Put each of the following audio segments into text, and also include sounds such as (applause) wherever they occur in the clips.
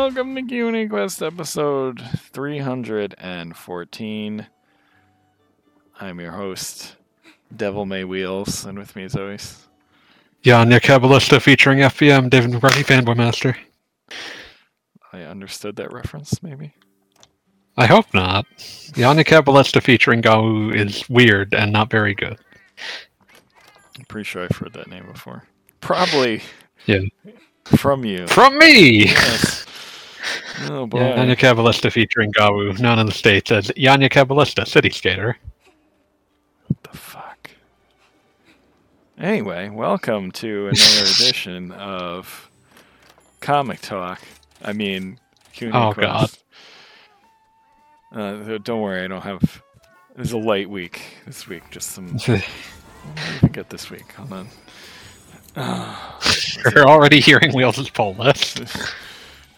Welcome to Q&A Quest episode 314. I'm your host, Devil May Wheels, and with me as always. Yanya Caballista featuring FBM, David McCarthy, Fanboy Master. I understood that reference, maybe. I hope not. Yanya Caballista featuring Gawoo is weird and not very good. I'm pretty sure I've heard that name before. Probably Yeah. from you. From me! Yes. Oh boy. Yanya Caballista featuring Gawoo, known in the States as Yanya Caballista, City Skater. What the fuck? Anyway, welcome to another (laughs) edition of Comic Talk. I mean, Q&A Oh, Quest. Uh, don't worry, I don't have. It's a light week this week. Just some. What did we get this week? Hold on. (sighs) You're already hearing Wheels' poll list. (laughs)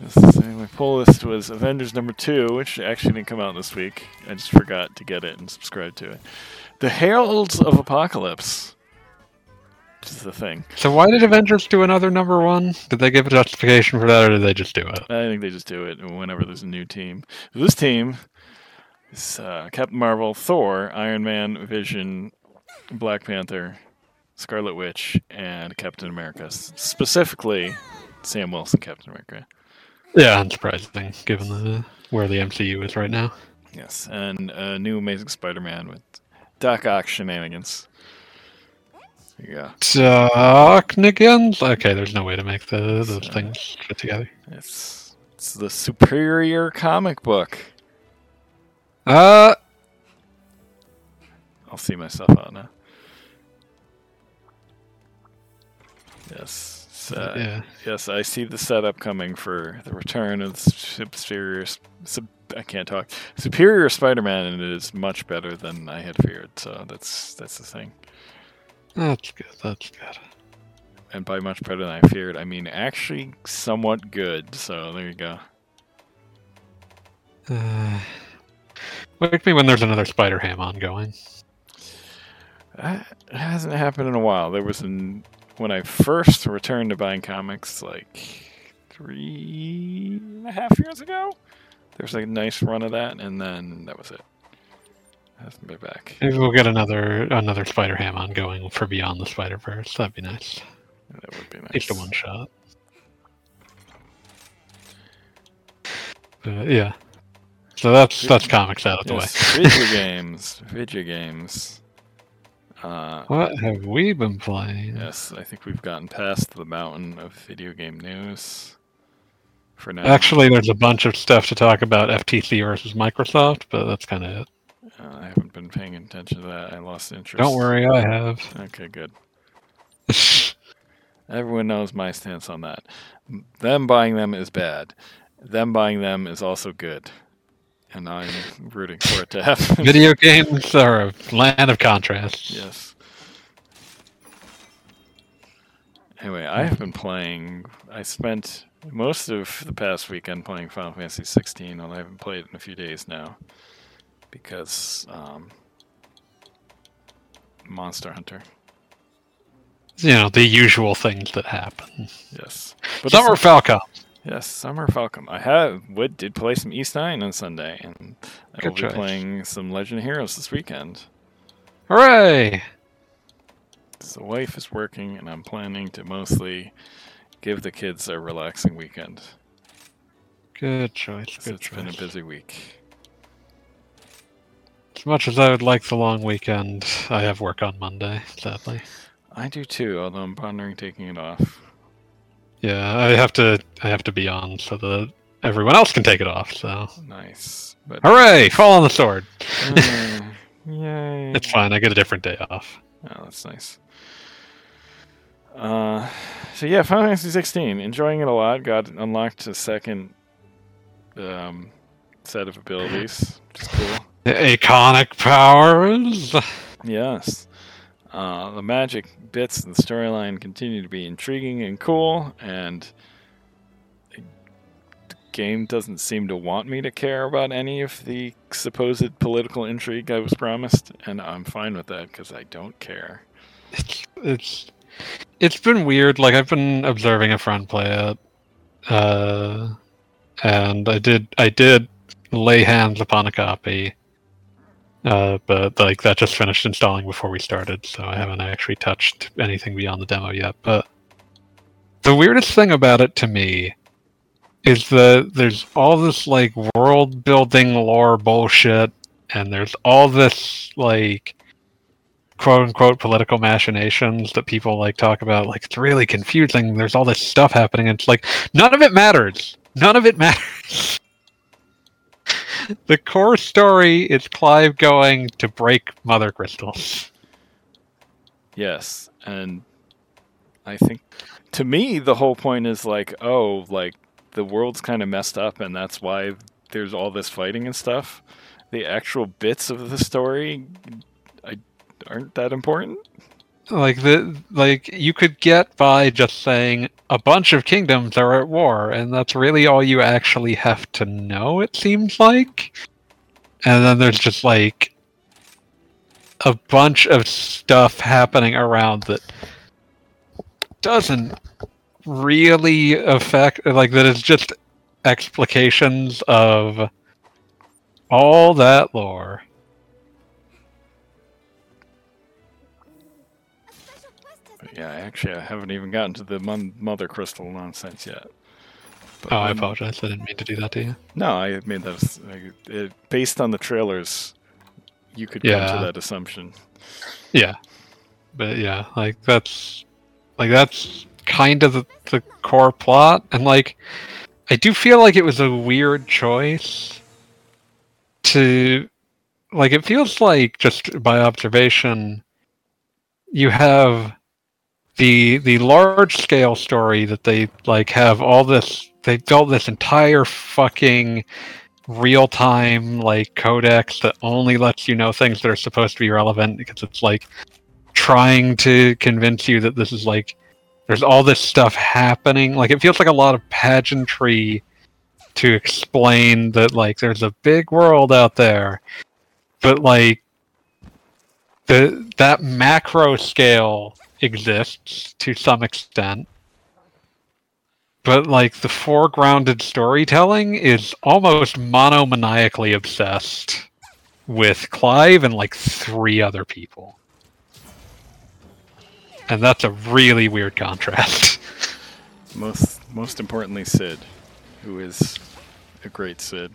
My pull list was Avengers number two, which actually didn't come out this week. I just forgot to get it and subscribe to it. The Heralds of Apocalypse. Which is the thing. So why did Avengers do another number one? Did they give a justification for that, or did they just do it? I think they just do it whenever there's a new team. This team is uh, Captain Marvel, Thor, Iron Man, Vision, Black Panther, Scarlet Witch, and Captain America. Specifically, Sam Wilson, Captain America. Yeah, unsurprising, given the where the MCU is right now. Yes, and a new Amazing Spider-Man with Doc Ock shenanigans. Yeah. you go. Technicans? Okay, there's no way to make the, those So- things fit together. It's it's the superior comic book. Uh, I'll see myself out now. Yes. So, yeah. Yes, I see the setup coming for the return of superior. Sub, I can't talk. Superior Spider-Man, and it is much better than I had feared. So that's that's the thing. That's good. That's good. And by much better than I feared, I mean actually somewhat good. So there you go. Uh, wake me when there's another Spider Ham ongoing. That hasn't happened in a while. There was an when I first returned to buying comics, like three and a half years ago. There was a nice run of that, and then that was it. Hasn't been back. Maybe we'll get another another Spider Ham ongoing for Beyond the Spider Verse. That'd be nice. That would be At least a nice. one shot. Yeah. So that's that's comics out of the way. Video (laughs) games. Video games. Uh, What have we been playing? yes, I think we've gotten past the mountain of video game news for now. Actually, there's a bunch of stuff to talk about FTC versus Microsoft, but that's kind of it. Uh, I haven't been paying attention to that. I lost interest. Don't worry, I have. Okay, good. (laughs) Everyone knows my stance on that. Them buying them is bad. Them buying them is also good. And I'm rooting for it to (laughs) happen. Video games are a land of contrasts. yes. Anyway, I have been playing. I spent most of the past weekend playing Final Fantasy 16, and I haven't played it in a few days now because um, Monster Hunter. You know, the usual things that happen. Yes, but Summer this- Falcom. Yes, Summer Falcom. I have would did play some Ys Nine on Sunday, and I will be playing some Legend of Heroes this weekend. Hooray! So the wife is working, and I'm planning to mostly give the kids a relaxing weekend. Good choice. Good it's been a busy week. As much as I would like the long weekend, I have work on Monday, sadly. I do too, although I'm pondering taking it off. Yeah, I have to I have to be on so that everyone else can take it off, so Nice, but Hooray! Fall on the sword. Uh, (laughs) yay! It's fine, I get a different day off. Oh, that's nice. Uh, so yeah, Final Fantasy 16, enjoying it a lot. Got unlocked a second um, set of abilities, which is cool. (laughs) Iconic powers. Yes. Uh, the magic bits and the storyline continue to be intriguing and cool, and the game doesn't seem to want me to care about any of the supposed political intrigue I was promised, and I'm fine with that because I don't care. It's it's it's been weird. Like I've been observing a friend play it, uh, and I did I did lay hands upon a copy, uh, but like that just finished installing before we started, so I haven't actually touched anything beyond the demo yet. But the weirdest thing about it to me is that there's all this like world building lore bullshit, and there's all this like quote unquote political machinations that people like talk about. Like it's really confusing. There's all this stuff happening, and it's like none of it matters. None of it (laughs) matters. The core story is Clive going to break mother crystals. Yes, and I think to me the whole point is like, oh, like the world's kind of messed up, and that's why there's all this fighting and stuff. The actual bits of the story, I aren't that important. Like the like you could get by just saying a bunch of kingdoms are at war, and that's really all you actually have to know. It seems like, and then there's just like a bunch of stuff happening around that doesn't really affect like that is just explications of all that lore. Yeah, actually, I haven't even gotten to the mon- mother crystal nonsense yet. But Oh, I apologize. I didn't mean to do that to you. No, I made that like, it, based on the trailers. You could come to that assumption. Yeah, but yeah, like that's like that's kind of the, the core plot, and like I do feel like it was a weird choice to like it feels like just by observation you have the the large scale story that they like have all this they built this entire fucking real time like codex that only lets you know things that are supposed to be relevant because it's like trying to convince you that this is like there's all this stuff happening. Like it feels like a lot of pageantry to explain that like there's a big world out there but like the that macro scale exists to some extent but like the foregrounded storytelling is almost monomaniacally obsessed with Clive and like three other people. And that's a really weird contrast. (laughs) Most most importantly, Cid, who is a great Cid.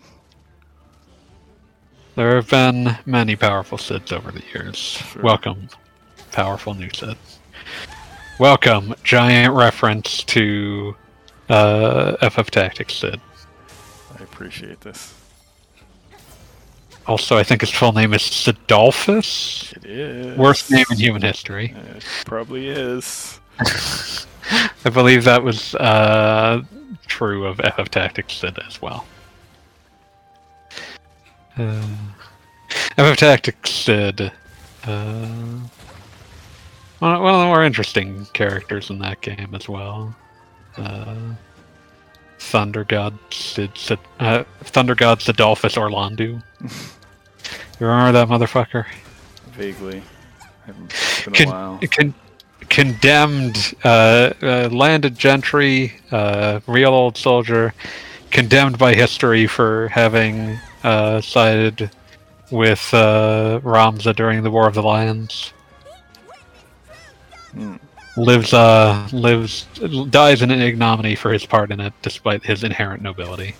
there have been many powerful Cids over the years. Sure. Welcome, powerful new Cid. Welcome, giant reference to uh, FF Tactics Cid. I appreciate this. Also, I think his full name is Cidolfus. It is Worst name in human history. It probably is. (laughs) I believe that was uh, true of FF Tactics Cid as well. Uh, FF Tactics Cid, uh, one, one of the more interesting characters in that game as well. Uh, Thunder God Cid, Cid uh, Thunder God Cidolfus Orlandeau. (laughs) you remember that motherfucker? Vaguely. Haven't- It's been a Con- while. con- condemned uh, uh, landed gentry, uh, real old soldier, condemned by history for having uh, sided with uh, Ramza during the War of the Lions. Lives, uh, lives, dies in an ignominy for his part in it, despite his inherent nobility.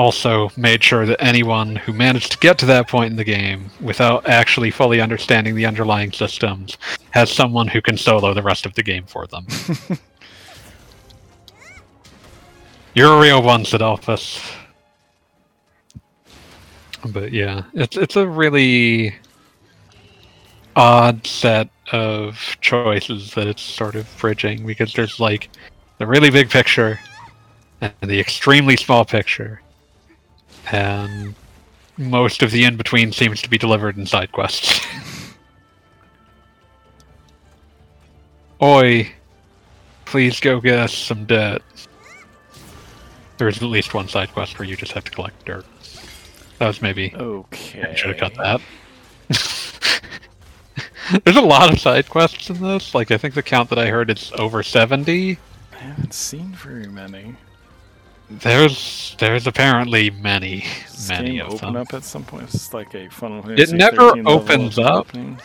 also made sure that anyone who managed to get to that point in the game without actually fully understanding the underlying systems has someone who can solo the rest of the game for them. (laughs) You're a real one, Cidolfus. But yeah, it's it's a really odd set of choices that it's sort of bridging because there's like the really big picture and the extremely small picture and most of the in between seems to be delivered in side quests. (laughs) Oi, please go get us some dirt. There's at least one side quest where you just have to collect dirt. That was maybe. Okay. I should have cut that. (laughs) (laughs) There's a lot of side quests in this. Like, I think the count that I heard is over 70. I haven't seen very many. There's there's apparently many Does many game of open them. up at some point? It's like a funnel. It never opens up. opening?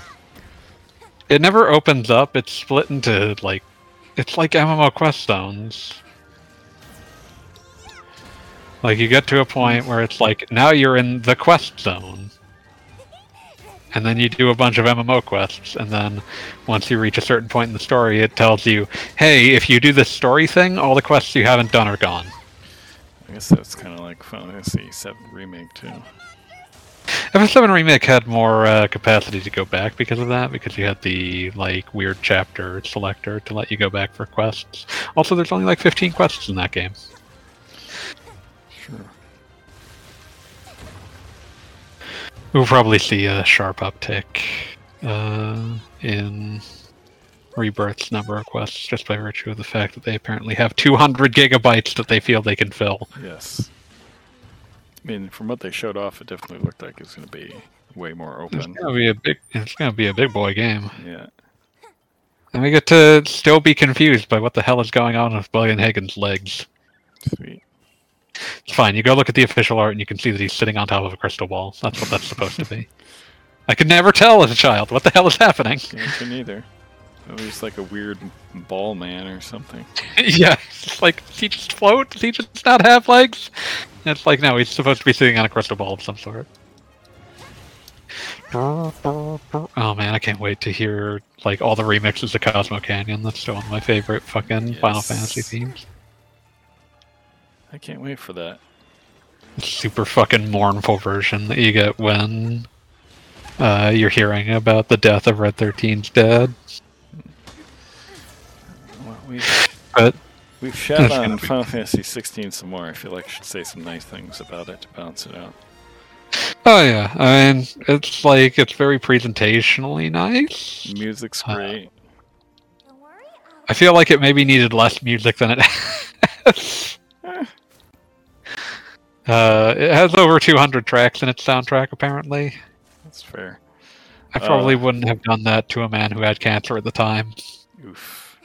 It never opens up. It's split into like it's like MMO quest zones. Like you get to a point hmm. where it's like now you're in the quest zone. And then you do a bunch of MMO quests, and then once you reach a certain point in the story, it tells you, "Hey, if you do this story thing, all the quests you haven't done are gone." I guess that's kind of like Final Fantasy 7 Remake too. FF7 Remake had more uh, capacity to go back because of that, because you had the like weird chapter selector to let you go back for quests. Also, there's only like 15 quests in that game. We'll probably see a sharp uptick uh, in Rebirth's number of quests just by virtue of the fact that they apparently have 200 gigabytes that they feel they can fill. Yes. I mean, from what they showed off, it definitely looked like it's going to be way more open. It's open. gonna be a big. It's gonna be a big boy game, Yeah. and we get to still be confused by what the hell is going on with Bugenhagen's legs. Sweet. It's fine. You go look at the official art, and you can see that he's sitting on top of a crystal ball. That's what that's supposed to be. I could never tell as a child what the hell is happening. Can't can either. At least like a weird ball man or something. (laughs) yeah, it's like does he just float? Does he just not have legs? And it's like no, he's supposed to be sitting on a crystal ball of some sort. Oh man, I can't wait to hear like all the remixes of Cosmo Canyon. That's still one of my favorite fucking Final Fantasy themes. I can't wait for that. Super fucking mournful version that you get when uh, you're hearing about the death of Red 13's dad. Well, we've, But we've shat on gonna be- Final Fantasy 16 some more. I feel like I should say some nice things about it to balance it out. oh yeah, I mean it's like it's very presentationally nice. Music's Uh, great. I feel like it maybe needed less music than it (laughs) has. Uh, it has over 200 tracks in its soundtrack, apparently. that's fair. I probably Uh, wouldn't have done that to a man who had cancer at the time. Oof.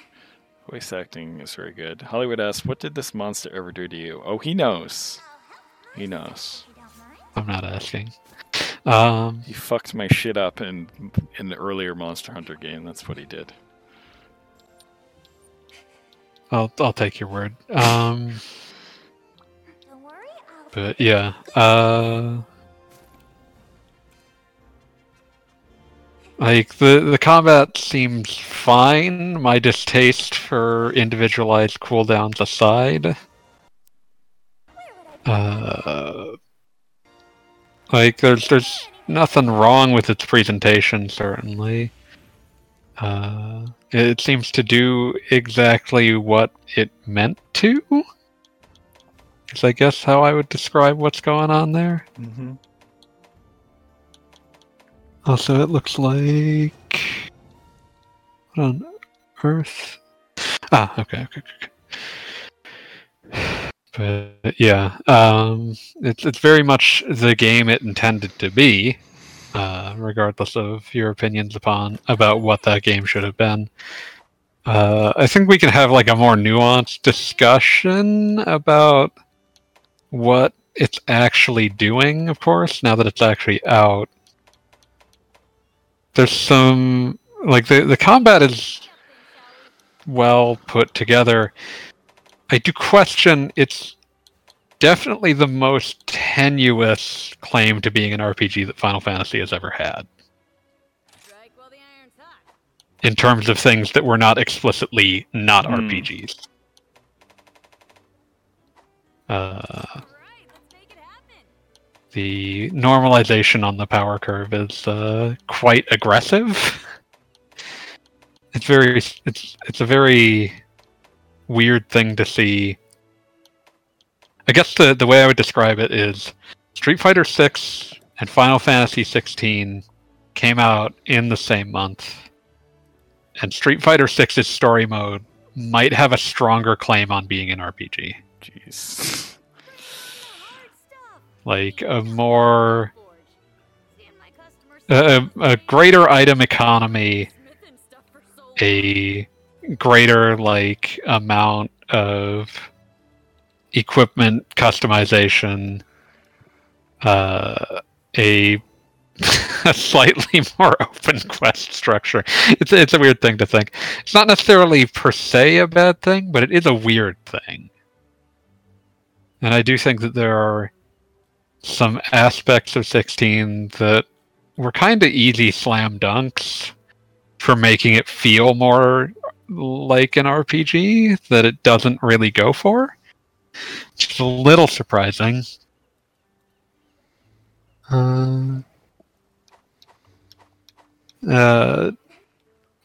Voice acting is very good. Hollywood asks, "What did this monster ever do to you?" Oh, he knows. He knows. I'm not asking. Um, He fucked my shit up in in the earlier Monster Hunter game. That's what he did. I'll I'll take your word. Um, but yeah. Uh, like the the combat seems fine. My distaste for individualized cooldowns aside. Uh, like there's there's nothing wrong with its presentation certainly. Uh, it seems to do exactly what it meant to. Is I guess how I would describe what's going on there. Mm-hmm. Also, it looks like what on Earth? Ah, okay, okay, okay. But yeah, um, it's it's very much the game it intended to be, uh, regardless of your opinions upon about what that game should have been. Uh, I think we can have like a more nuanced discussion about what it's actually doing. Of course, now that it's actually out, there's some like the the combat is well put together. I do question its definitely the most tenuous claim to being an RPG that Final Fantasy has ever had in terms of things that were not explicitly not Hmm. RPGs. Uh, the normalization on the power curve is uh, quite aggressive. It's very it's it's a very weird thing to see. I guess the the way I would describe it is Street Fighter 6 and Final Fantasy 16 came out in the same month. And Street Fighter 6's story mode might have a stronger claim on being an RPG. Jeez. Like a more a, a greater item economy, a greater like amount of equipment customization, uh, a a (laughs) slightly more open quest structure. It's it's a weird thing to think. It's not necessarily per se a bad thing, but it is a weird thing. And I do think that there are some aspects of 16 that were kind of easy slam dunks for making it feel more like an RPG that it doesn't really go for. It's a little surprising. Uh, uh,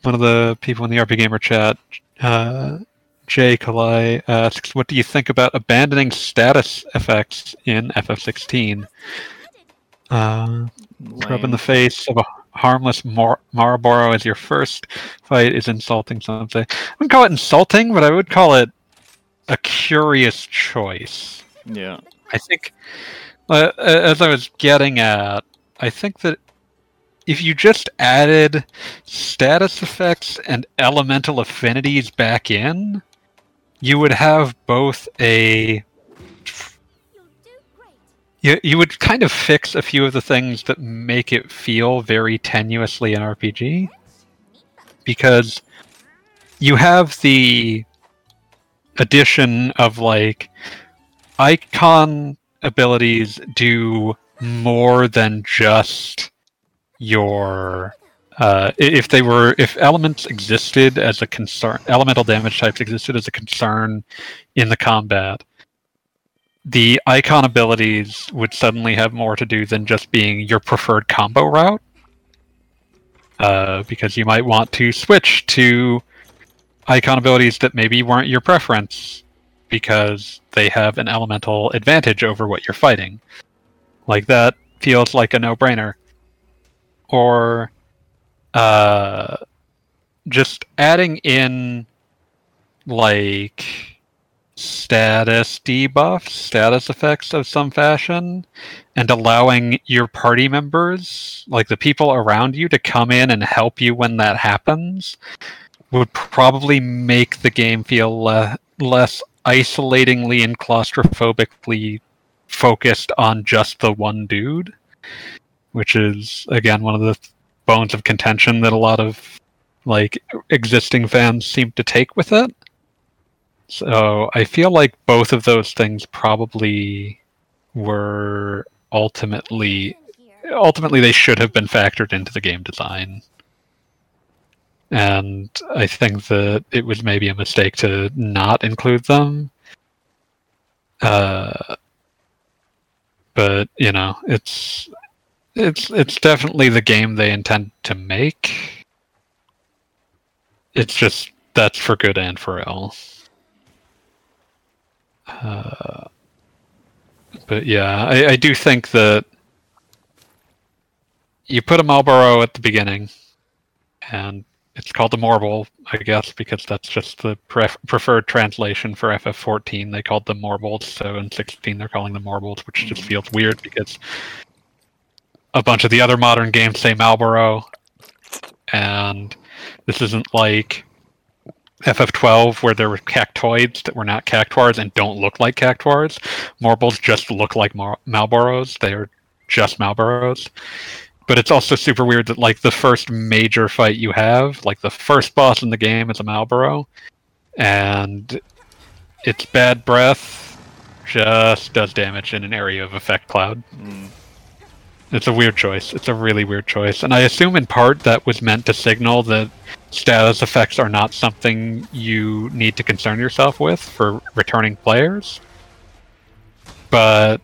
one of the people in the RPGamer chat, uh, Jay Kalai, asks, "What do you think about abandoning status effects in FF16?" Uh, rub in the face of a harmless Mar- Malboro as your first fight is insulting something. I wouldn't call it insulting, but I would call it a curious choice. Yeah. I think, uh, as I was getting at, I think that if you just added status effects and elemental affinities back in, you would have both a you, you would kind of fix a few of the things that make it feel very tenuously an RPG because you have the addition of like icon abilities do more than just your uh, if they were if elements existed as a concern elemental damage types existed as a concern in the combat the icon abilities would suddenly have more to do than just being your preferred combo route. Uh, because you might want to switch to icon abilities that maybe weren't your preference because they have an elemental advantage over what you're fighting. Like that feels like a no-brainer. Or uh, just adding in like status debuffs, status effects of some fashion, and allowing your party members, like the people around you, to come in and help you when that happens would probably make the game feel le- less isolatingly and claustrophobically focused on just the one dude which is again one of the bones of contention that a lot of like existing fans seem to take with it. So I feel like both of those things probably were ultimately ultimately they should have been factored into the game design. And I think that it was maybe a mistake to not include them. Uh, but you know, it's it's it's definitely the game they intend to make. It's just that's for good and for ill. Uh, but yeah, I, I do think that you put a Malboro at the beginning, and it's called the Morbol, I guess, because that's just the pref- preferred translation for FF14. They called them Morbols, so in 16 they're calling them Morbols, which just feels weird because a bunch of the other modern games say Malboro, and this isn't like FF12 where there were cactoids that were not cactuars and don't look like cactuars. Morbols just look like Mar- Malboros. They are just Malboros. But it's also super weird that like the first major fight you have, like the first boss in the game is a Malboro, and its bad breath just does damage in an area of effect cloud. Mm. It's a weird choice. It's a really weird choice. And I assume in part that was meant to signal that status effects are not something you need to concern yourself with for returning players. But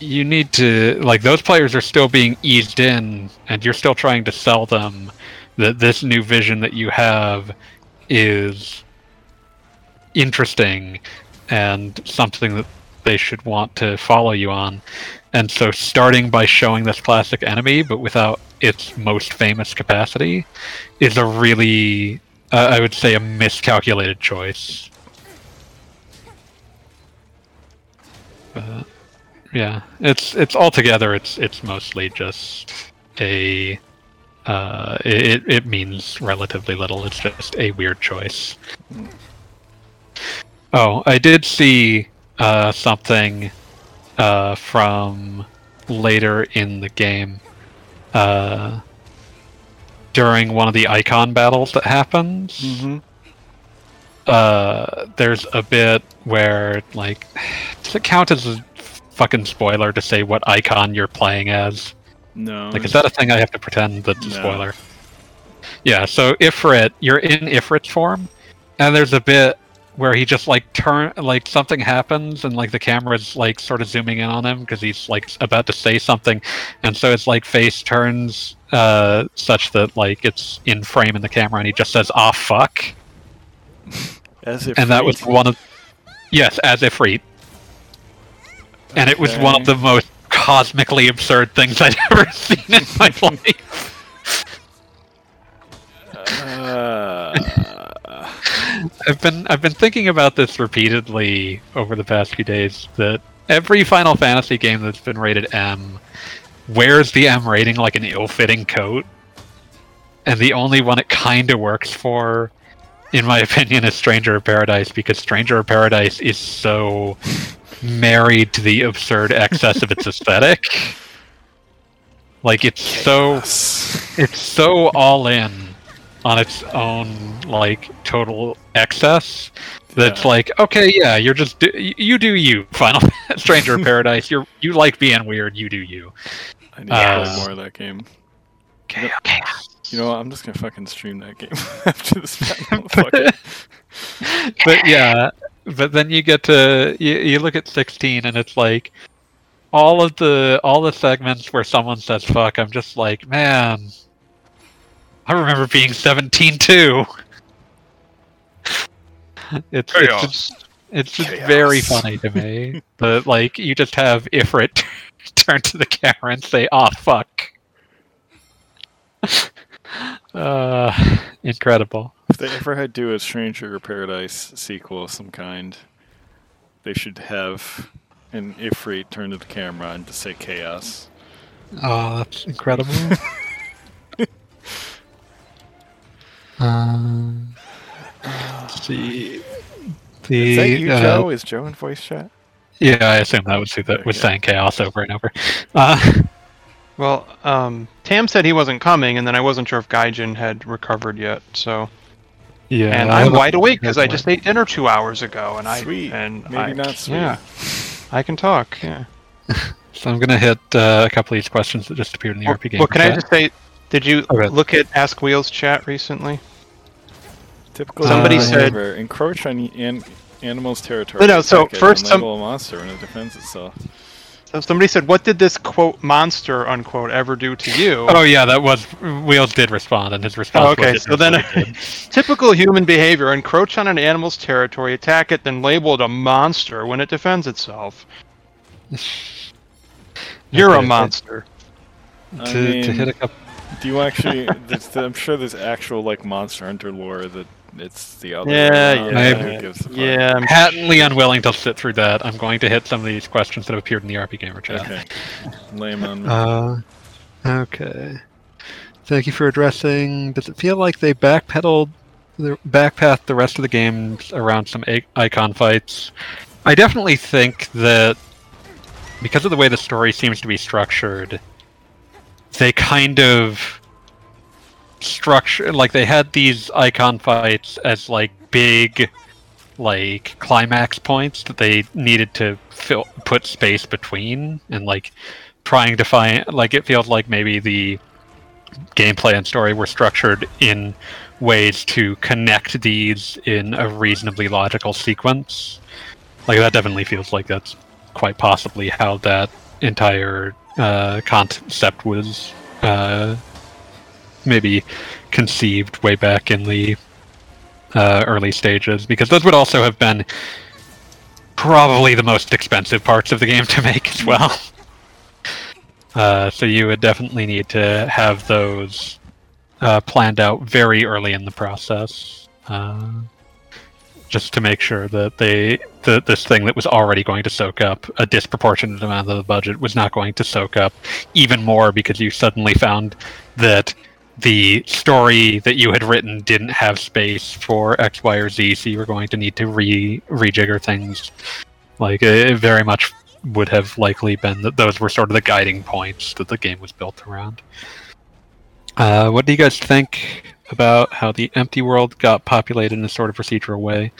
you need to like those players are still being eased in and you're still trying to sell them that this new vision that you have is interesting and something that they should want to follow you on. And so starting by showing this classic enemy, but without its most famous capacity, is a really, uh, I would say, a miscalculated choice. But yeah, it's it's altogether it's it's mostly just a uh, it it means relatively little. It's just a weird choice. Oh, I did see uh, something uh, from later in the game. Uh, during one of the icon battles that happens, Mm-hmm. uh, there's a bit where, like, does it count as a fucking spoiler to say what icon you're playing as? No. Like, is that a thing I have to pretend that's a No. spoiler? Yeah, so Ifrit, you're in Ifrit's form, and there's a bit where he just like turn like something happens and like the camera's like sort of zooming in on him because he's like about to say something. And so his like face turns uh such that like it's in frame in the camera and he just says ah fuck. (laughs) As if and that was one of yes as if Ifrit and it was one of the most cosmically absurd things I'd (laughs) ever seen in my (laughs) life. Uh, I've been I've been thinking about this repeatedly over the past few days. That every Final Fantasy game that's been rated M wears the M rating like an ill-fitting coat, and the only one it kind of works for, in my (laughs) opinion, is Stranger of Paradise because Stranger of Paradise is so married to the absurd excess of its aesthetic. Like it's (laughs) so it's so all in on its own like total excess that's Yeah. like okay yeah you're just do, you do you (laughs) final stranger (laughs) paradise you're you like being weird you do you I need to Uh, play more of that game. okay okay. You know what? I'm just gonna fucking stream that game (laughs) after this battle. But yeah but then you get to you, you look at 16 and it's like all of the all the segments where someone says fuck i'm just like man i remember being 17 too (laughs) it's, it's just It's just very funny to me. (laughs) but like you just have Ifrit (laughs) turn to the camera and say, "Ah, fuck." uh, incredible. If they ever had to do a Stranger Paradise sequel of some kind, they should have an Ifrit turn to the camera and just say chaos. Oh, that's incredible. Um, let's see. The, Is that you, uh, Joe? Is Joe in voice chat? Yeah, I assume that was who that was Okay. saying chaos over and over. Uh, (laughs) Well, um, Tam said he wasn't coming, and then I wasn't sure if Gaijin had recovered yet. So, yeah, and I I'm wide awake because I just ate dinner two hours ago, and I and Maybe I, not sweet. Yeah, I can talk. Yeah. (laughs) So I'm gonna hit uh, a couple of these questions that just appeared in the Well, RP game. well, can I just say, did you Okay. look at Ask Wheels chat recently? Typical Somebody uh, said- behavior, encroach on an animal's territory. No, no, so first some- label a monster when it defends itself. So somebody said, "What did this quote monster unquote ever do to you?" Oh yeah, that was Wheels did respond, and his response. Oh, okay, was, so then- (laughs) Typical human behavior: encroach on an animal's territory, attack it, then label it a monster when it defends itself. (laughs) You're a monster. I to, to hit a couple. Do you actually? there's, I'm sure there's actual like Monster Hunter lore that it's the other. Yeah, way around. yeah. Who gives a fuck? Yeah, I'm Patently unwilling to sit through that. I'm going to hit some of these questions that have appeared in the RPGamer chat. Okay. Lame on. Uh, okay. Thank you for addressing. Does it feel like they backpedaled, the backpathed the rest of the games around some i- icon fights? I definitely think that because of the way the story seems to be structured, they kind of structure like they had these icon fights as like big like climax points that they needed to fill put space between and like trying to find like it feels like maybe the gameplay and story were structured in ways to connect these in a reasonably logical sequence. Like that definitely feels like that's quite possibly how that entire uh, concept was uh, maybe conceived way back in the uh, early stages because those would also have been probably the most expensive parts of the game to make as well. (laughs) Uh, so you would definitely need to have those uh, planned out very early in the process, uh, just to make sure that they the, this thing that was already going to soak up a disproportionate amount of the budget was not going to soak up even more because you suddenly found that the story that you had written didn't have space for X, Y, or Z, so you were going to need to re rejigger things. Like it very much would have likely been that those were sort of the guiding points that the game was built around. Uh, what do you guys think about how the empty world got populated in a sort of procedural way?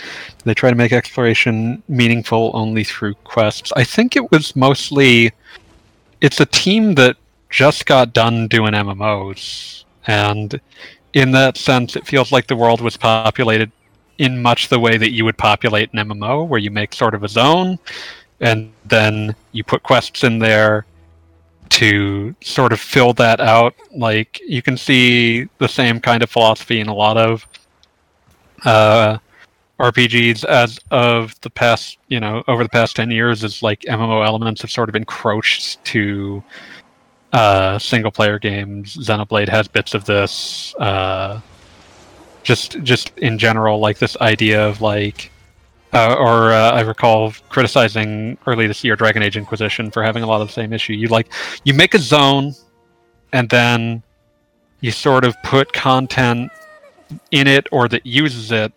They try to make exploration meaningful only through quests. I think it was mostly it's a team that just got done doing MMOs, and in that sense, it feels like the world was populated in much the way that you would populate an MMO, where you make sort of a zone, and then you put quests in there to sort of fill that out. Like you can see the same kind of philosophy in a lot of uh, RPGs as of the past, you know, over the past ten years, is like MMO elements have sort of encroached to uh, single player games. Xenoblade has bits of this. Uh, just, just in general, like this idea of like uh, or uh, I recall criticizing early this year Dragon Age Inquisition for having a lot of the same issue. You like you make a zone, and then you sort of put content in it or that uses it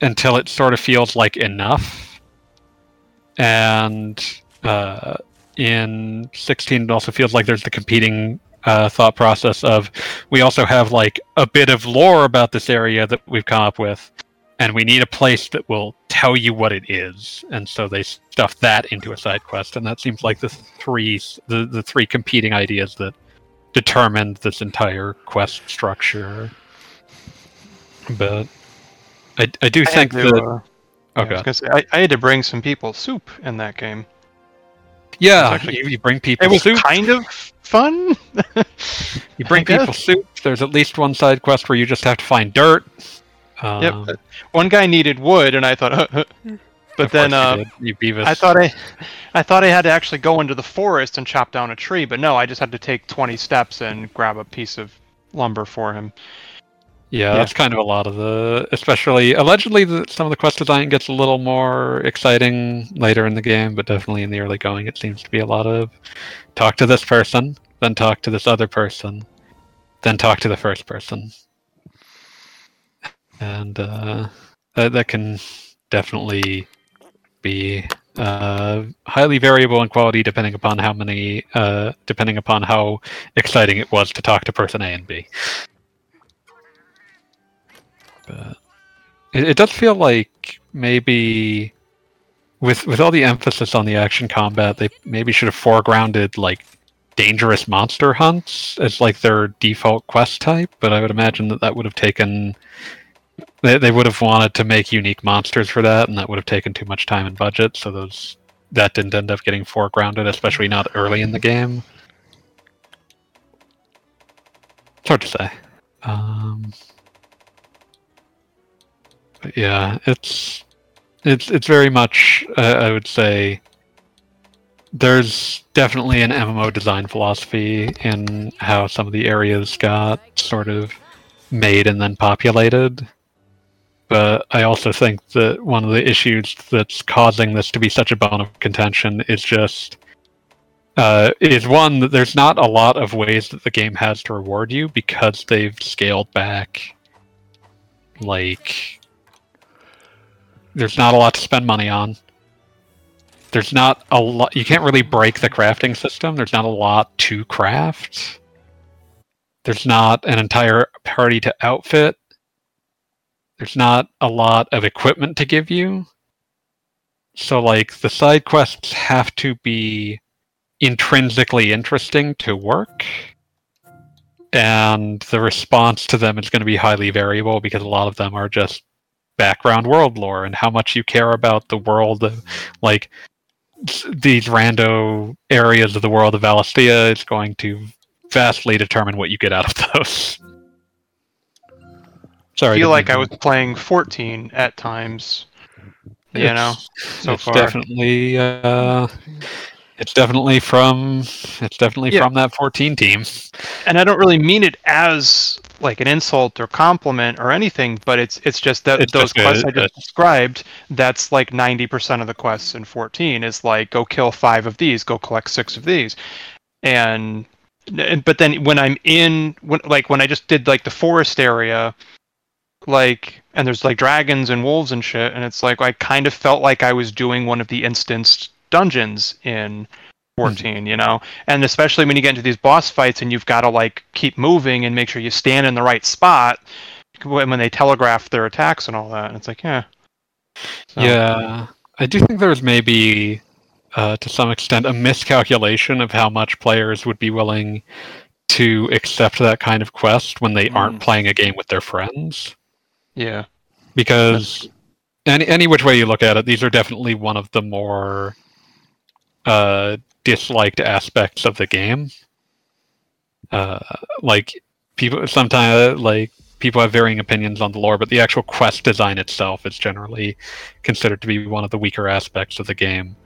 until it sort of feels like enough. And uh, in 16, it also feels like there's the competing uh, thought process of we also have like a bit of lore about this area that we've come up with and we need a place that will tell you what it is. And so they stuff that into a side quest. And that seems like the three the, the three competing ideas that determined this entire quest structure. But i, I do I think that uh, oh yeah, I, say, I, I had to bring some people soup in that game. yeah actually- you, you bring people It was soup. kind of fun. you bring (laughs) people soup. There's at least one side quest where you just have to find dirt um, Yep. One guy needed wood, and I thought, (laughs) but then uh, you, you Beavis. I thought I, I thought I had to actually go into the forest and chop down a tree, but no, I just had to take 20 steps and grab a piece of lumber for him. Yeah, Yeah. that's kind of a lot of the, especially allegedly, the, some of the quest design gets a little more exciting later in the game, but definitely in the early going, it seems to be a lot of talk to this person, then talk to this other person, then talk to the first person, and uh, that that can definitely be uh, highly variable in quality depending upon how many, uh, depending upon how exciting it was to talk to person A and B. But it, it does feel like maybe with with all the emphasis on the action combat, they maybe should have foregrounded like dangerous monster hunts as like their default quest type. But I would imagine that that would have taken they they would have wanted to make unique monsters for that, and that would have taken too much time and budget. So those that didn't end up getting foregrounded, especially not early in the game. It's hard to say. Um, yeah, it's it's it's very much uh, I would say there's definitely an MMO design philosophy in how some of the areas got sort of made and then populated. But I also think that one of the issues that's causing this to be such a bone of contention is just uh, is one that there's not a lot of ways that the game has to reward you because they've scaled back like there's not a lot to spend money on. There's not a lot. You can't really break the crafting system. There's not a lot to craft. There's not an entire party to outfit. There's not a lot of equipment to give you. So, like, the side quests have to be intrinsically interesting to work. And the response to them is going to be highly variable because a lot of them are just background world lore and how much you care about the world of like these rando areas of the world of Valisthea is going to vastly determine what you get out of (laughs) those. Sorry, I feel like I was playing 14 at times. You know, It's- so it's far. definitely uh, it's definitely from it's definitely Yeah. from that 14 team. and I don't really mean it as like an insult or compliment or anything, but it's it's just that It's those just quests I just described. That's like 90% of the quests in 14 is like go kill five of these, go collect six of these, and But then when I'm in, when like when I just did like the forest area, like and there's like dragons and wolves and shit, and it's like I kind of felt like I was doing one of the instanced dungeons in 14, you know, and especially when you get into these boss fights and you've got to like keep moving and make sure you stand in the right spot when they telegraph their attacks and all that, and it's like yeah. So- Yeah, I do think there's maybe, uh, to some extent, a miscalculation of how much players would be willing to accept that kind of quest when they aren't Mm. playing a game with their friends. Yeah. Because any any which way you look at it, these are definitely one of the more uh, disliked aspects of the game. Uh, like people sometimes like people have varying opinions on the lore, but the actual quest design itself is generally considered to be one of the weaker aspects of the game.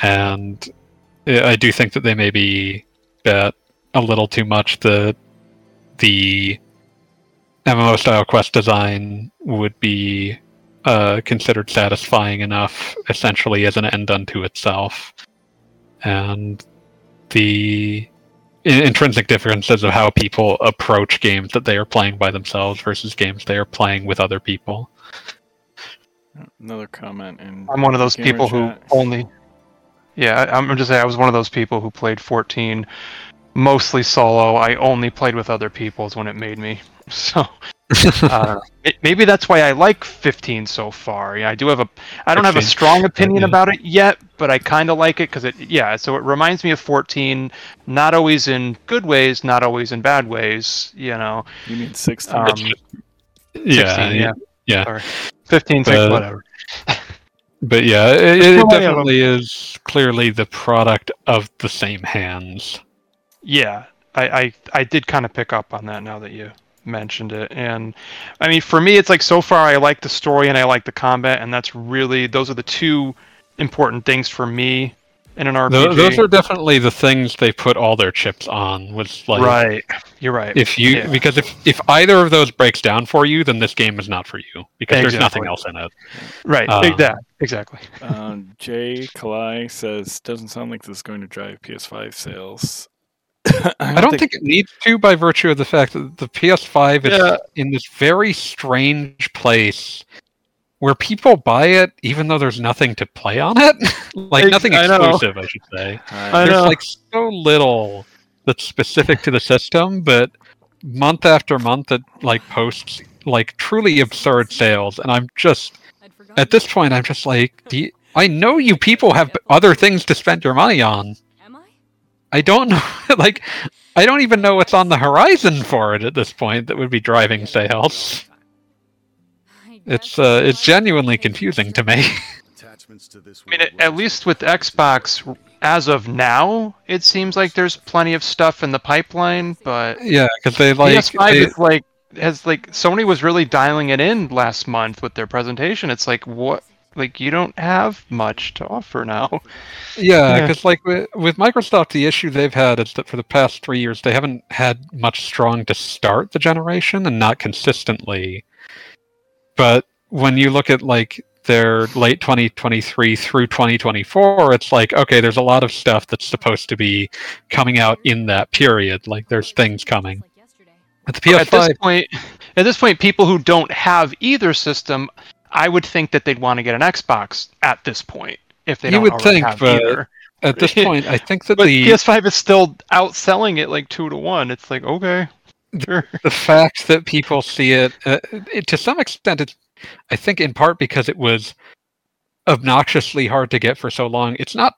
And I I do think that they maybe bet a little too much that the MMO style quest design would be uh, considered satisfying enough, essentially as an end unto itself, and the i- intrinsic differences of how people approach games that they are playing by themselves versus games they are playing with other people. Another comment in I'm one of those Gamer people who only. Yeah, I- I'm just saying I was one of those people who played 14 mostly solo. I only played with other people is when it made me. (laughs) So (laughs) I. It- maybe that's why I like 15 so far. Yeah, I do have a. I don't have a strong opinion yeah. about it yet, but I kind of like it because it. Yeah, so it reminds me of 14. Not always in good ways, not always in bad ways. You know. You mean 16? Um, yeah, 16, yeah. yeah. Sorry. 15, six, But- whatever. (laughs) But yeah, it, it There's plenty of 'em. definitely is clearly the product of the same hands. Yeah, I, I, I did kind of pick up on that now that you mentioned it. And I mean, for me, it's like so far I like the story and I like the combat, and that's really those are the two important things for me in an RPG. Tho- those are definitely the things they put all their chips on. Was like, right. You're right. if you Yeah. because if if either of those breaks down for you, then this game is not for you because there's nothing else in it. right. um, exactly. Exactly. Um, Jay Kalai says, doesn't sound like this is going to drive PS5 sales. I don't think it needs to by virtue of the fact that the PS5 is Yeah. in this very strange place where people buy it even though there's nothing to play on it. (laughs) like Ex- nothing exclusive, I should say. I there's know. like so little that's specific to the system, but month after month it like posts like truly absurd sales and I'm just at this point I'm just like do you- I know you people have other things to spend your money on. Am I? I don't know (laughs) like I don't even know what's on the horizon for it at this point that would be driving sales. It's uh it's genuinely confusing to me. (laughs) To I mean, at, at least with Xbox, as of now, it seems like there's plenty of stuff in the pipeline, but yeah, cuz they like PS5 they- is like has like Sony was really dialing it in last month with their presentation. It's like what like you don't have much to offer now. Yeah, Yeah. because like with, with Microsoft, the issue they've had is that for the past three years they haven't had much strong to start the generation and not consistently. But when you look at like their late 2023 through 2024, it's like okay, there's a lot of stuff that's supposed to be coming out in that period. Like there's things coming. But the At this point, at this point, people who don't have either system, I would think that they'd want to get an Xbox at this point if they You don't would already think, have but either. at this (laughs) point, I think that the PS5 is still outselling it like two to one. It's like okay, sure. the fact that people see it, uh, it to some extent it's i think in part because it was obnoxiously hard to get for so long it's not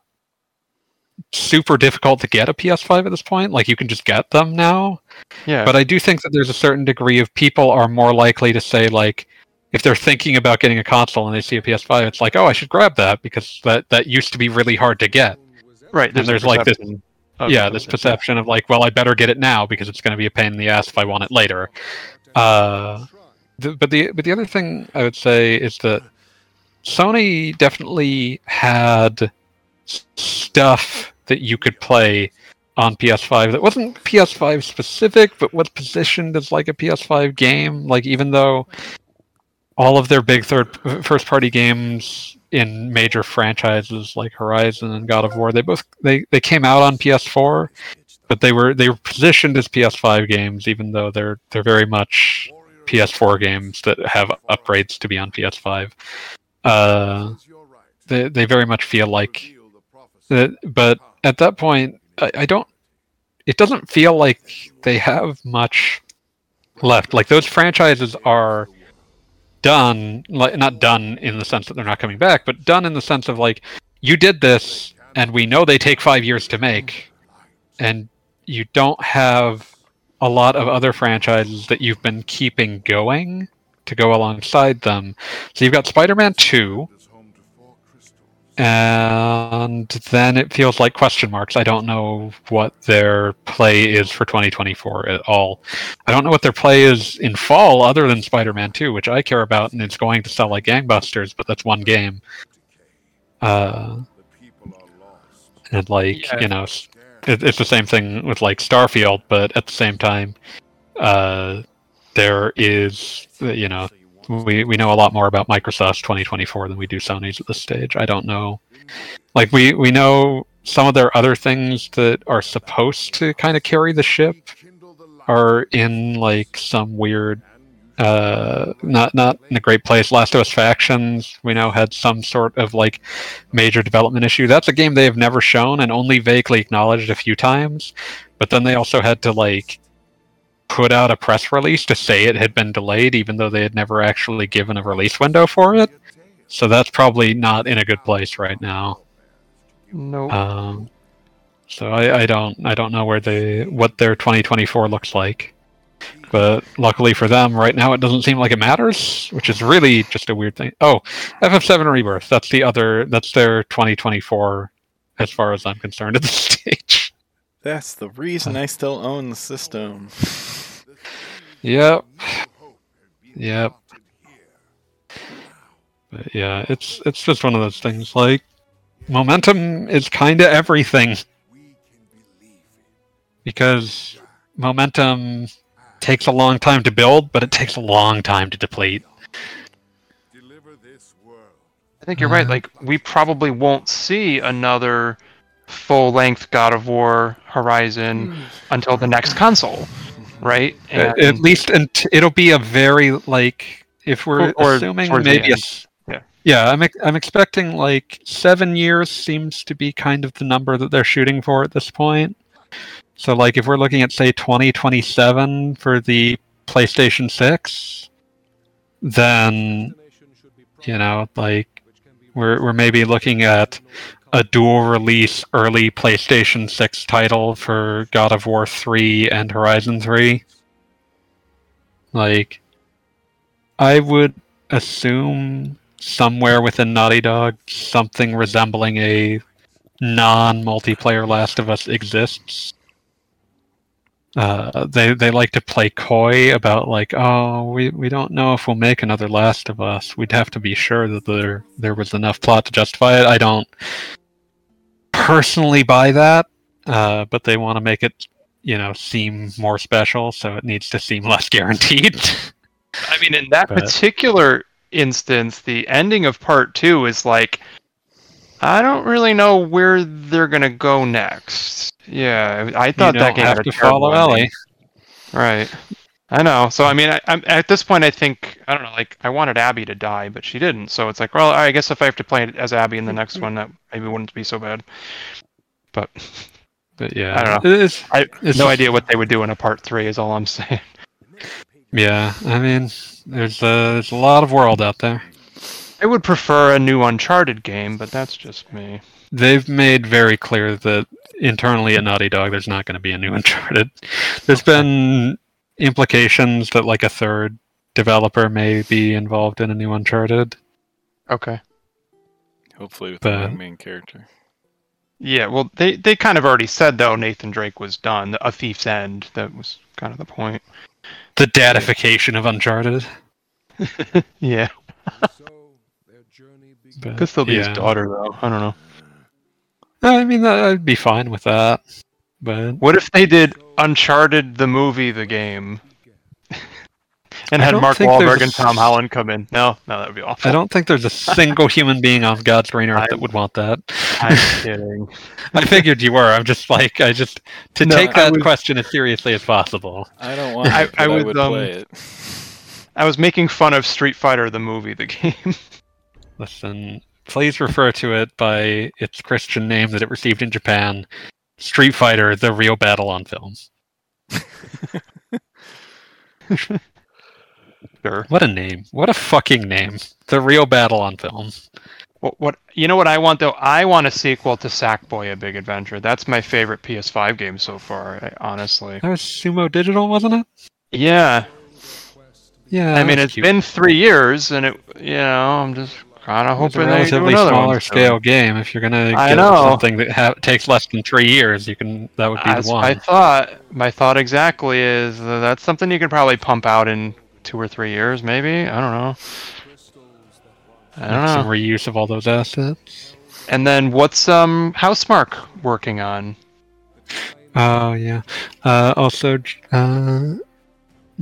super difficult to get a ps5 at this point like you can just get them now yeah. but i do think that there's a certain degree of people are more likely to say like if they're thinking about getting a console and they see a ps5 it's like oh i should grab that because that that used to be really hard to get right. and there's like this yeah this perception of like well i better get it now because it's going to be a pain in the ass if i want it later uh the, but the but the other thing I would say is that Sony definitely had stuff that you could play on PS5 that wasn't PS5 specific, but was positioned as like a PS5 game. Like even though all of their big third first party games in major franchises like Horizon and God of War, they both they, they came out on PS4, but they were they were positioned as PS5 games, even though they're they're very much PS4 games that have upgrades to be on PS5. Uh, they they very much feel like that, but at that point, I, I don't. It doesn't feel like they have much left. Like those franchises are done, like not done in the sense that they're not coming back, but done in the sense of like you did this, and we know they take five years to make, and you don't have a lot of other franchises that you've been keeping going to go alongside them. So you've got Spider-Man Two, and then it feels like question marks. I don't know what their play is for 2024 at all. I don't know what their play is in fall other than Spider-Man 2, which I care about and it's going to sell like gangbusters, but that's one game. Uh, and like Yeah. you know, it, it's the same thing with like Starfield, but at the same time, uh, there is you know we we know a lot more about Microsoft's 2024 than we do Sony's at this stage. I don't know. Like we we know some of their other things that are supposed to kind of carry the ship are in like some weird uh not not in a great place last of us factions we know had some sort of like major development issue that's a game they have never shown and only vaguely acknowledged a few times but then they also had to like put out a press release to say it had been delayed even though they had never actually given a release window for it so that's probably not in a good place right now No. um, so I, I don't I don't know where they what their 2024 looks like, but luckily for them, right now it doesn't seem like it matters, which is really just a weird thing. Oh, FF7 Rebirth. That's the other. That's their 2024, as far as I'm concerned at this (laughs) stage. That's the reason I still own the system. Yep. Yep. But yeah, it's it's just one of those things. Like momentum is kind of everything. because momentum takes a long time to build, but it takes a long time to deplete. I think you're right. Uh, Like we probably won't see another full-length God of War Horizon until the next console, right? Uh, at- And- At least, and it'll be a very like if we're Or- or assuming towards the maybe a Yeah. yeah. I'm I'm expecting like seven years seems to be kind of the number that they're shooting for at this point. So like if we're looking at say 2027 for the PlayStation 6, then you know like we're we're maybe looking at a dual release early PlayStation 6 title for God of War 3 and Horizon 3. Like I would assume somewhere within Naughty Dog something resembling a non-multiplayer Last of Us exists. Uh, they they like to play coy about like, oh, we, we don't know if we'll make another Last of Us. We'd have to be sure that there there was enough plot to justify it. I don't personally buy that, uh, but they want to make it, you know, seem more special, so it needs to seem (laughs) less guaranteed. I mean, in that But- particular instance, the ending of part two is like, I don't really know where they're gonna go next. Yeah, I you thought don't that game have had a to terrible follow ending. Ellie. Right. I know. So I mean, I, I'm at this point. I think I don't know. Like, I wanted Abby to die, but she didn't. So it's like, well, I guess if I have to play it as Abby in the next one, that maybe wouldn't be so bad. But But yeah, I don't know. It's, I it's no idea what they would do in a part three. Is all I'm (laughs) saying. Yeah, I mean, there's a, there's a lot of world out there. I would prefer a new Uncharted game, but that's just me. They've made very clear that internally at Naughty Dog, there's not going to be a new (laughs) Uncharted. There's been implications that like a third developer may be involved in a new Uncharted. Okay. Hopefully with But- the main character. Yeah. Well, they they kind of already said though Nathan Drake was done. A Thief's End. That was kind of the point. The datification of Uncharted. (laughs) Yeah. But, Could still be yeah. his daughter though. I don't know. I mean, I'd be fine with that. But What if they did Uncharted the movie, the game, (laughs) and I had Mark Wahlberg and Tom Holland come in? No, no, that would be awful. I don't think there's a single (laughs) human being on God's green earth I- that would want that. I'm (laughs) kidding. I figured you were. I'm just like I just to No, take I that was- question as seriously as possible. I don't want. I- it, but I I, was, would um, play it. I was making fun of Street Fighter the movie, the game. Listen, please refer to it by its Christian name that it received in Japan. Street Fighter: The Real Battle on Film. (laughs) sure. What a name! What a fucking name! The Real Battle on Film. What, what you know what I want though? I want a sequel to Sackboy: A Big Adventure. That's my favorite PS5 game so far, honestly. That was Sumo Digital, wasn't it? Yeah, Yeah. I mean it's cute. been three years, and it you know I'm just kind of It's a hoping they do another smaller one scale game. If you're gonna I get know. something that ha- takes less than three years, you can. That would be That's the one. thought. My thought exactly is that that's something you could probably pump out in two or three years, maybe. I don't know. I don't know. Some reuse of all those assets. And then what's um Housemarque working on? Oh yeah. Uh, also, uh,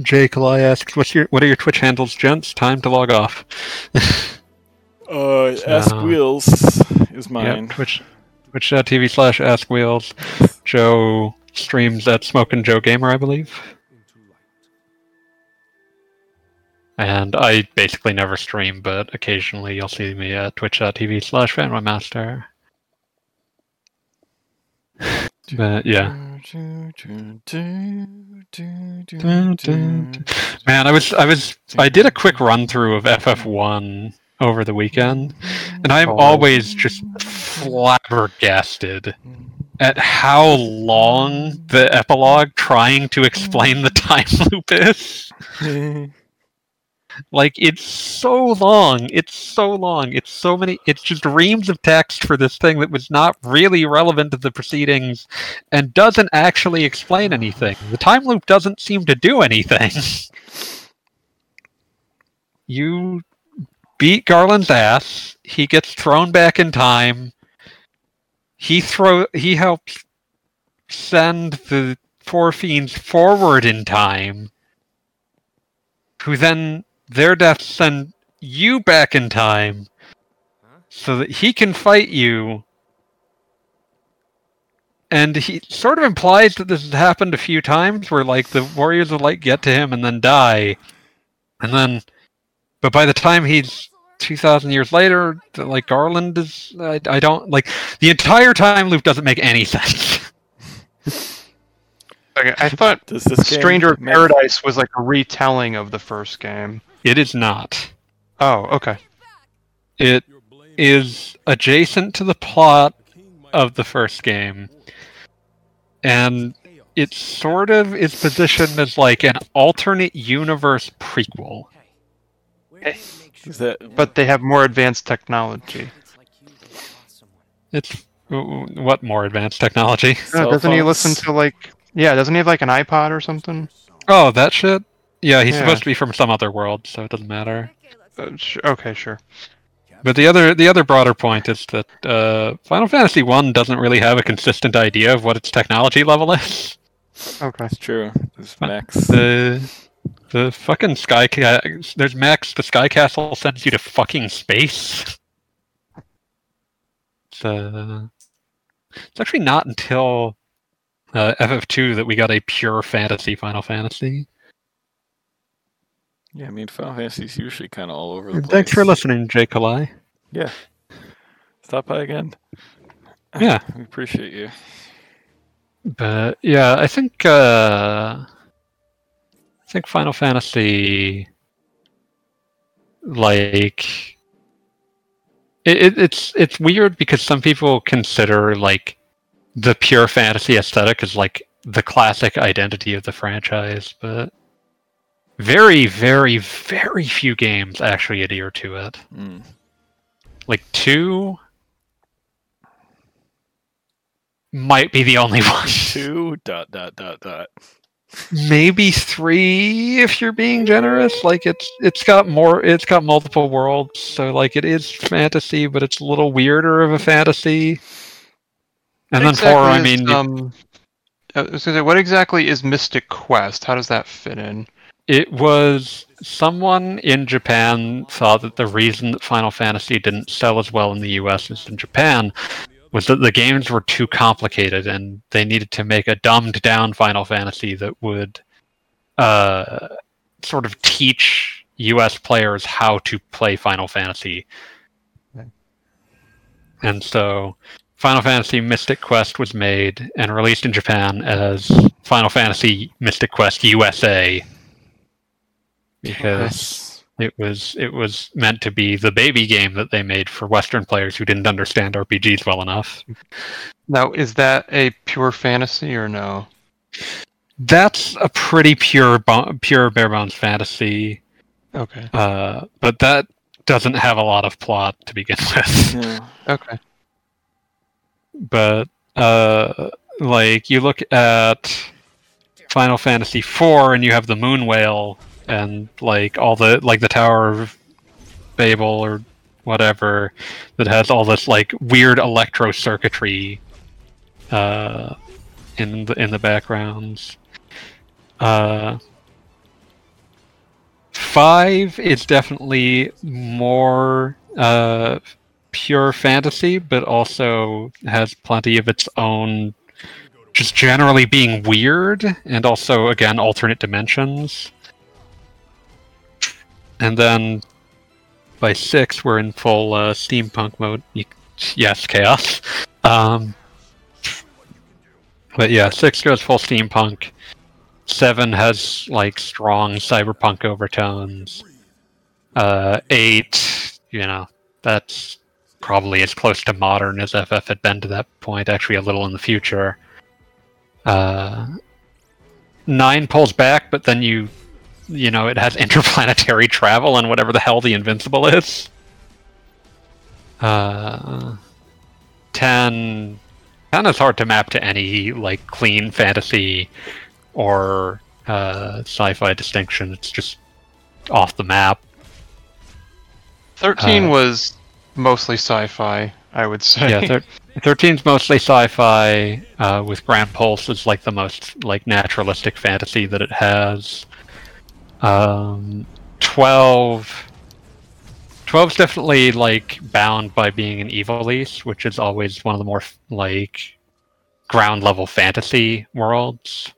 Jake Lai asks, "What's your what are your Twitch handles, gents? Time to log off." (laughs) Uh, Ask Uh, Wheels is mine. Yeah, Twitch, twitch.tv slash Ask Wheels. Joe streams at Smokin' Joe Gamer, I believe. And I basically never stream, but occasionally you'll see me at twitch.tv slash fanboymaster. But yeah. Man, I was I was I did a quick run through of FF1 over the weekend, and I'm Oh. always just flabbergasted at how long the epilogue trying to explain the time (laughs) loop is. Like it's so long. It's so long. It's so many. It's just reams of text for this thing that was not really relevant to the proceedings, and doesn't actually explain anything. The time loop doesn't seem to do anything. (laughs) you beat Garland's ass. He gets thrown back in time. He throw. He helps send the four fiends forward in time. Who then their deaths send you back in time so that he can fight you. And he sort of implies that this has happened a few times where like the warriors of light get to him and then die. And then but by the time he's 2000 years later, like Garland is I, I don't like the entire time loop doesn't make any (laughs) sense. Okay, I thought Does this Stranger of make- Paradise was like a retelling of the first game. it is not. Oh, okay. It is adjacent to the plot of the first game. And it sort of is positioned as like an alternate universe prequel. Is that But they have more advanced technology. It's what more advanced technology? Oh, doesn't he listen to like? Yeah, doesn't he have like an iPod or something? Oh, that shit? Yeah, he's Yeah. supposed to be from some other world, so it doesn't matter. Uh, sh- okay, sure. But the other the other broader point is that uh, Final Fantasy One doesn't really have a consistent idea of what its technology level is. Okay. It's true. There's Huh. Max. The the fucking sky ca- there's Max. The Sky Castle sends you to fucking space. It's, uh, it's actually not until uh, FF2 that we got a pure fantasy Final Fantasy. Yeah, I mean, Final Fantasy's usually kind of all over the place. Thanks for listening, Jay Kalai. Yeah. Stop by again. Yeah. we appreciate you. But yeah, I think uh, I think Final Fantasy like it, it, it's it's weird because some people consider like the pure fantasy aesthetic as like the classic identity of the franchise, but very, very, very few games actually adhere to it. Mm. Like two might be the only (laughs) one. Two dot dot dot dot. Maybe three if you're being generous like it's it's got more it's got multiple worlds so like it is fantasy but it's a little weirder of a fantasy and then four i mean is, um, I was gonna say, what exactly is Mystic Quest? How does that fit in? it was someone in japan thought that the reason that final fantasy didn't sell as well in the us as in japan was that the games were too complicated and they needed to make a dumbed down Final Fantasy that would uh, sort of teach US players how to play Final Fantasy. Okay. And so Final Fantasy Mystic Quest was made and released in Japan as Final Fantasy Mystic Quest USA because it was it was meant to be the baby game that they made for Western players who didn't understand RPGs well enough. Now, is that a pure fantasy or no? That's a pretty pure pure bare bones fantasy, Okay. uh, but that doesn't have a lot of plot to begin (laughs) with. Yeah. Okay. but uh, like you look at Final Fantasy IV, and you have the Moon Whale, and like all the like the Tower of Babel or whatever that has all this like weird electro circuitry uh, in the in the backgrounds. Uh, five is definitely more uh, pure fantasy, but also has plenty of its own, just generally being weird, and also again alternate dimensions. And then by six, we're in full uh, steampunk mode. Yes, chaos. Um, but yeah, six goes full steampunk. Seven has like strong cyberpunk overtones. Uh, eight, you know, that's probably as close to modern as FF had been to that point, actually a little in the future. Uh, nine pulls back, but then you, you know, it has interplanetary travel and whatever the hell the Invincible is. Uh, ten, ten is hard to map to any like clean fantasy or uh, sci-fi distinction. It's just off the map. Thirteen Uh, was mostly sci-fi, I would say. yeah, thir- 13's mostly sci-fi, uh, with Gran Pulse is like the most like naturalistic fantasy that it has. Um, 12, 12's definitely like bound by being an Ivalice, which is always one of the more like ground level fantasy worlds.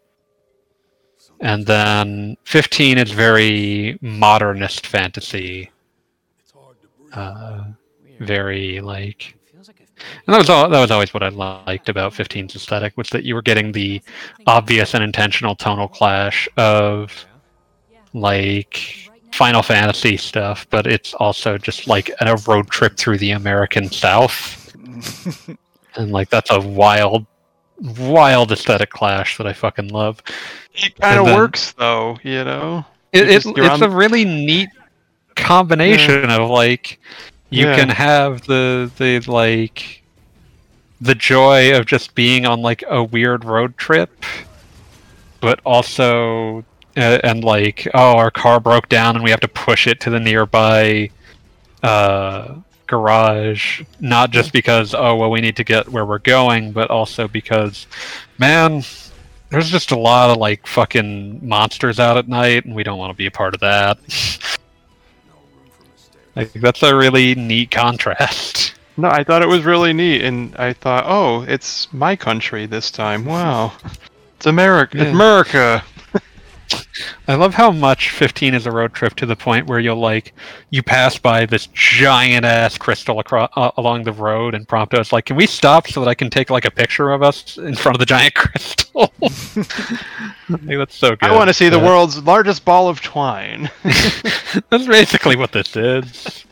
And then 15 is very modernist fantasy. Uh, very like and that was all, that was always what I liked about 15's aesthetic was that you were getting the obvious and intentional tonal clash of like Final Fantasy stuff, but it's also just like a road trip through the American South, (laughs) and like that's a wild, wild aesthetic clash that I fucking love. It kind of then- works though, you know. It, it, just- it's on- a really neat combination of like you Yeah. can have the the like the joy of just being on like a weird road trip but also uh, and like oh our car broke down and we have to push it to the nearby uh garage not just because oh well we need to get where we're going but also because man there's just a lot of like fucking monsters out at night and we don't want to be a part of that (laughs) I think that's a really neat contrast. (laughs) No, I thought it was really neat, and I thought, oh, it's my country this time. Wow, it's America. Yeah. It's America. I love how much 15 is a road trip to the point where you'll like you pass by this giant ass crystal across uh, along the road and Prompto is like, "Can we stop so that I can take like a picture of us in front of the giant (laughs) crystal?" (laughs) I that's so good. I want to see the Uh, world's largest ball of twine. (laughs) that's basically what this is.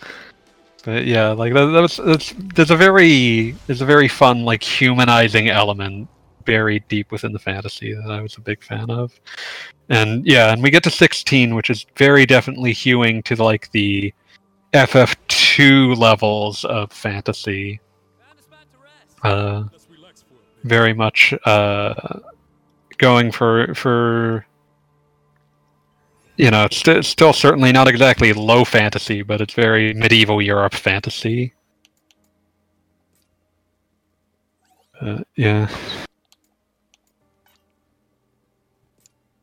But yeah, like that, that was, that's, there's a very there's a very fun like humanizing element buried deep within the fantasy that I was a big fan of. And yeah, and we get to 16, which is very definitely hewing to like the FF2 levels of fantasy. Uh, very much uh, going for for you know, st- still certainly not exactly low fantasy, but it's very medieval Europe fantasy. Uh, yeah.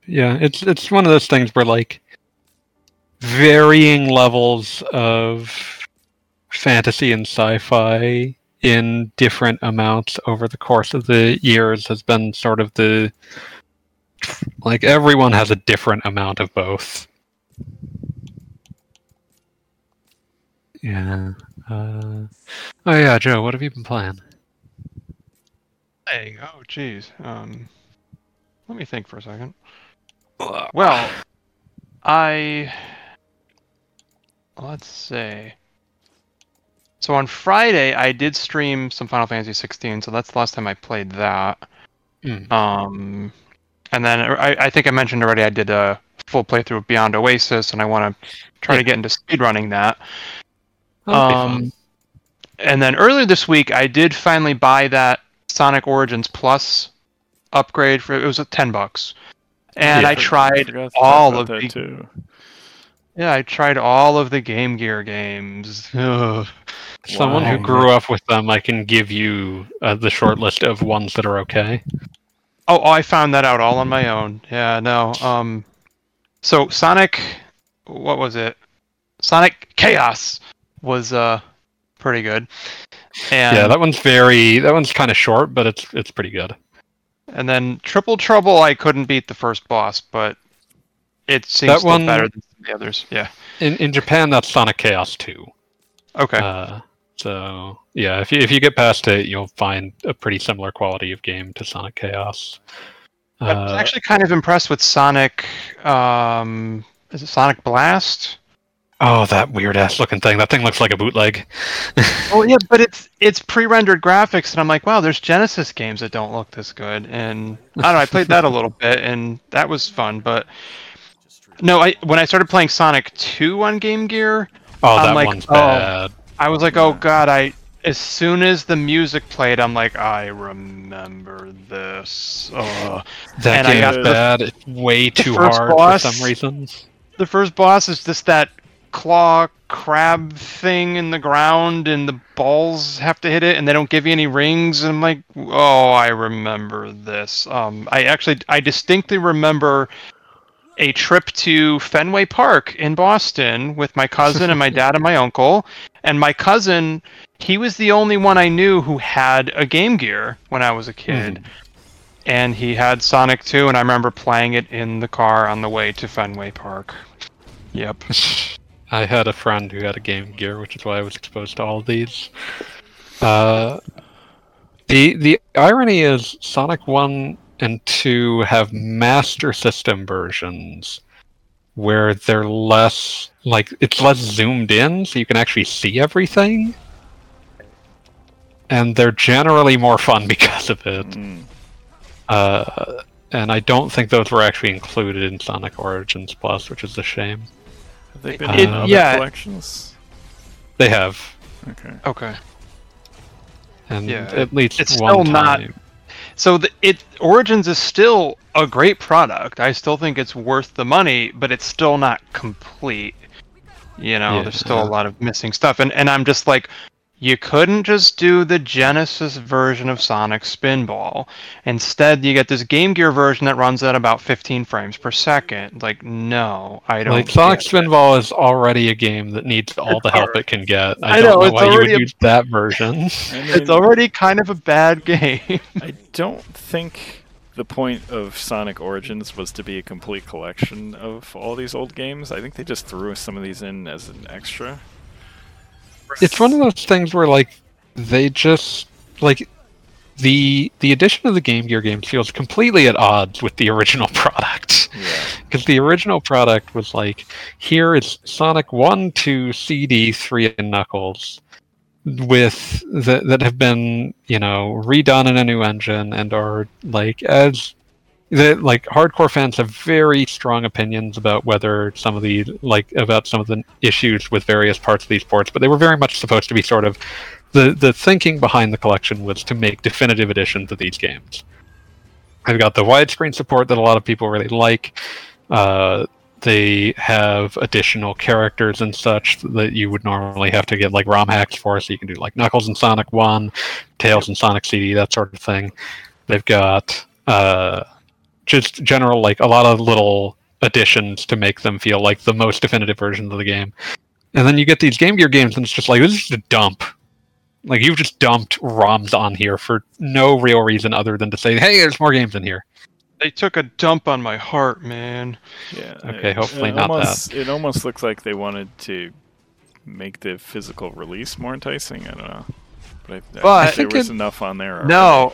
Yeah, it's it's one of those things where like varying levels of fantasy and sci-fi in different amounts over the course of the years has been sort of the like everyone has a different amount of both. Yeah. Uh, oh yeah, Joe, what have you been playing? Hey, oh geez. Um, let me think for a second. Well, I let's see. So on Friday, I did stream some Final Fantasy 16, so that's the last time I played that. Hmm. Um, and then I, I think I mentioned already I did a full playthrough of Beyond Oasis, and I want to try Yeah. to get into speedrunning that. Um, and then earlier this week, I did finally buy that Sonic Origins Plus upgrade for it was at ten bucks, and Yeah. I tried forgot to talk all of that the too. yeah I tried all of the Game Gear games. (laughs) Ugh. Someone who grew up with them, I can give you uh, the short list of ones that are okay. Oh, oh, I found that out all on my own. Yeah, no. Um, so Sonic, what was it? Sonic Chaos was uh pretty good. And yeah, that one's very. That one's kind of short, but it's it's pretty good. And then Triple Trouble, I couldn't beat the first boss, but it seems That one- better than the others. Yeah. In in Japan, that's Sonic Chaos Two. Okay. Uh, so yeah, if you if you get past it, you'll find a pretty similar quality of game to Sonic Chaos. I was Uh, actually kind of impressed with Sonic. Um, is it Sonic Blast? Oh, that weird ass looking thing. That thing looks like a bootleg. (laughs) Oh yeah, but it's it's pre-rendered graphics, and I'm like, wow, there's Genesis games that don't look this good. And I don't know, I played that a little bit, and that was fun. But no, I when I started playing Sonic 2 on Game Gear, Oh, I'm that like, one's oh. bad. I was like, oh god, I. As soon as the music played, I'm like, I remember this. Ugh. That and I the- bad. It's way too hard boss- for some reasons. the first boss is just that claw crab thing in the ground and the balls have to hit it and they don't give you any rings? And I'm like oh I remember this. Um I actually I distinctly remember a trip to Fenway Park in Boston with my cousin and my dad and my (laughs) uncle. And my cousin he was the only one I knew who had a Game Gear when I was a kid. And he had Sonic 2 and I remember playing it in the car on the way to Fenway Park. Yep. (laughs) I had a friend who had a Game Gear, which is why I was exposed to all of these. Uh, the the irony is Sonic One and Two have Master System versions where they're less like it's less zoomed in, so you can actually see everything, and they're generally more fun (laughs) because of it. Mm. Uh, and I don't think those were actually included in Sonic Origins Plus, which is a shame. Have they been It- in uh, other yeah. collections? They have, Okay. Okay. and Yeah, at least it's one still not- time. So the, it Origins is still a great product. I still think it's worth the money, but it's still not complete. You know, Yeah. there's still a lot of missing stuff, and and I'm just like, you couldn't just do the Genesis version of Sonic Spinball. Instead, you get this Game Gear version that runs at about 15 frames per second. Like, no, I don't. Like Sonic get. Spinball is already a game that needs all the help it can get. I, I don't know, know, why you would a- use that version. (laughs) I (laughs) mean, It's already kind of a bad game. (laughs) I don't think the point of Sonic Origins was to be a complete collection of all these old games. I think they just threw some of these in as an extra. It's one of those things where like they just like the the addition of the Game Gear games feels completely at odds with the original (laughs) product. Yeah. Because the original product was like, here is Sonic 1, 2, CD, 3, and Knuckles with that that have been, you know, redone in a new engine and are like as the like hardcore fans have very strong opinions about whether some of the like about some of the issues with various parts of these ports, but they were very much supposed to be sort of the the thinking behind the collection was to make definitive editions of these games. They've got the widescreen support that a lot of people really like. Uh, they have additional characters and such that you would normally have to get like ROM hacks for, so you can do like Knuckles and Sonic One, Tails and Sonic CD, that sort of thing. They've got uh, just general like a lot of little additions to make them feel like the most definitive version of the game. And then you get these Game Gear games, and it's just like this is a dump. Like you've just dumped ROMs on here for no real reason other than to say, "Hey, there's more games in here." They took a dump on my heart, man. Yeah. Okay, it- hopefully it not almost, It almost looks like they wanted to make the physical release more enticing. I don't know. But, I, I But- think there was it- enough on there. No,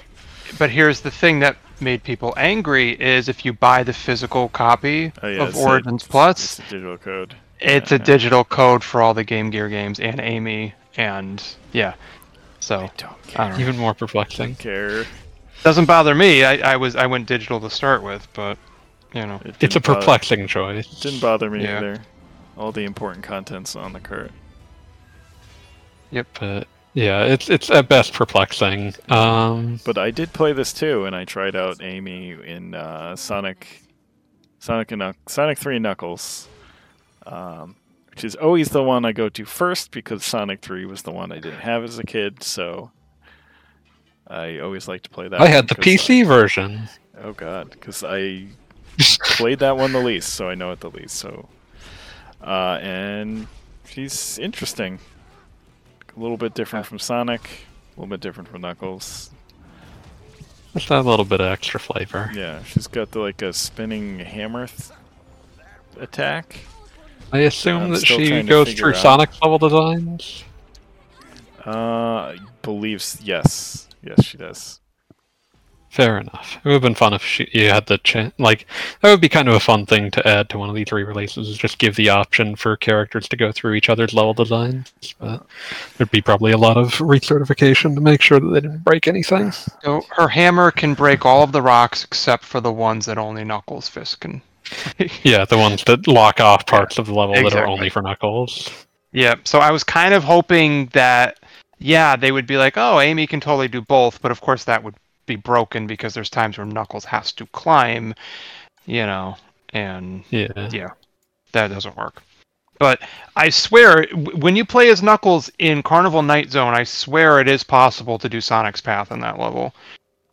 but here's the thing that made people angry is if you buy the physical copy Oh, yeah, of it's a- Origins it's- Plus, It's a digital code. it's yeah, a yeah. digital code for all the Game Gear games and Amy and yeah. So Don't I don't. Even more perplexing. care. doesn't bother me. I, I was I went digital to start with, but you know. It It's a didn't bother- perplexing choice. Didn't bother me Yeah. either. All the important contents on the cart. Yep. But yeah, it's it's at best perplexing. Um, But I did play this too, and I tried out Amy in uh, Sonic, Sonic and Sonic Three Knuckles, um, which is always the one I go to first because Sonic Three was the one I didn't have as a kid, so I always like to play that. I had the PC version. Oh God, because I played that one the least, so I know it the least. So, uh, and she's interesting. A little bit different from Sonic, a little bit different from Knuckles. Just that little bit of extra flavor. Yeah, she's got the, like a spinning hammer th- attack. I assume I'm that still she trying to goes figure through out. Sonic level designs. Uh, believes yes, yes she does. Fair enough. It would have been fun if she, you had the chance. Like that would be kind of a fun thing to add to one of these re-releases. Is just give the option for characters to go through each other's level designs. But there'd be probably a lot of recertification to make sure that they didn't break anything. So her hammer can break all of the rocks except for the ones that only Knuckles Fist can. (laughs) Yeah, the ones that lock off parts of the level that are only for Knuckles. Yeah, so I was kind of hoping that, yeah, they would be like, oh, Amy can totally do both, but of course that would be broken because there's times where Knuckles has to climb, you know, and Yeah. yeah, that doesn't work. But I swear, when you play as Knuckles in Carnival Night Zone, I swear it is possible to do Sonic's Path in that level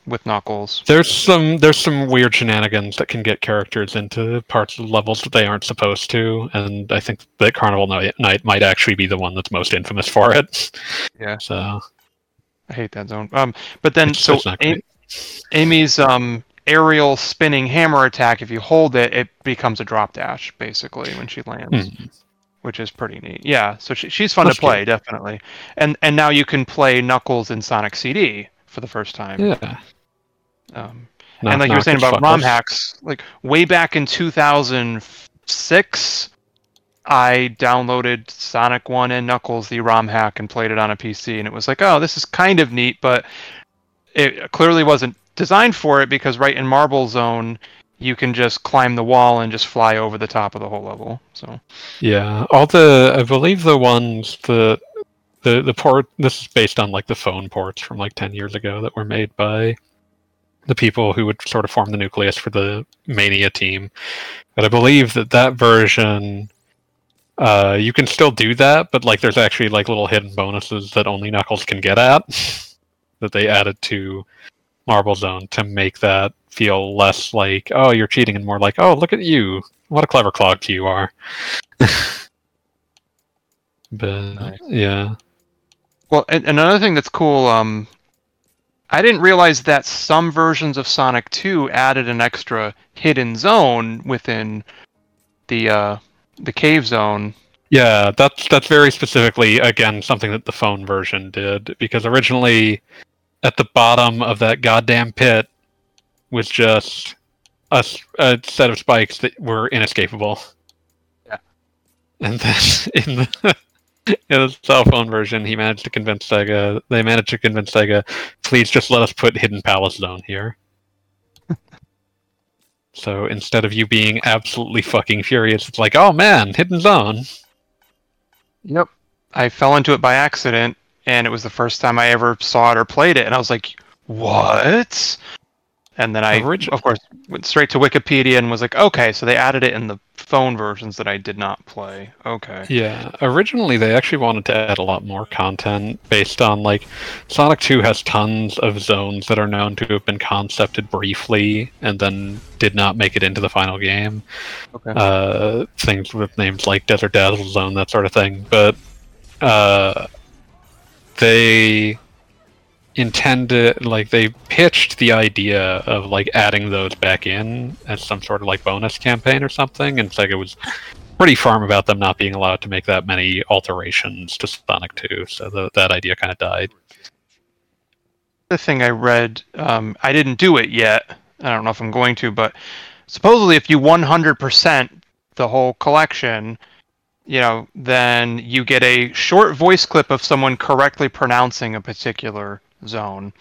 with Knuckles. There's some there's some weird shenanigans that can get characters into parts of levels that they aren't supposed to, and I think that Carnival Night, Night might actually be the one that's most infamous for it. Yeah. So I hate that zone. Um, but then It's- so A- Amy's um aerial spinning hammer attack, if you hold it, it becomes a drop dash basically when she lands, Hmm. which is pretty neat. Yeah, so she, she's fun That's to play, definitely. And and now you can play Knuckles in Sonic CD for the first time. yeah. Um, and like you were saying about ROM hacks, like way back in 2006, I downloaded Sonic 1 and Knuckles, the ROM hack, and played it on a PC. And it was like, oh, this is kind of neat, but it clearly wasn't designed for it because right in Marble Zone, you can just climb the wall and just fly over the top of the whole level. So Yeah, all the I believe the ones the the the port. This is based on like the phone ports from like ten years ago that were made by the people who would sort of form the nucleus for the Mania team. But I believe that that version. Uh, you can still do that, but like there's actually like little hidden bonuses that only Knuckles can get at (laughs) that they added to Marble Zone to make that feel less like oh you're cheating and more like oh look at you what a clever clog you are. (laughs) but Nice. yeah, Well, and another thing that's cool, um, I didn't realize that some versions of Sonic 2 added an extra hidden zone within the uh, the cave zone. yeah, that's that's very specifically again something that the phone version did because originally at the bottom of that goddamn pit was just a, a set of spikes that were inescapable. Yeah. And then (laughs) in the in the cell phone version, he managed to convince Sega. They managed to convince Sega, please just let us put Hidden Palace Zone here. So instead of you being absolutely fucking furious, it's like, oh man, Hidden Zone. Yep. I fell into it by accident, and it was the first time I ever saw it or played it, and I was like, "What?" And then I, Origi- of course, went straight to Wikipedia and was like, "Okay, so they added it in the phone versions that I did not play." Okay. Yeah, originally they actually wanted to add a lot more content based on like Sonic 2 has tons of zones that are known to have been concepted briefly and then did not make it into the final game. Okay. Uh, things with names like Desert Dazzle Zone, that sort of thing. But uh, they intended like they pitched the idea of like adding those back in as some sort of like bonus campaign or something and Sega was pretty firm about them not being allowed to make that many alterations to Sonic 2 so the, that idea kind of died The thing I read, um, I didn't do it yet. I don't know if I'm going to, but supposedly if you 100% the whole collection, you know, then you get a short voice clip of someone correctly pronouncing a particular zone.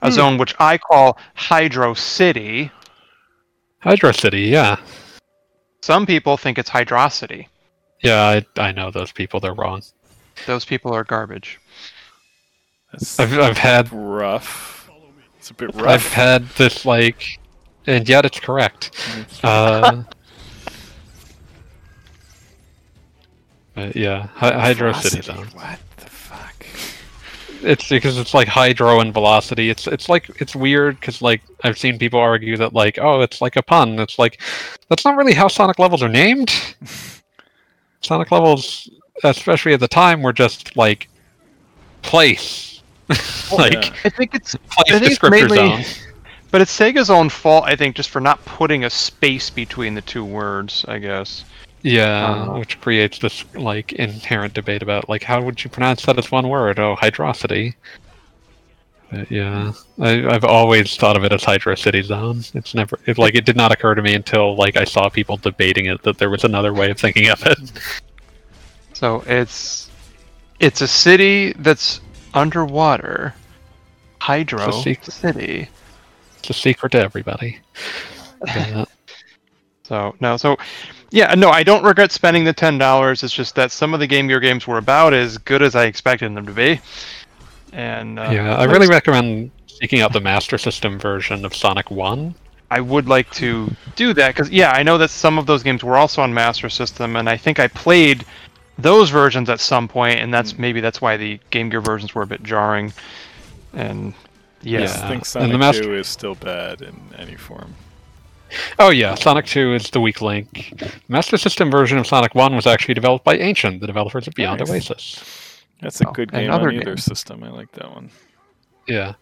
A Hmm. zone which I call Hydro City. Hydro City yeah Some people think it's Hydrocity. yeah I, I know those people they're wrong Those people are garbage. That's I've, I've had rough. It's a bit rough. I've had this like and yet it's correct Uh, (laughs) but yeah, Hy- Hydro City Zone. What the fuck? It's because it's like hydro and velocity. It's it's like it's weird because like I've seen people argue that like oh it's like a pun. It's like that's not really how Sonic levels are named. (laughs) Sonic levels, especially at the time, were just like place, (laughs) like yeah. I think it's place I think it's mainly- zone. but it's Sega's own fault, I think, just for not putting a space between the two words, I guess. Yeah, Uh, which creates this like inherent debate about like how would you pronounce that as one word? Oh, hydrocity. But yeah, I, I've always thought of it as Hydro City Zone. It's never it, like it did not occur to me until like I saw people debating it that there was another way of thinking of it. (laughs) So it's it's a city that's underwater. Hydro It's secret. City. It's a secret to everybody. (laughs) But, So no, so yeah, no, I don't regret spending the ten dollars. It's just that some of the Game Gear games were about as good as I expected them to be. And uh, yeah, I really recommend seeking out the Master System version of Sonic One. I would like to do that because yeah, I know that some of those games were also on Master System, and I think I played those versions at some point, and that's maybe that's why the Game Gear versions were a bit jarring. And yeah, I Yeah. think and the Sonic Master- 2 is still bad in any form. Oh yeah, Sonic 2 is the weak link. Master System version of Sonic 1 was actually developed by Ancient, the developers of Beyond Nice. Oasis. That's a Oh, good game another on either game. system. I like that one. Yeah.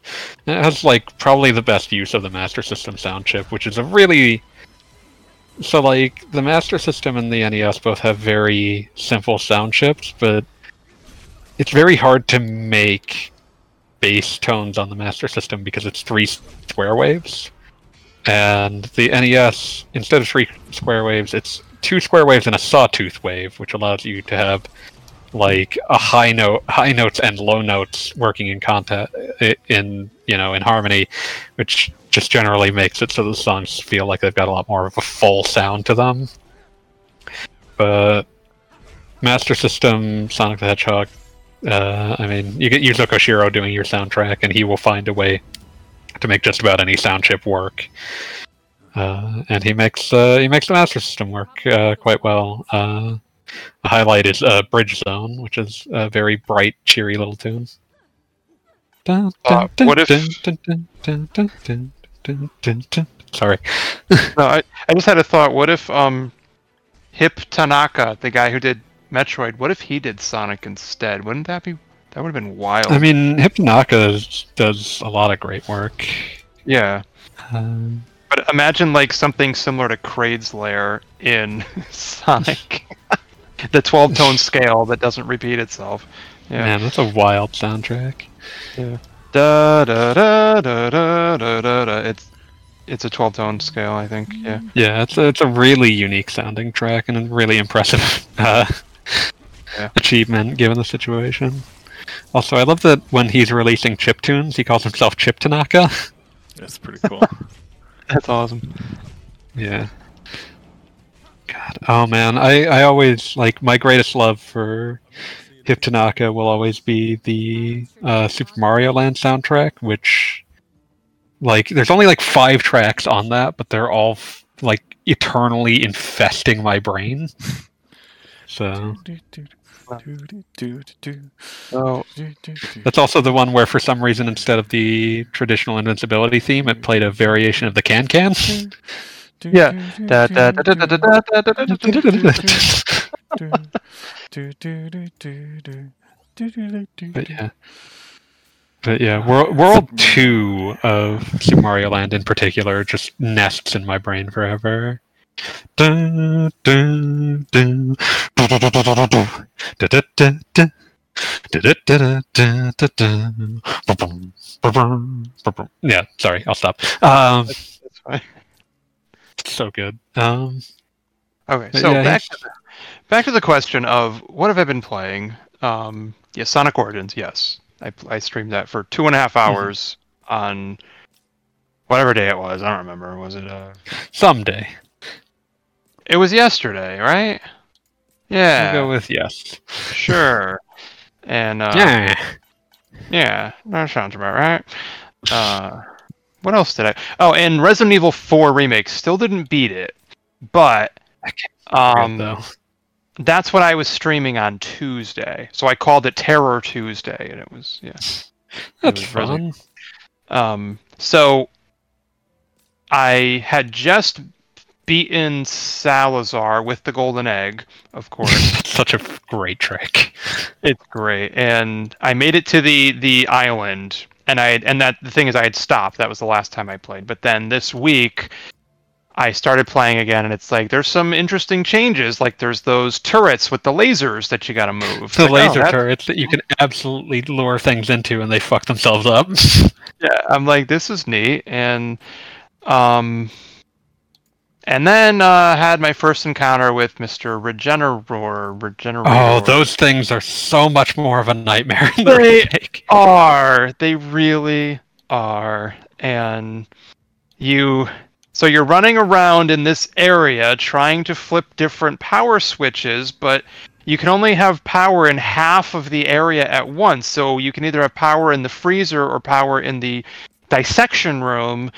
And it has like probably the best use of the Master System sound chip, which is a really so like the Master System and the NES both have very simple sound chips, but it's very hard to make bass tones on the Master System because it's three square waves. And the NES, instead of three square waves, it's two square waves and a sawtooth wave, which allows you to have like a high note, high notes and low notes working in contact in you know in harmony, which just generally makes it so the songs feel like they've got a lot more of a full sound to them. But Master System, Sonic the Hedgehog, uh, I mean, you get Yuzo Koshiro doing your soundtrack, and he will find a way to make just about any sound chip work. Uh, and he makes uh, he makes the Master System work uh, quite well. Uh, the highlight is uh, Bridge Zone, which is a very bright, cheery little tune. Uh, what if? Sorry. no, I, I just had a thought. What if um, Hip Tanaka, the guy who did Metroid, what if he did Sonic instead? Wouldn't that be that would have been wild? I mean, Hip Tanaka does a lot of great work. yeah. Um, But imagine like something similar to Kraid's Lair in (laughs) Sonic. (laughs) the 12 tone (laughs) scale that doesn't repeat itself. Yeah. Man, that's a wild soundtrack. Da, da, da, da, da, da, da, da. It's it's a 12 tone scale, I think. Yeah. Yeah, it's a, it's a really unique sounding track and a really impressive uh, Yeah. achievement given the situation. Also, I love that when he's releasing chip tunes, he calls himself Chip Tanaka. That's pretty cool. (laughs) That's awesome. yeah. God, oh man, I, I always like my greatest love for Hip Tanaka will always be the uh, Super Mario Land soundtrack, which like there's only like five tracks on that, but they're all f- like eternally infesting my brain. (laughs) So Oh. That's also the one where, for some reason, instead of the traditional invincibility theme, it played a variation of the Can Can. Yeah. but yeah. But yeah, world, world two of Super Mario Land in particular just nests in my brain forever. Yeah, sorry, I'll stop. Um, That's fine. so good. Um, Okay, so yeah, back to, the, back to the question of what have I been playing? Um, yeah, Sonic Origins. Yes, I I streamed that for two and a half Mm-hmm. hours on whatever day it was. I don't remember. Was it uh? someday. It was yesterday, right? I'll Yeah, go with yes. sure. And uh, yeah. Yeah, that sounds about right. Uh, what else did I? Oh, and Resident Evil 4 remake still didn't beat it, but um, that's what I was streaming on Tuesday. So I called it Terror Tuesday, and it was yeah. That's was Resident- fun. Um, so I had just beaten Salazar with the golden egg, of course. (laughs) Such a great trick. It's great, and I made it to the the island, and I and that the thing is I had stopped. That was the last time I played. But then this week, I started playing again, and it's like there's some interesting changes. Like there's those turrets with the lasers that you got to move. The Like, oh, laser that- turrets that you can absolutely lure things into and they fuck themselves up. (laughs) Yeah, I'm like this is neat, and um, and then uh, had my first encounter with Mister Regenerar. Regenerar. oh, those things are so much more of a nightmare They- are they really are and you so you're running around in this area trying to flip different power switches but you can only have power in half of the area at once so you can either have power in the freezer or power in the dissection room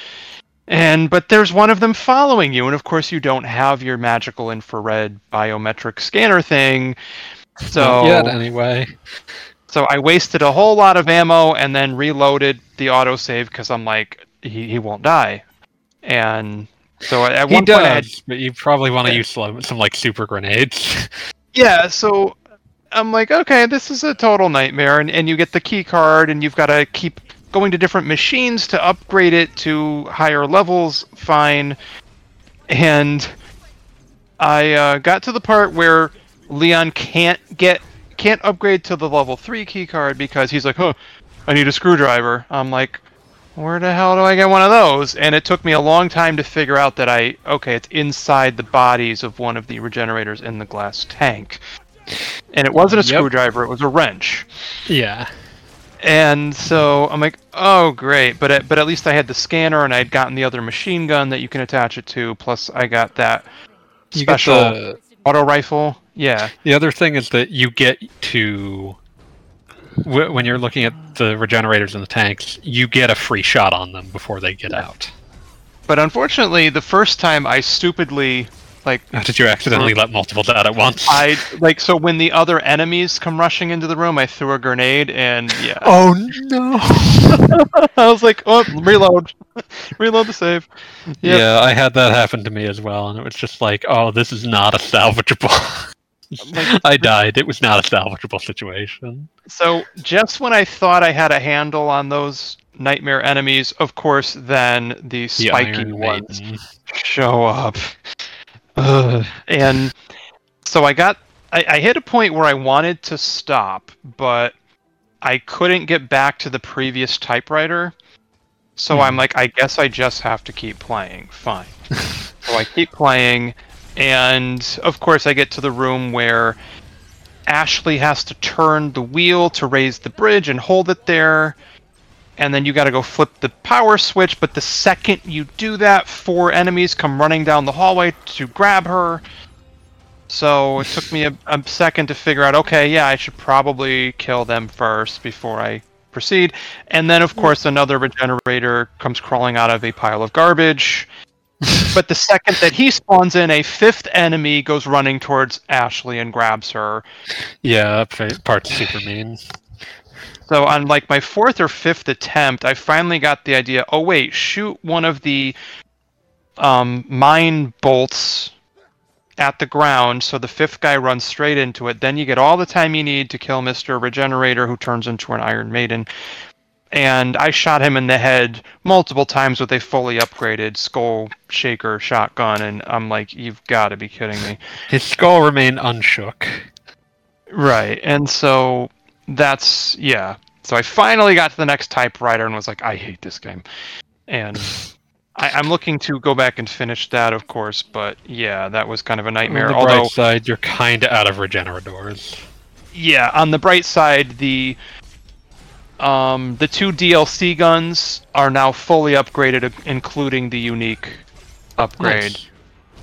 and but there's one of them following you and of course you don't have your magical infrared biometric scanner thing (laughs) so Not yet, anyway. (laughs) so I wasted a whole lot of ammo and then reloaded the autosave because I'm like, he, he won't die. And so at He one does, point I had, but you probably want to Yeah. use some, some like super grenades. (laughs) yeah, so I'm like, okay, this is a total nightmare. And, and you get the key card and you've got to keep going to different machines to upgrade it to higher levels. Fine. And I uh, got to the part where Leon can't get can't upgrade to the level three key card because he's like, huh, I need a screwdriver. I'm like, where the hell do I get one of those? And it took me a long time to figure out that I okay, it's inside the bodies of one of the regenerators in the glass tank. And it wasn't a Yep. screwdriver, it was a wrench. yeah. And so I'm like, oh great, but at, but at least I had the scanner and I'd gotten the other machine gun that you can attach it to. Plus I got that You special the, auto rifle. Yeah, the other thing is that you get to when you're looking at the regenerators in the tanks, you get a free shot on them before they get out. but unfortunately, the first time I stupidly like Uh, Did you accidentally let multiple dead at once? I like so when the other enemies come rushing into the room, I threw a grenade and yeah, (laughs) Oh no! (laughs) I was like, oh, reload, (laughs) reload the save. Yep. Yeah, I had that happen to me as well, and it was just like, oh, this is not a salvageable. Like- I died. It was not a salvageable situation. So just when I thought I had a handle on those nightmare enemies, of course, then the The spiky ones show up. Ugh. (sighs) And so I got I, I hit a point where I wanted to stop, but I couldn't get back to the previous typewriter. So I'm Hmm. like, I guess I just have to keep playing. Fine. (laughs) so I keep playing, and of course I get to the room where Ashley has to turn the wheel to raise the bridge and hold it there. And then you got to go flip the power switch, but the second you do that, four enemies come running down the hallway to grab her. So it took me a, a second to figure out, okay, yeah, I should probably kill them first before I proceed. And then, of course, another regenerator comes crawling out of a pile of garbage. (laughs) but the second that he spawns in, a fifth enemy goes running towards Ashley and grabs her. Yeah, that part's super mean. So on like my fourth or fifth attempt, I finally got the idea. Oh wait, shoot one of the um, mine bolts at the ground, so the fifth guy runs straight into it. Then you get all the time you need to kill Mister Regenerator, who turns into an Iron Maiden. And I shot him in the head multiple times with a fully upgraded Skull Shaker shotgun, and I'm like, "You've got to be kidding me!" (laughs) His skull remained unshook. Right, and so that's yeah. So I finally got to the next typewriter and was like, I hate this game, and I, I'm looking to go back and finish that, of course. But yeah, that was kind of a nightmare. On the Although, bright side, you're kind of out of regenerators. yeah, on the bright side, the um the two DLC guns are now fully upgraded, including the unique upgrade. Nice.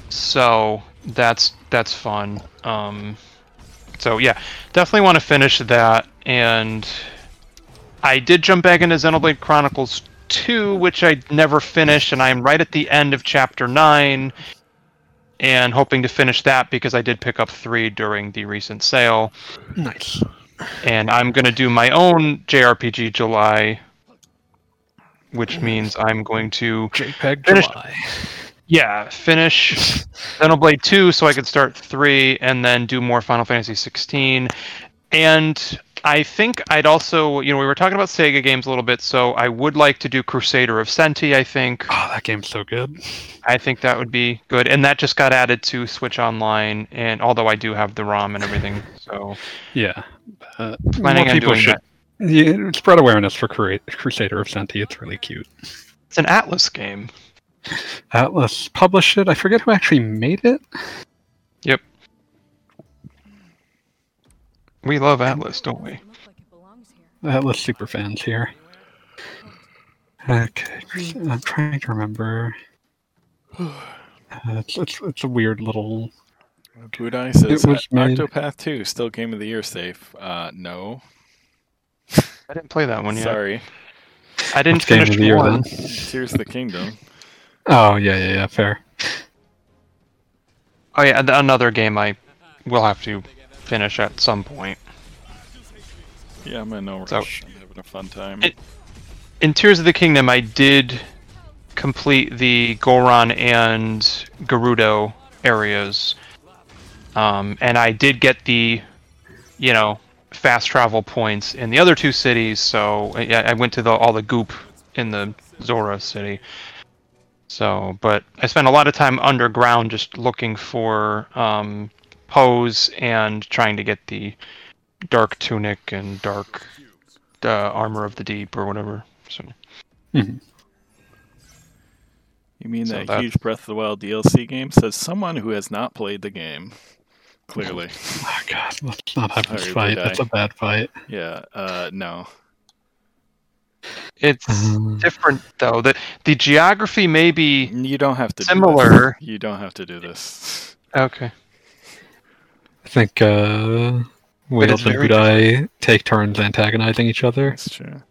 So that's that's fun. Um, so yeah, definitely want to finish that. And I did jump back into Xenoblade Chronicles 2, which I never finished, and I'm right at the end of chapter 9 and hoping to finish that because I did pick up 3 during the recent sale. Nice. And I'm going to do my own JRPG July, which means I'm going to JPEG Finish- July. Yeah, finish Xenoblade 2 so I could start 3 and then do more Final Fantasy 16. And I think I'd also, you know, we were talking about Sega games a little bit, so I would like to do Crusader of Centy, I think. Oh, that game's so good. I think that would be good. And that just got added to Switch Online, and although I do have the ROM and everything, so Yeah. Uh, planning more on people doing should that. yeah, spread awareness for Crusader of Centy. It's really cute. It's an Atlus game. Atlus published it. I forget who actually made it. Yep. We love Atlus, don't we? Atlus super fans here. Okay, I'm trying to remember. Uh, it's, it's, it's a weird little. Budai says was uh, made- Octopath 2 still game of the year safe. Uh, no, I didn't play that one yet. sorry. I didn't What's game finish of the year one. then? Tears of the Kingdom. Oh yeah, yeah, yeah. Fair. Oh yeah, and another game I will have to finish at some point. Yeah, I'm in no So- I'm having a fun time. It- In Tears of the Kingdom, I did complete the Goron and Gerudo areas, um, and I did get the, you know, fast travel points in the other two cities. So yeah, I went to the all the goop in the Zora city. So, but I spent a lot of time underground just looking for um, Poes and trying to get the dark tunic and dark uh, armor of the deep or whatever. So You mean So that, that- huge Breath of the Wild DLC game? Says someone who has not played the game. Clearly. Oh god, let's not have this Sorry, fight. That's a bad fight. Yeah, uh, no. It's Um, different though. That the geography may be You don't have to do Similar. this. You don't have to do this. (laughs) okay. I think uh, Wheels and very Budai take turns antagonizing each other. That's true.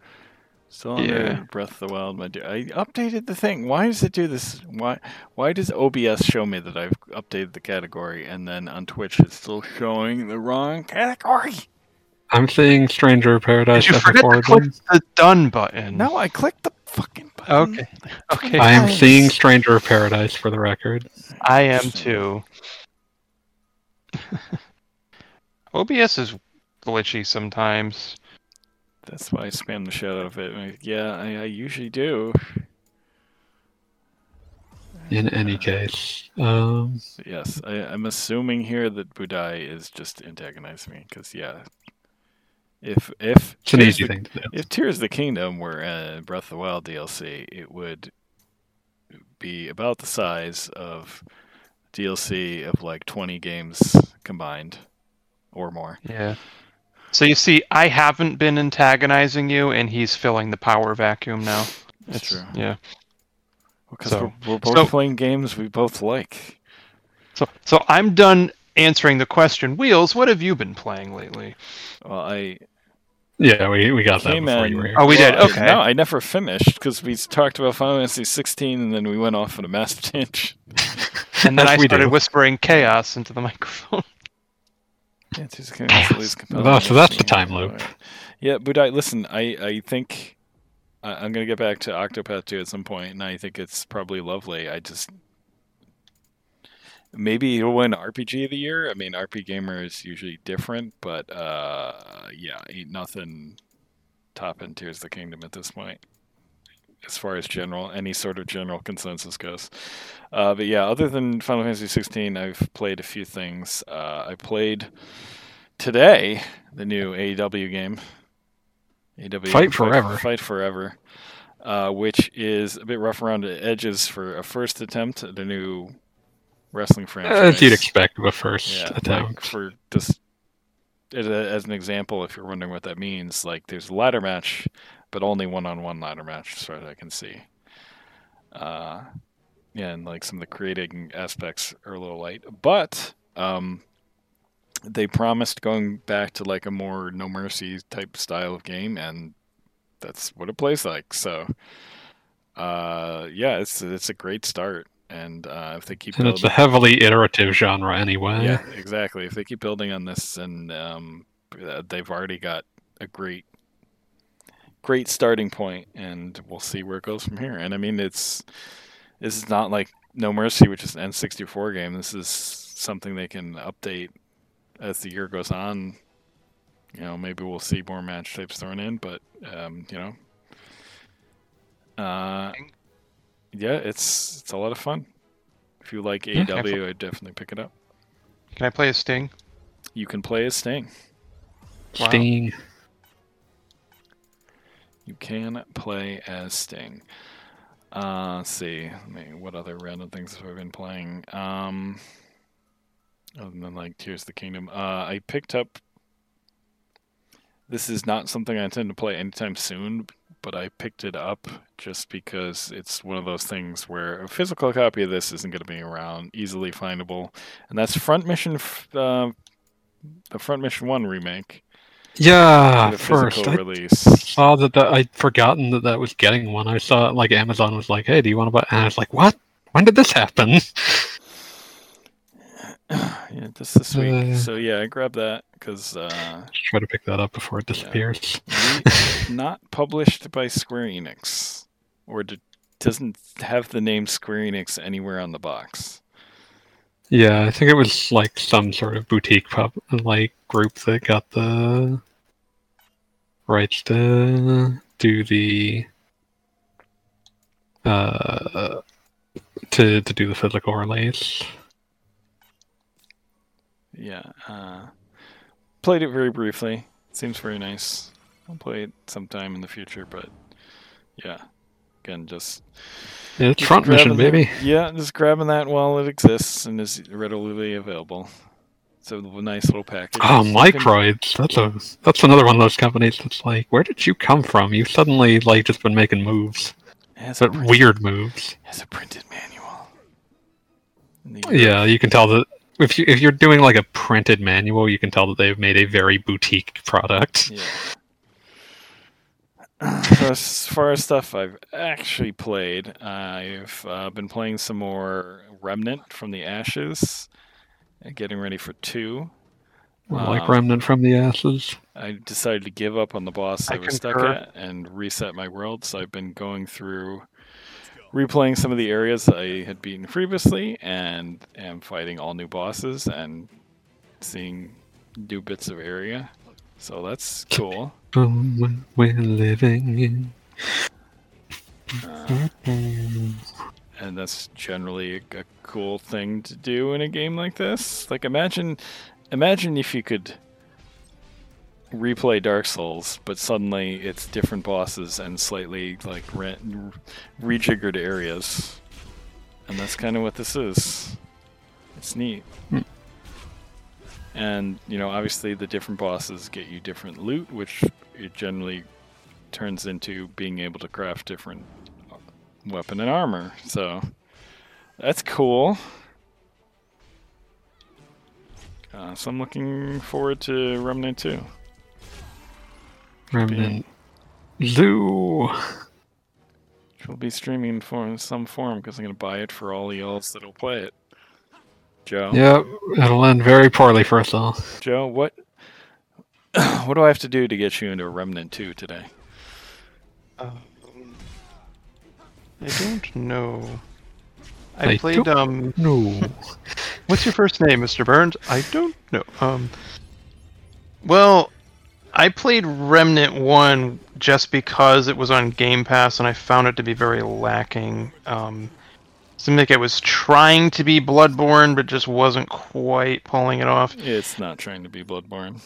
Still under Yeah. Breath of the Wild, my dear. I updated the thing. Why does it do this? Why why does OBS show me that I've updated the category and then on Twitch it's still showing the wrong category? I'm seeing Stranger of Paradise Did you as a forget to click one. the done button? No, I clicked the fucking button. Okay. Okay. I am Nice. seeing Stranger Paradise for the record. I am too. (laughs) OBS is glitchy sometimes. That's why I spam the shit out of it. Yeah, I, I usually do. In any case, um, Yes, I, I'm assuming here that Budai is just antagonizing me because yeah, if if it's an Tears easy of the- thing to do. If Tears of the Kingdom were uh, Breath of the Wild DLC, it would be about the size of DLC of like 20 games combined or more. Yeah. So you see, I haven't been antagonizing you, and he's filling the power vacuum now. That's It's- true. Yeah. Because So- we're, we're both so- playing games we both like. So so I'm done answering the question. Wheels, what have you been playing lately? Well, I Yeah, we, we got that came before in. you were here. Oh, we did? well, I- Okay. No, I never finished because we talked about Final Fantasy 16 and then we went off on a massive tangent. (laughs) And then I started do. whispering chaos into the microphone. Yeah, Tears of the Kingdom is at least compelling. Oh, so that's the time loop. right. Yeah, Budai, listen, I, I think I, I'm going to get back to Octopath 2 at some point, and I think it's probably lovely. I just. Maybe he'll win RPG of the year. I mean, RPGamer is usually different, but uh, yeah, ain't nothing topping Tears of the Kingdom at this point, as far as general any sort of general consensus goes. Uh, but yeah, other than Final Fantasy 16, I've played a few things. Uh, I played today the new AEW game. AEW Fight Forever. Fight Forever. Uh, which is a bit rough around the edges for a first attempt at a new wrestling franchise. As you'd expect of a first Yeah, attempt. like for just as, as an example, if you're wondering what that means, like there's a ladder match, but only one-on-one ladder match, as far as I can see. Uh, yeah, and like some of the creating aspects are a little light, but um, they promised going back to like a more no mercy type style of game, and that's what it plays like. So, uh, yeah, it's it's a great start, and uh, if they keep and it's a building- heavily iterative genre anyway. yeah, exactly. If they keep building on this, and um, uh, they've already got a great, great starting point, and we'll see where it goes from here. And I mean, it's this is not like No Mercy, which is an N64 game. This is something they can update as the year goes on. You know, maybe we'll see more match types thrown in, but um, you know, uh, yeah, it's it's a lot of fun. If you like Yeah. AEW, I'd definitely pick it up. Can I play a Sting? You can play as Sting. Wow. Sting. You can play as Sting. Uh, let's see. Let me, what other random things have I been playing? Um, other than like Tears of the Kingdom, uh, I picked up. This is not something I intend to play anytime soon, but I picked it up just because it's one of those things where a physical copy of this isn't going to be around, easily findable, and that's Front Mission, uh, the Front Mission One remake. Yeah, first. physical I release. saw that, that I'd forgotten that that was getting one. I saw like Amazon was like, "Hey, do you want to buy?" And I was like, "What? When did this happen?" (laughs) yeah, just this week. Uh, so yeah, I grabbed that because uh, Try to pick that up before it disappears. re- (laughs) not published by Square Enix, or d- doesn't have the name Square Enix anywhere on the box. Yeah, I think it was like some sort of boutique pub like group that got the rights to do the uh to to do the physical release. Yeah, uh, played it very briefly. Seems very nice. I'll play it sometime in the future, but yeah, again, just Yeah, it's front mission, baby. yeah, just grabbing that while it exists and is readily available. It's a nice little package. Oh, Microids. That's a that's another one of those companies that's like, where did you come from? You suddenly like just been making moves, but printed- weird moves. Has a printed manual. Yeah, you can tell that if you if you're doing like a printed manual, you can tell that they've made a very boutique product. Yeah. So as far as stuff I've actually played, I've uh, been playing some more Remnant from the Ashes, and getting ready for two. like Um, Remnant from the Ashes. I decided to give up on the boss I, I was stuck at and reset my world. So I've been going through, replaying some of the areas I had beaten previously, and am fighting all new bosses and seeing new bits of area. So that's cool. Um, we're living in. Uh, and that's generally a, a cool thing to do in a game like this. Like imagine, imagine if you could replay Dark Souls, but suddenly it's different bosses and slightly like re- rejiggered areas, and that's kind of what this is. It's neat. And you know, obviously, the different bosses get you different loot, which it generally turns into being able to craft different weapon and armor. So that's cool. Uh, so I'm looking forward to Remnant 2. Remnant. Zoo. Which will be streaming in some form because I'm going to buy it for all the y'alls that'll play it. Joe, Yep, it'll end very poorly for us all. Joe, what (coughs) what do I have to do to get you into a Remnant 2 today? Um, I don't know. I I played don't- um No. What's your first name, Mr. Burns? I don't know. Um, well, I played Remnant One just because it was on Game Pass, and I found it to be very lacking. Um, seemed like it was trying to be Bloodborne, but just wasn't quite pulling it off. It's not trying to be Bloodborne.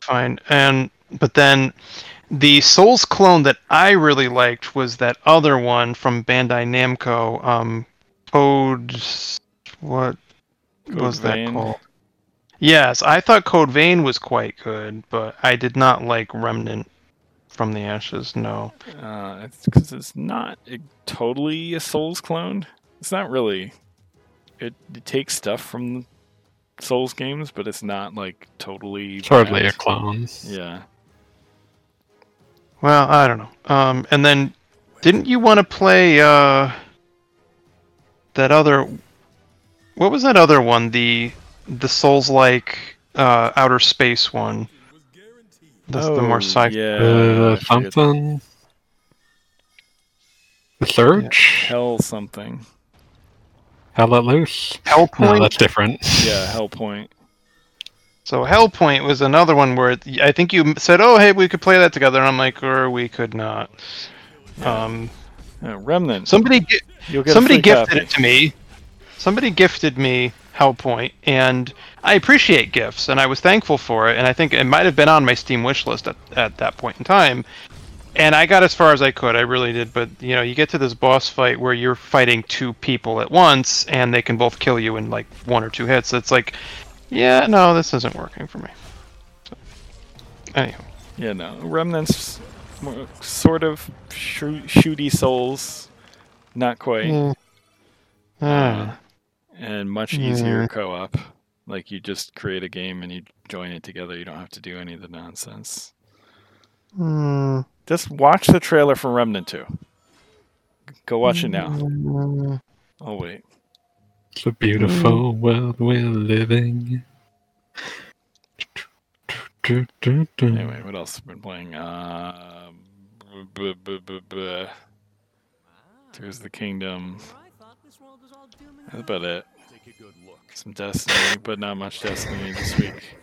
Fine, and but then the Souls clone that I really liked was that other one from Bandai Namco, um, Code. What Code was that called? Yes, I thought Code Vein was quite good, but I did not like Remnant from the Ashes. No. Uh, it's because it's not a, totally a Souls clone. It's not really. It, it takes stuff from Souls games, but it's not like totally. It's hardly a clone. Yeah. Well, I don't know. Um, and then didn't you want to play uh that other? What was that other one? The the Souls like uh, outer space one. That's the more Oh, sci. Yeah. uh, I forget- something. The Surge? Hell something. Hell let loose? No, that's different. Yeah, (laughs) Hellpoint. So Hellpoint was another one where it- I think you said, "Oh, hey, we could play that together," and I'm like, "Or we could not." Um, Uh, Remnant. somebody gi- get somebody gifted copy. it to me. Somebody gifted me Hellpoint, and I appreciate gifts, and I was thankful for it. And I think it might have been on my Steam wish list at, at that point in time. And I got as far as I could. I really did. But you know, you get to this boss fight where you're fighting two people at once, and they can both kill you in like one or two hits. It's like, yeah, no, this isn't working for me. So, anyhow, Yeah, no. Remnants, sort of shoo- shooty souls, not quite, yeah. Ah. And much easier Yeah. co-op. Like you just create a game and you join it together. You don't have to do any of the nonsense. Hmm. Just watch the trailer for Remnant 2. Go watch it now. Oh wait. It's a beautiful world we're living. Anyway, what else have been playing? Uh, b- b- b- b- Tears of the Kingdom. That's about it. Some Destiny, but not much Destiny this week.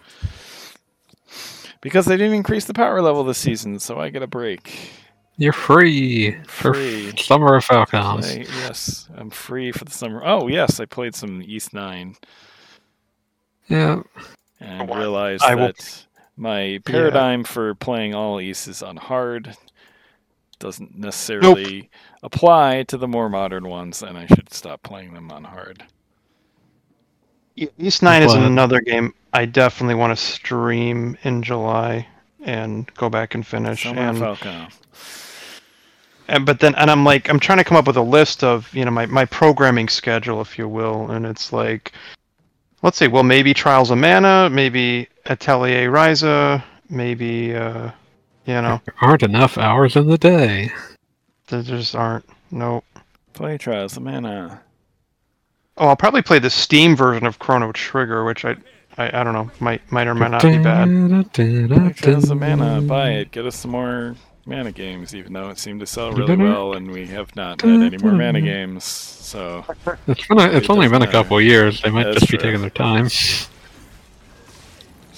Because they didn't increase the power level this season, so I get a break. You're free for Free. Summer of Falcons. Play- yes, I'm free for the summer. Oh, yes, I played some Ys 9 Yeah, and realized I will- that my paradigm for playing all East is on hard. Doesn't necessarily apply to the more modern ones, and I should stop playing them on hard. Ys Nine is But- another game I definitely want to stream in July and go back and finish. Summer and, Falcom. and but then and I'm like I'm trying to come up with a list of you know my my programming schedule, if you will, and it's like, let's see, well maybe Trials of Mana, maybe Atelier Ryza, maybe uh, you know there aren't enough hours in the day. there just aren't no. Play Trials of Mana. Oh, I'll probably play the Steam version of Chrono Trigger, which I I, I don't know might might or might not be bad. Play Trials of Mana. Buy it. Get us some more mana games, even though it seemed to sell really well, and we have not had any more mana games. So It's been a, it's It only doesn't been a matter. couple years. They might That's just be true. taking their time. it's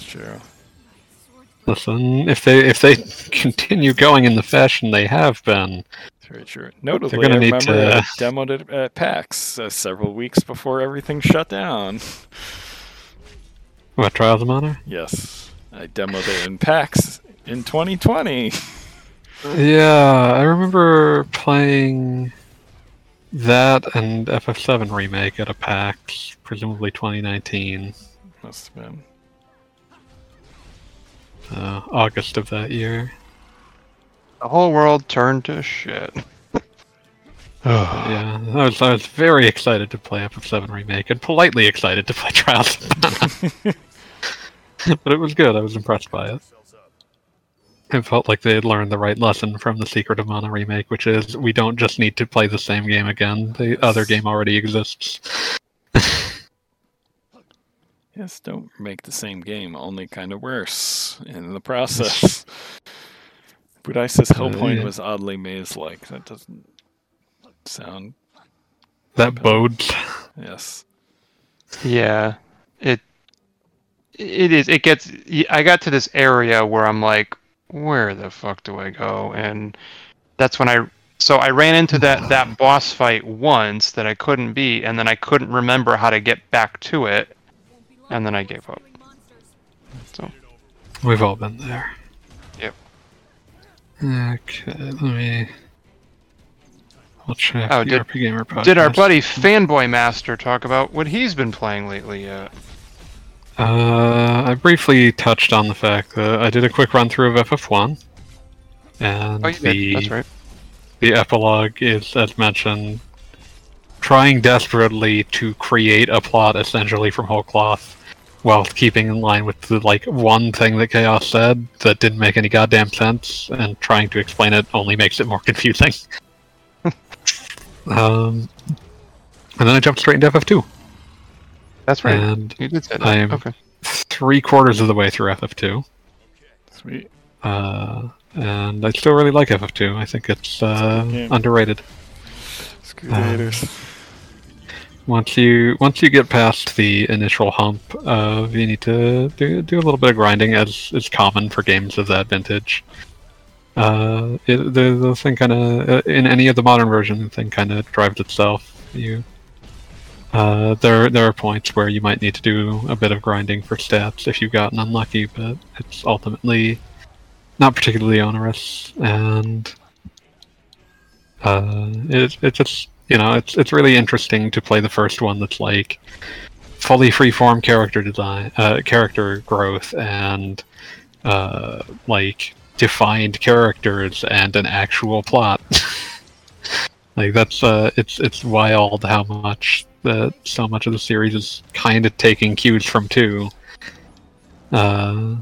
true. Listen, if they if they (laughs) continue going in the fashion they have been, very true. Notably, I need remember to- I demoed it at PAX uh, several weeks before everything shut down. what Trials of Mana? Yes, I demoed it in PAX in 2020. Yeah, I remember playing that and FF7 remake at a PAX, presumably 2019, Must have been. Uh, August of that year. The whole world turned to shit. (laughs) (sighs) Yeah, I was I was very excited to play FF7 remake and politely excited to play (laughs) Trials (laughs) but it was good. I was impressed by it. It felt like they had learned the right lesson from the Secret of Mana remake, which is we don't just need to play the same game again. The other game already exists. Yes, don't make the same game, only kind of worse in the (laughs) process. Budaisa's oh, Hellpoint yeah. was oddly maze-like. That doesn't sound That bodes. yes. Yeah, it it is. It gets. I got to this area where I'm like, where the fuck do I go? And that's when I. So I ran into that that (sighs) boss fight once that I couldn't beat, and then I couldn't remember how to get back to it, and then I gave up. So We've all been there. Yep. Okay, let me. I'll check Oh, the did- RPGamer podcast. did our buddy Fanboy Master talk about what he's been playing lately yet? Uh, I briefly touched on the fact that I did a quick run through of FF1, and Oh, the right. the epilogue is, as mentioned, trying desperately to create a plot essentially from whole cloth, while keeping in line with the like one thing that Chaos said that didn't make any goddamn sense, and trying to explain it only makes it more (laughs) confusing. (laughs) um, and then I jumped straight into FF2, That's right. and you did say that. I am- Okay. three quarters of the way through FF2. Sweet. Uh, and I still really like FF2. I think it's uh, underrated. Screw the haters. Once you once you get past the initial hump of you need to do, do a little bit of grinding as is common for games of that vintage. Uh, it, the the thing kind of uh, in any of the modern version, the thing kind of drives itself. You uh, there there are points where you might need to do a bit of grinding for stats if you've gotten unlucky, but it's ultimately not particularly onerous, and uh, it it just you know it's it's really interesting to play the first one that's like fully freeform character design, uh, character growth, and uh, like defined characters and an actual plot. (laughs) like that's uh, it's it's wild how much that so much of the series is kind of taking cues from two. Uh,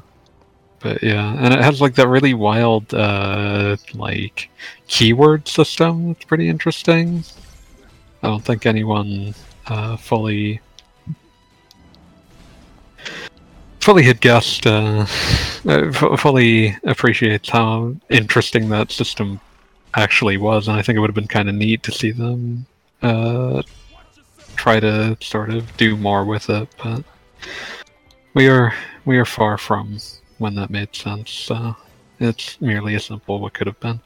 but yeah, and it has like that really wild uh, like keyword system. It's pretty interesting. I don't think anyone uh, fully fully had guessed, uh, (laughs) uh, fully appreciates how interesting that system actually was, and I think it would have been kind of neat to see them uh, try to sort of do more with it. But we are we are far from when that made sense. So it's merely a simple what could have been.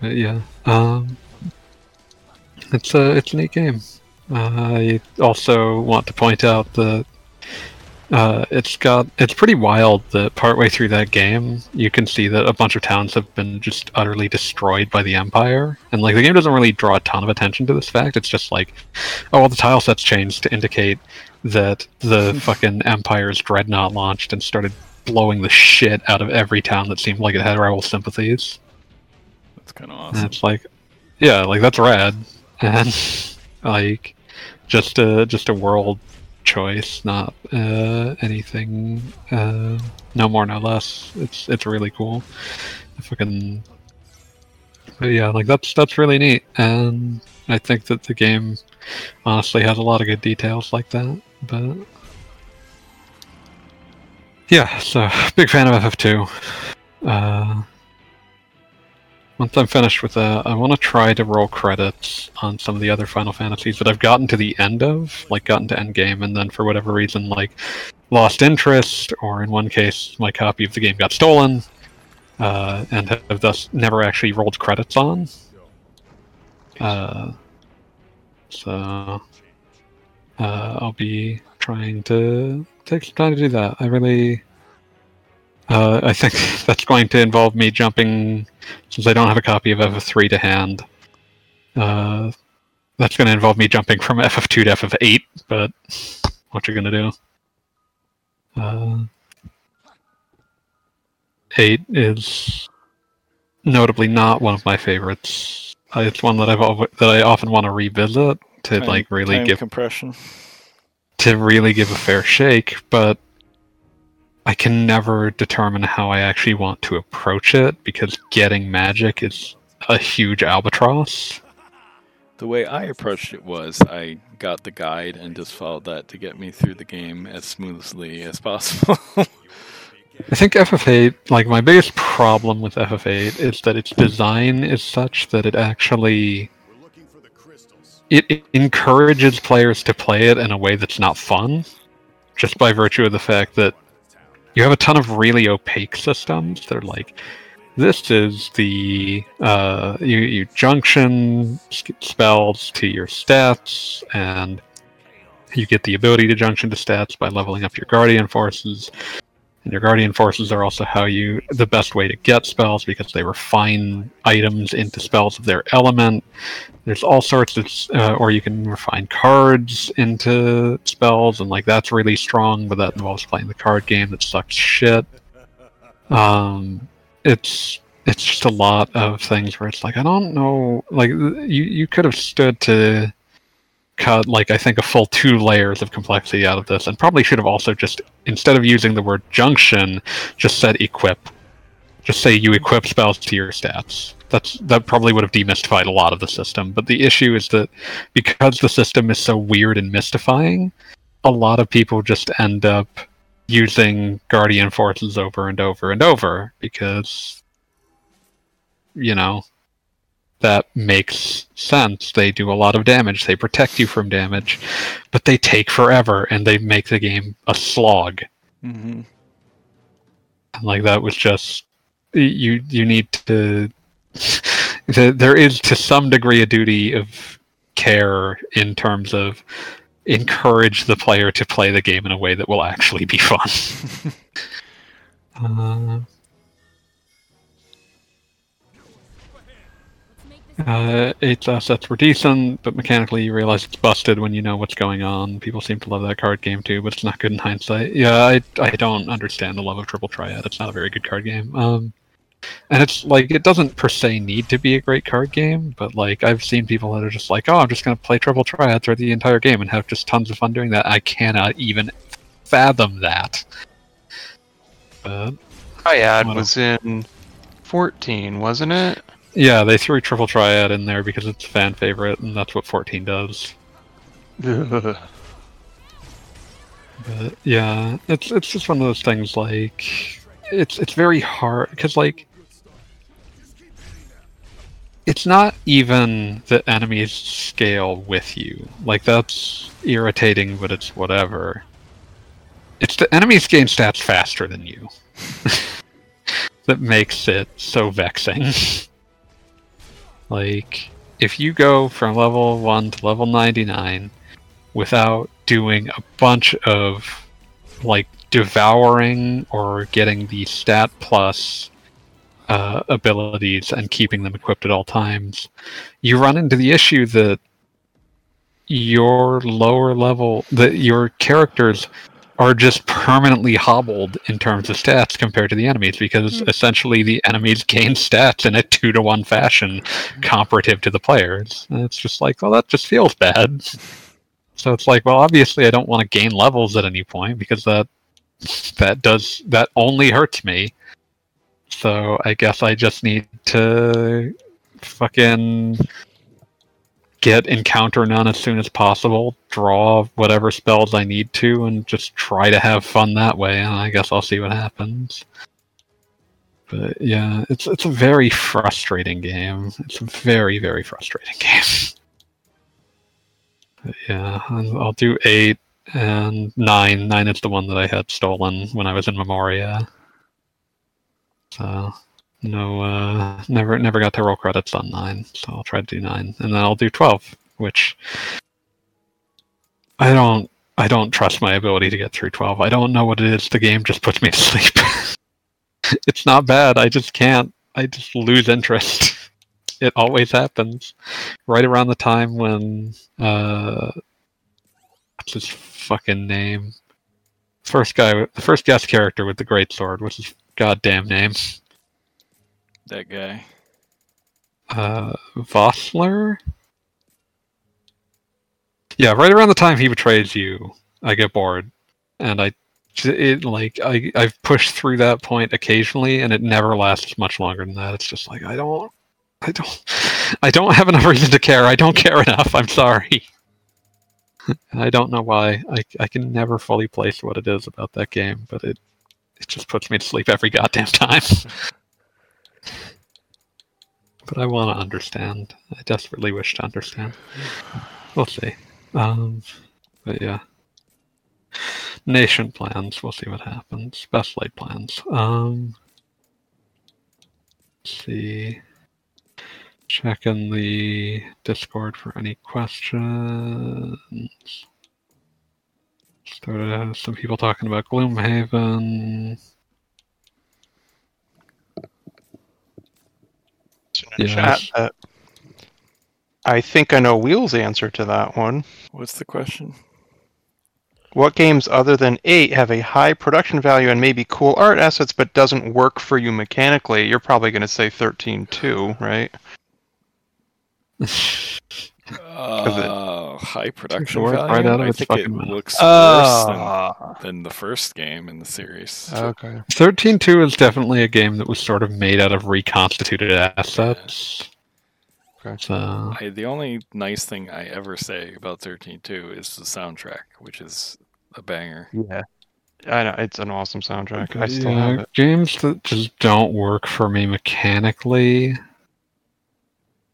But yeah, um, it's a it's a neat game. Uh, I also want to point out that uh, it's got it's pretty wild that partway through that game you can see that a bunch of towns have been just utterly destroyed by the Empire, and like the game doesn't really draw a ton of attention to this fact. It's just like, oh, well, the tile sets changed to indicate that the (laughs) fucking Empire's dreadnought launched and started blowing the shit out of every town that seemed like it had rival sympathies. That's kind of And awesome. it's like, yeah, like that's rad, and (laughs) like just a just a world choice, not uh, anything, uh, no more, no less. It's it's really cool. I fucking, yeah, like that's that's really neat, and I think that the game honestly has a lot of good details like that. But yeah, so (laughs) big fan of FF2. Uh, once I'm finished with that, I want to try to roll credits on some of the other Final Fantasies that I've gotten to the end of, like gotten to end game, and then for whatever reason, like lost interest, or in one case, my copy of the game got stolen, uh, and have thus never actually rolled credits on. Uh, so uh, I'll be trying to take some time to do that. I really, uh, I think (laughs) that's going to involve me jumping since I don't have a copy of FF3 to hand, uh, that's going to involve me jumping from FF2 to FF8, but what you're going to do? Uh, 8 is notably not one of my favorites. Uh, It's one that I've that I often want to revisit to Time- like really give compression. to really give a fair shake, but I can never determine how I actually want to approach it because getting magic is a huge albatross. The way I approached it was I got the guide and just followed that to get me through the game as smoothly as possible. (laughs) I think FF8, like my biggest problem with FF8 is that its design is such that it actually it encourages players to play it in a way that's not fun, just by virtue of the fact that you have a ton of really opaque systems. They're like, this is the uh, you, you junction spells to your stats, and you get the ability to junction to stats by leveling up your guardian forces. And your guardian forces are also how you the best way to get spells because they refine items into spells of their element. There's all sorts of, uh, or you can refine cards into spells, and like that's really strong, but that involves playing the card game that sucks shit. Um, it's it's just a lot of things where it's like I don't know, like you you could have stood to cut like I think a full two layers of complexity out of this, and probably should have also just instead of using the word junction, just said equip. Just say you equip spells to your stats. That's that probably would have demystified a lot of the system. But the issue is that because the system is so weird and mystifying, a lot of people just end up using guardian forces over and over and over because you know that makes sense. They do a lot of damage. They protect you from damage, but they take forever and they make the game a slog. Mm-hmm. Like that was just you. You need to. (laughs) there is to some degree a duty of care in terms of encourage the player to play the game in a way that will actually be fun. (laughs) uh, Uh, eight assets were decent, but mechanically you realize it's busted when you know what's going on. People seem to love that card game too, but it's not good in hindsight. Yeah, I, I don't understand the love of Triple Triad. It's not a very good card game. Um, and it's like it doesn't per se need to be a great card game, but like I've seen people that are just like, oh, I'm just gonna play Triple Triad throughout the entire game and have just tons of fun doing that. I cannot even fathom that. But Triad was in 14, wasn't it? Yeah, they threw Triple Triad in there because it's a fan favorite, and that's what 14 does. (laughs) But yeah, it's it's just one of those things. Like, it's it's very hard because like, it's not even the enemies scale with you. Like that's irritating, but it's whatever. It's the enemies gain stats faster than you. (laughs) that makes it so vexing. (laughs) Like, if you go from level 1 to level 99 without doing a bunch of, like, devouring or getting the stat plus uh, abilities and keeping them equipped at all times, you run into the issue that your lower level, that your characters are just permanently hobbled in terms of stats compared to the enemies because mm. essentially the enemies gain stats in a two to one fashion comparative to the players. And it's just like, well, that just feels bad. So it's like, well, obviously I don't want to gain levels at any point because that that does that only hurts me. So I guess I just need to fucking get encounter none as soon as possible, draw whatever spells I need to, and just try to have fun that way. And I guess I'll see what happens. But yeah, it's it's a very frustrating game. It's a very very frustrating (laughs) game. But yeah, I'll do eight and nine. Nine is the one that I had stolen when I was in Memoria. So no, uh, never, never got to roll credits on nine, so I'll try to do nine, and then I'll do twelve, which I don't, I don't trust my ability to get through twelve. I don't know what it is. The game just puts me to sleep. (laughs) it's not bad. I just can't. I just lose interest. (laughs) it always happens, right around the time when uh, what's his fucking name? First guy, the first guest character with the great sword. What's his goddamn name? That guy? Uh, Vossler? Yeah, right around the time he betrays you, I get bored, and I, it like I I've pushed through that point occasionally, and it never lasts much longer than that. It's just like I don't, I don't, (laughs) I don't have enough reason to care. I don't care enough. I'm sorry. (laughs) I don't know why. I I can never fully place what it is about that game, but it it just puts me to sleep every goddamn time. (laughs) but I want to understand. I desperately wish to understand. we'll see. Um, but yeah, nation plans. We'll see what happens. Best laid plans. Um, see. Checking the Discord for any questions. Started some people talking about Gloomhaven. In the chat, Yes. uh, I think I know Wheel's answer to that one. What's the question? What games other than 8 have a high production value and maybe cool art assets but doesn't work for you mechanically? You're probably going to say 13 too, right? (laughs) Uh, high production value. right out of I its think fucking it mouth. looks worse Ah. than, than the first game in the series. Okay. 13.2 is definitely a game that was sort of made out of reconstituted assets. Okay. So, I, the only nice thing I ever say about 13.2 is the soundtrack, which is a banger. Yeah. I know it's an awesome soundtrack. I still yeah, have it. games that just don't work for me mechanically.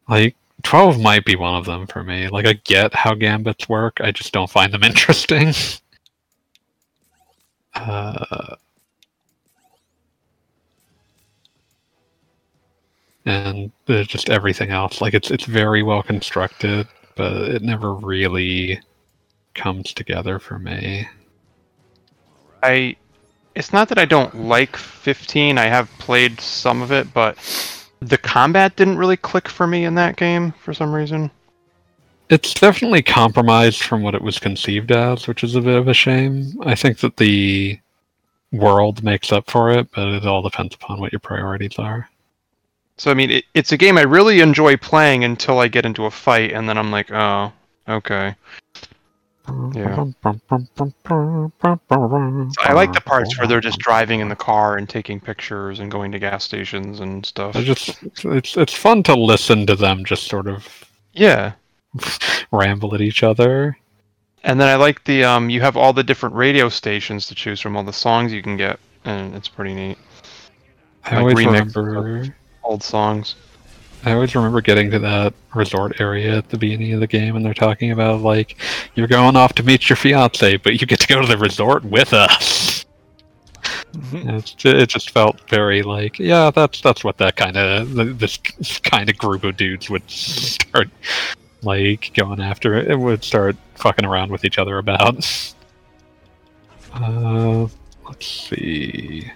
Like 12 might be one of them for me. Like I get how gambits work, I just don't find them (laughs) interesting. uh, and there's just everything else. Like it's it's very well constructed, but it never really comes together for me. I it's not that I don't like 15. I have played some of it, but the combat didn't really click for me in that game for some reason. It's definitely compromised from what it was conceived as, which is a bit of a shame. I think that the world makes up for it, but it all depends upon what your priorities are. So I mean, it, it's a game I really enjoy playing until I get into a fight, and then I'm like, oh, okay. Yeah. I like the parts where they're just driving in the car and taking pictures and going to gas stations and stuff. I just it's it's fun to listen to them just sort of Yeah. (laughs) ramble at each other. And then I like the um you have all the different radio stations to choose from, all the songs you can get, and it's pretty neat. I Like always remember Old songs. I always remember getting to that resort area at the beginning of the game and they're talking about like you're going off to meet your fiance, but you get to go to the resort with us. Mm-hmm. It's, it just felt very like, yeah, that's that's what that kind of this kind of group of dudes would start like going after it. It would start fucking around with each other about. Uh, let's see.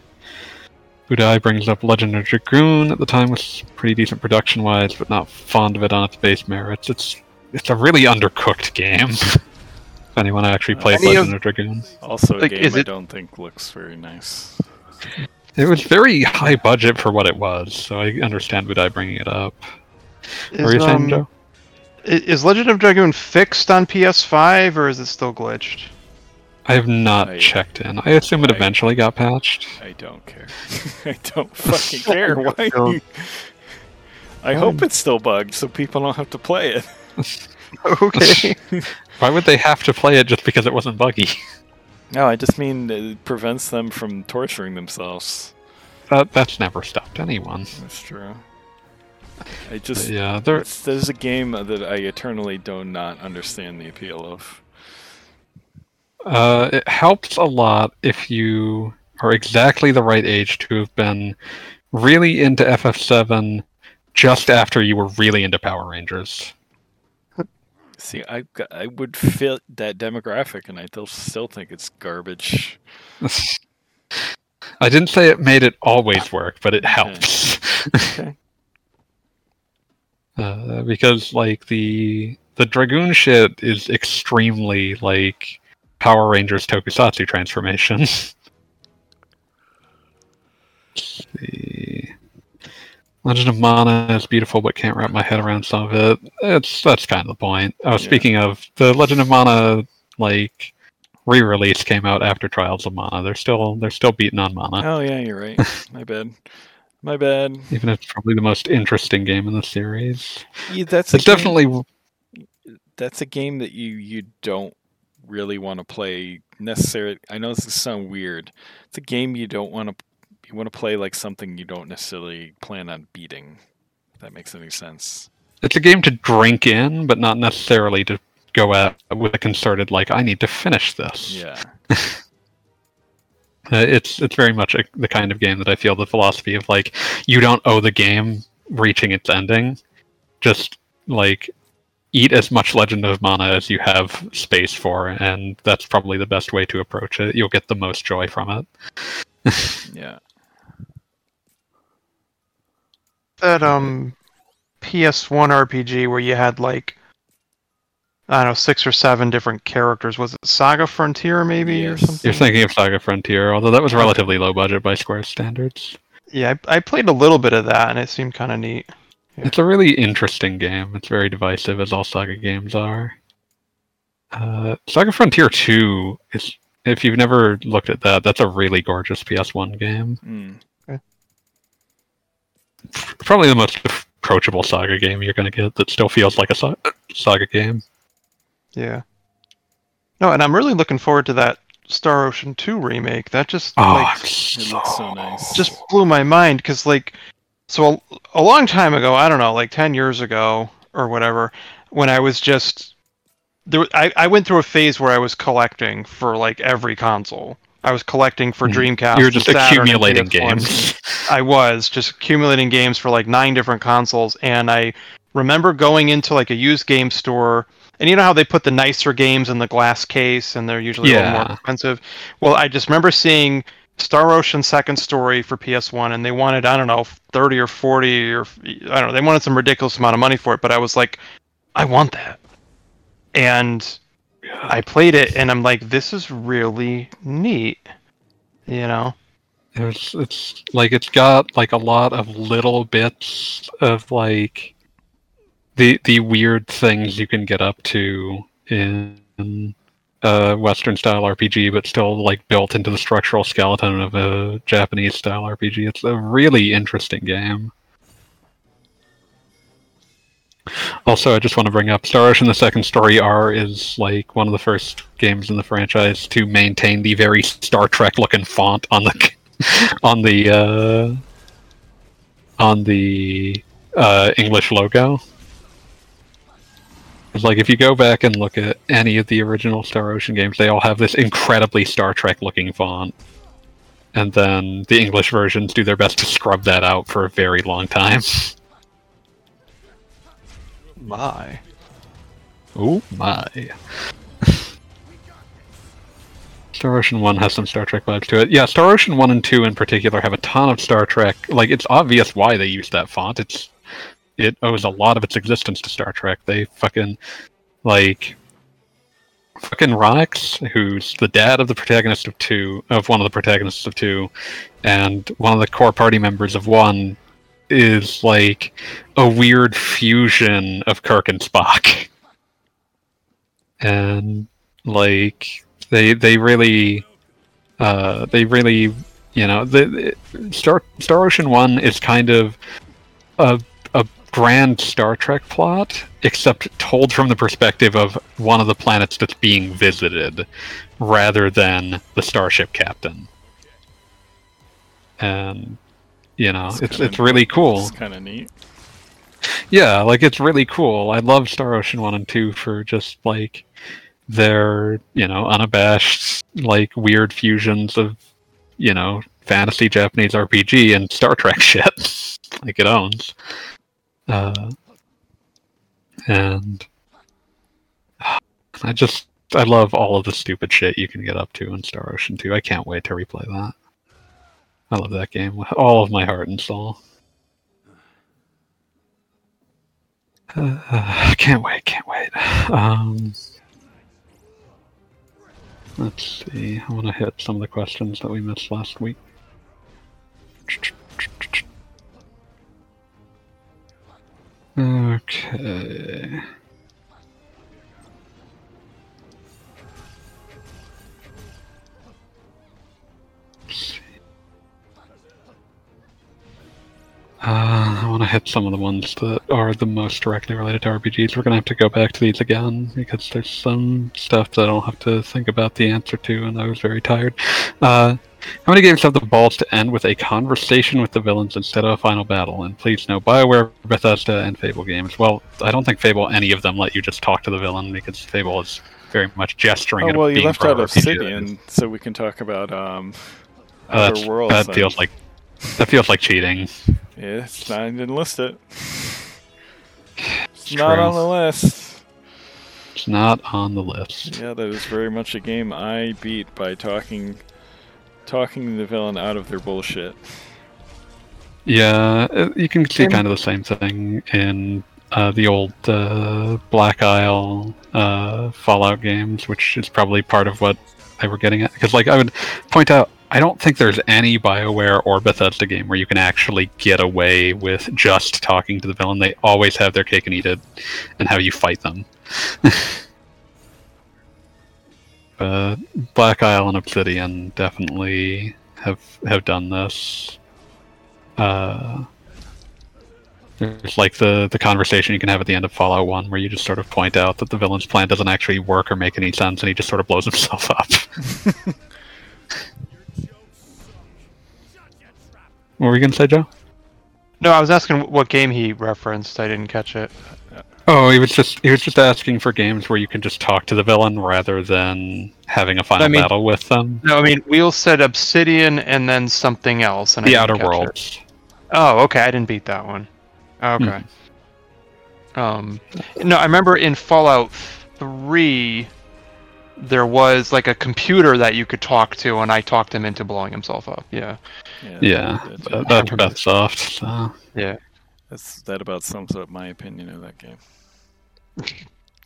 Budai brings up Legend of Dragoon. At the time, was pretty decent production wise, but not fond of it on its base merits. It's it's a really undercooked game. (laughs) if anyone actually played Any Legend of Dragoon. Also, a Like, game is I it- don't think looks very nice. It was very high budget for what it was, so I understand Budai bringing it up. What were you saying, um, Joe? Is Legend of Dragoon fixed on PS5 or is it still glitched? I have not I- checked in. I assume it I- eventually got patched. I don't care. (laughs) I don't fucking (laughs) care. Why? You- (laughs) I hope it's still bugged so people don't have to play it. Okay. Why would they have to play it just because it wasn't buggy? No, I just mean it prevents them from torturing themselves. That that's never stopped anyone. That's true. I But just yeah, there. it's, there's a game that I eternally do not understand the appeal of. Uh, it helps a lot if you are exactly the right age to have been really into FF7 just after you were really into Power Rangers. See, I I would fit that demographic, and I still still think it's garbage. (laughs) I didn't say it made it always work, but it helps. Okay. (laughs) uh, because like the the dragoon shit is extremely like Power Rangers Tokusatsu transformation. (laughs) Let's see. Legend of Mana is beautiful, but can't wrap my head around some of it. It's that's kind of the point. Oh, Yeah. speaking of the Legend of Mana, like re-release came out after Trials of Mana. They're still they're still beating on Mana, Oh yeah, you're right. (laughs) My bad. My bad. even if it's probably the most interesting game in the series. Yeah, that's a It's game- definitely that's a game that you you don't really want to play necessarily. I know this is sound weird. It's a game you don't want to you want to play like something you don't necessarily plan on beating. If that makes any sense. it's a game to drink in, but not necessarily to go at with a concerted like I need to finish this. Yeah. (laughs) Uh, it's it's very much a, the kind of game that I feel the philosophy of like you don't owe the game reaching its ending. Just like eat as much Legend of Mana as you have space for, and that's probably the best way to approach it. You'll get the most joy from it. (laughs) Yeah. That um PS1 RPG where you had like I don't know six or seven different characters. Was it Saga Frontier maybe or something? You're thinking of Saga Frontier, although that was relatively low budget by Square standards. Yeah, I, I played a little bit of that and it seemed kind of neat. It's a really interesting game. It's very divisive, as all Saga games are. Uh, Saga Frontier 2 is, if you've never looked at that, that's a really gorgeous PS1 game. Mm. Probably the most approachable Saga game you're going to get that still feels like a sa- Saga game. Yeah. No, and I'm really looking forward to that Star Ocean 2 remake. That just Oh, like I'm It looks so nice. just blew my mind because like so a, a long time ago i don't know like 10 years ago or whatever when i was just there I, I went through a phase where i was collecting for like every console i was collecting for Mhm. dreamcast You're just Saturn accumulating games. (laughs) i was just accumulating games for like nine different consoles and i remember going into like a used game store and you know how they put the nicer games in the glass case and they're usually a little more expensive well i just remember seeing Star Ocean Second Story for PS1, and they wanted I don't know thirty or forty or I don't know they wanted some ridiculous amount of money for it, but I was like, I want that, and I played it, and I'm like, this is really neat, you know? It's it's like it's got like a lot of little bits of like the the weird things you can get up to in a Western style RPG, but still like built into the structural skeleton of a Japanese style RPG. It's a really interesting game. Also, I just want to bring up Star Ocean: The Second Story R is like one of the first games in the franchise to maintain the very Star Trek looking font on the (laughs) on the uh, on the uh, English logo. Like if you go back and look at any of the original Star Ocean games, they all have this incredibly Star Trek looking font. And then the English versions do their best to scrub that out for a very long time. My. Oh my. Star Ocean 1 has some Star Trek vibes to it. Yeah, Star Ocean 1 and 2 in particular have a ton of Star Trek. Like, it's obvious why they use that font. It's It owes a lot of its existence to Star Trek. They fucking, like, fucking Rox, who's the dad of the protagonist of 2, of one of the protagonists of 2, and one of the core party members of 1, is, like, a weird fusion of Kirk and Spock. And, like, they they really uh, they really you know the, the Star Star Ocean One is kind of a grand Star Trek plot, except told from the perspective of one of the planets that's being visited, rather than the starship captain. And you know, it's kinda- it's really cool. It's kind of neat. Yeah, like it's really cool. I love Star Ocean 1 and 2 for just like their, you know, unabashed like weird fusions of, you know, fantasy Japanese RPG and Star Trek (laughs) shit like it owns. Uh and I just I love all of the stupid shit you can get up to in Star Ocean 2. I can't wait to replay that. I love that game with all of my heart and soul. Uh, can't wait, can't wait. Um, let's see. I want to hit some of the questions that we missed last week. Okay. Uh, I want to hit some of the ones that are the most directly related to RPGs. We're going to have to go back to these again because there's some stuff that I don't have to think about the answer to, and I was very tired. Uh, How many games have the balls to end with a conversation with the villains instead of a final battle? And please no Bioware, Bethesda, and Fable games. Well, I don't think Fable any of them let you just talk to the villain because Fable is very much gesturing. Oh well, you left out Obsidian, so we can talk about um, Uh, Outer Worlds. that feels like that feels like cheating. Yeah, it's not, I didn't list it. It's It's not on the list. It's not on the list. Yeah, that is very much a game I beat by talking, talking the villain out of their bullshit. Yeah, uh, you can see kind of the same thing in uh, the old uh, Black Isle uh, Fallout games, which is probably part of what they were getting at. Because, like, I would point out, I don't think there's any BioWare or Bethesda game where you can actually get away with just talking to the villain. They always have their cake and eat it, and how you fight them. (laughs) but Black Isle and Obsidian definitely have have done this. Uh, there's like the the conversation you can have at the end of Fallout One, where you just sort of point out that the villain's plan doesn't actually work or make any sense, and he just sort of blows (laughs) himself up. (laughs) what were you gonna say, Joe? No, I was asking what game he referenced. I didn't catch it. Oh, he was just he was just asking for games where you can just talk to the villain rather than having a final I mean- battle with them. No, I mean Wheel said Obsidian and then something else. And The didn't Outer catch it. Worlds. Oh, okay. I didn't beat that one. Okay. Um, no, I remember in Fallout Three, there was like a computer that you could talk to, and I talked him into blowing himself up. Yeah. Yeah, that- but that's Beth Soft. So. Yeah. That's that about sums up my opinion of that game.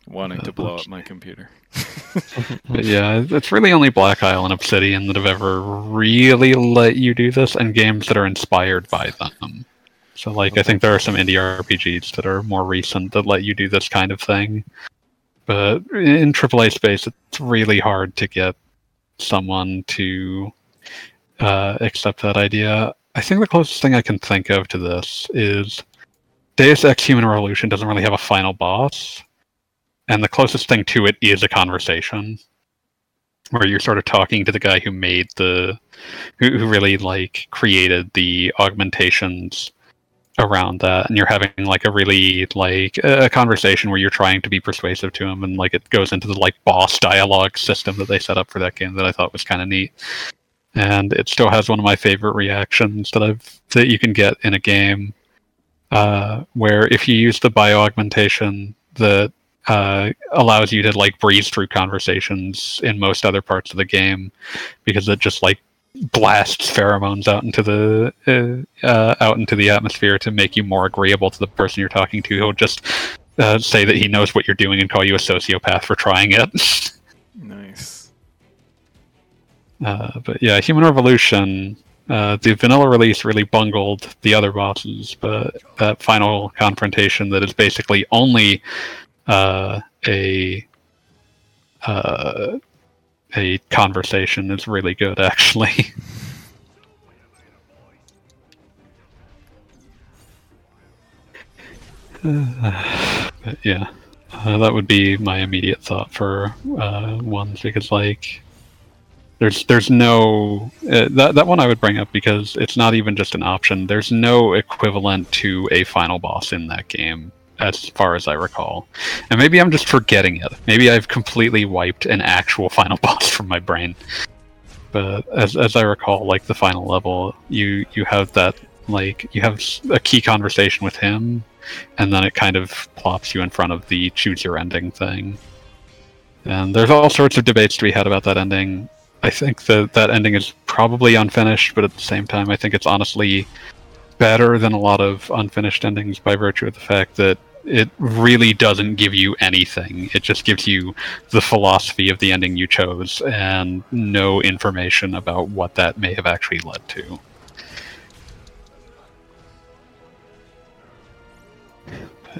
Wanting to blow up my computer. (laughs) Yeah, it's really only Black Isle and Obsidian that have ever really let you do this, and games that are inspired by them. So, like, I think there are some indie RPGs that are more recent that let you do this kind of thing. But in AAA space, it's really hard to get someone to uh, accept that idea. I think the closest thing I can think of to this is Deus Ex Human Revolution doesn't really have a final boss and the closest thing to it is a conversation where you're sort of talking to the guy who made the who, who really like created the augmentations around that and you're having like a really like a conversation where you're trying to be persuasive to him and like it goes into the like boss dialogue system that they set up for that game that I thought was kind of neat. And it still has one of my favorite reactions that I've that you can get in a game uh, where if you use the bio augmentation that uh, allows you to like breeze through conversations in most other parts of the game because it just like blasts pheromones out into the uh, uh, out into the atmosphere to make you more agreeable to the person you're talking to. He'll just uh, say that he knows what you're doing and call you a sociopath for trying it. Nice. Uh, but yeah, Human Revolution, uh, the vanilla release really bungled the other bosses, but that final confrontation that is basically only uh, a uh, a conversation is really good, (laughs) actually. (sighs) Yeah, uh, that would be my immediate thought for uh, ones because like there's there's no uh, that that one I would bring up because it's not even just an option. There's no equivalent to a final boss in that game as far as I recall. And maybe I'm just forgetting it. Maybe I've completely wiped an actual (laughs) final boss from my brain. But as as I recall, like the final level, you you have that like you have a key conversation with him and then it kind of plops you in front of the choose your ending thing. And there's all sorts of debates to be had about that ending. I think that that ending is probably unfinished, but at the same time, I think it's honestly better than a lot of unfinished endings by virtue of the fact that it really doesn't give you anything. It just gives you the philosophy of the ending you chose and no information about what that may have actually led to.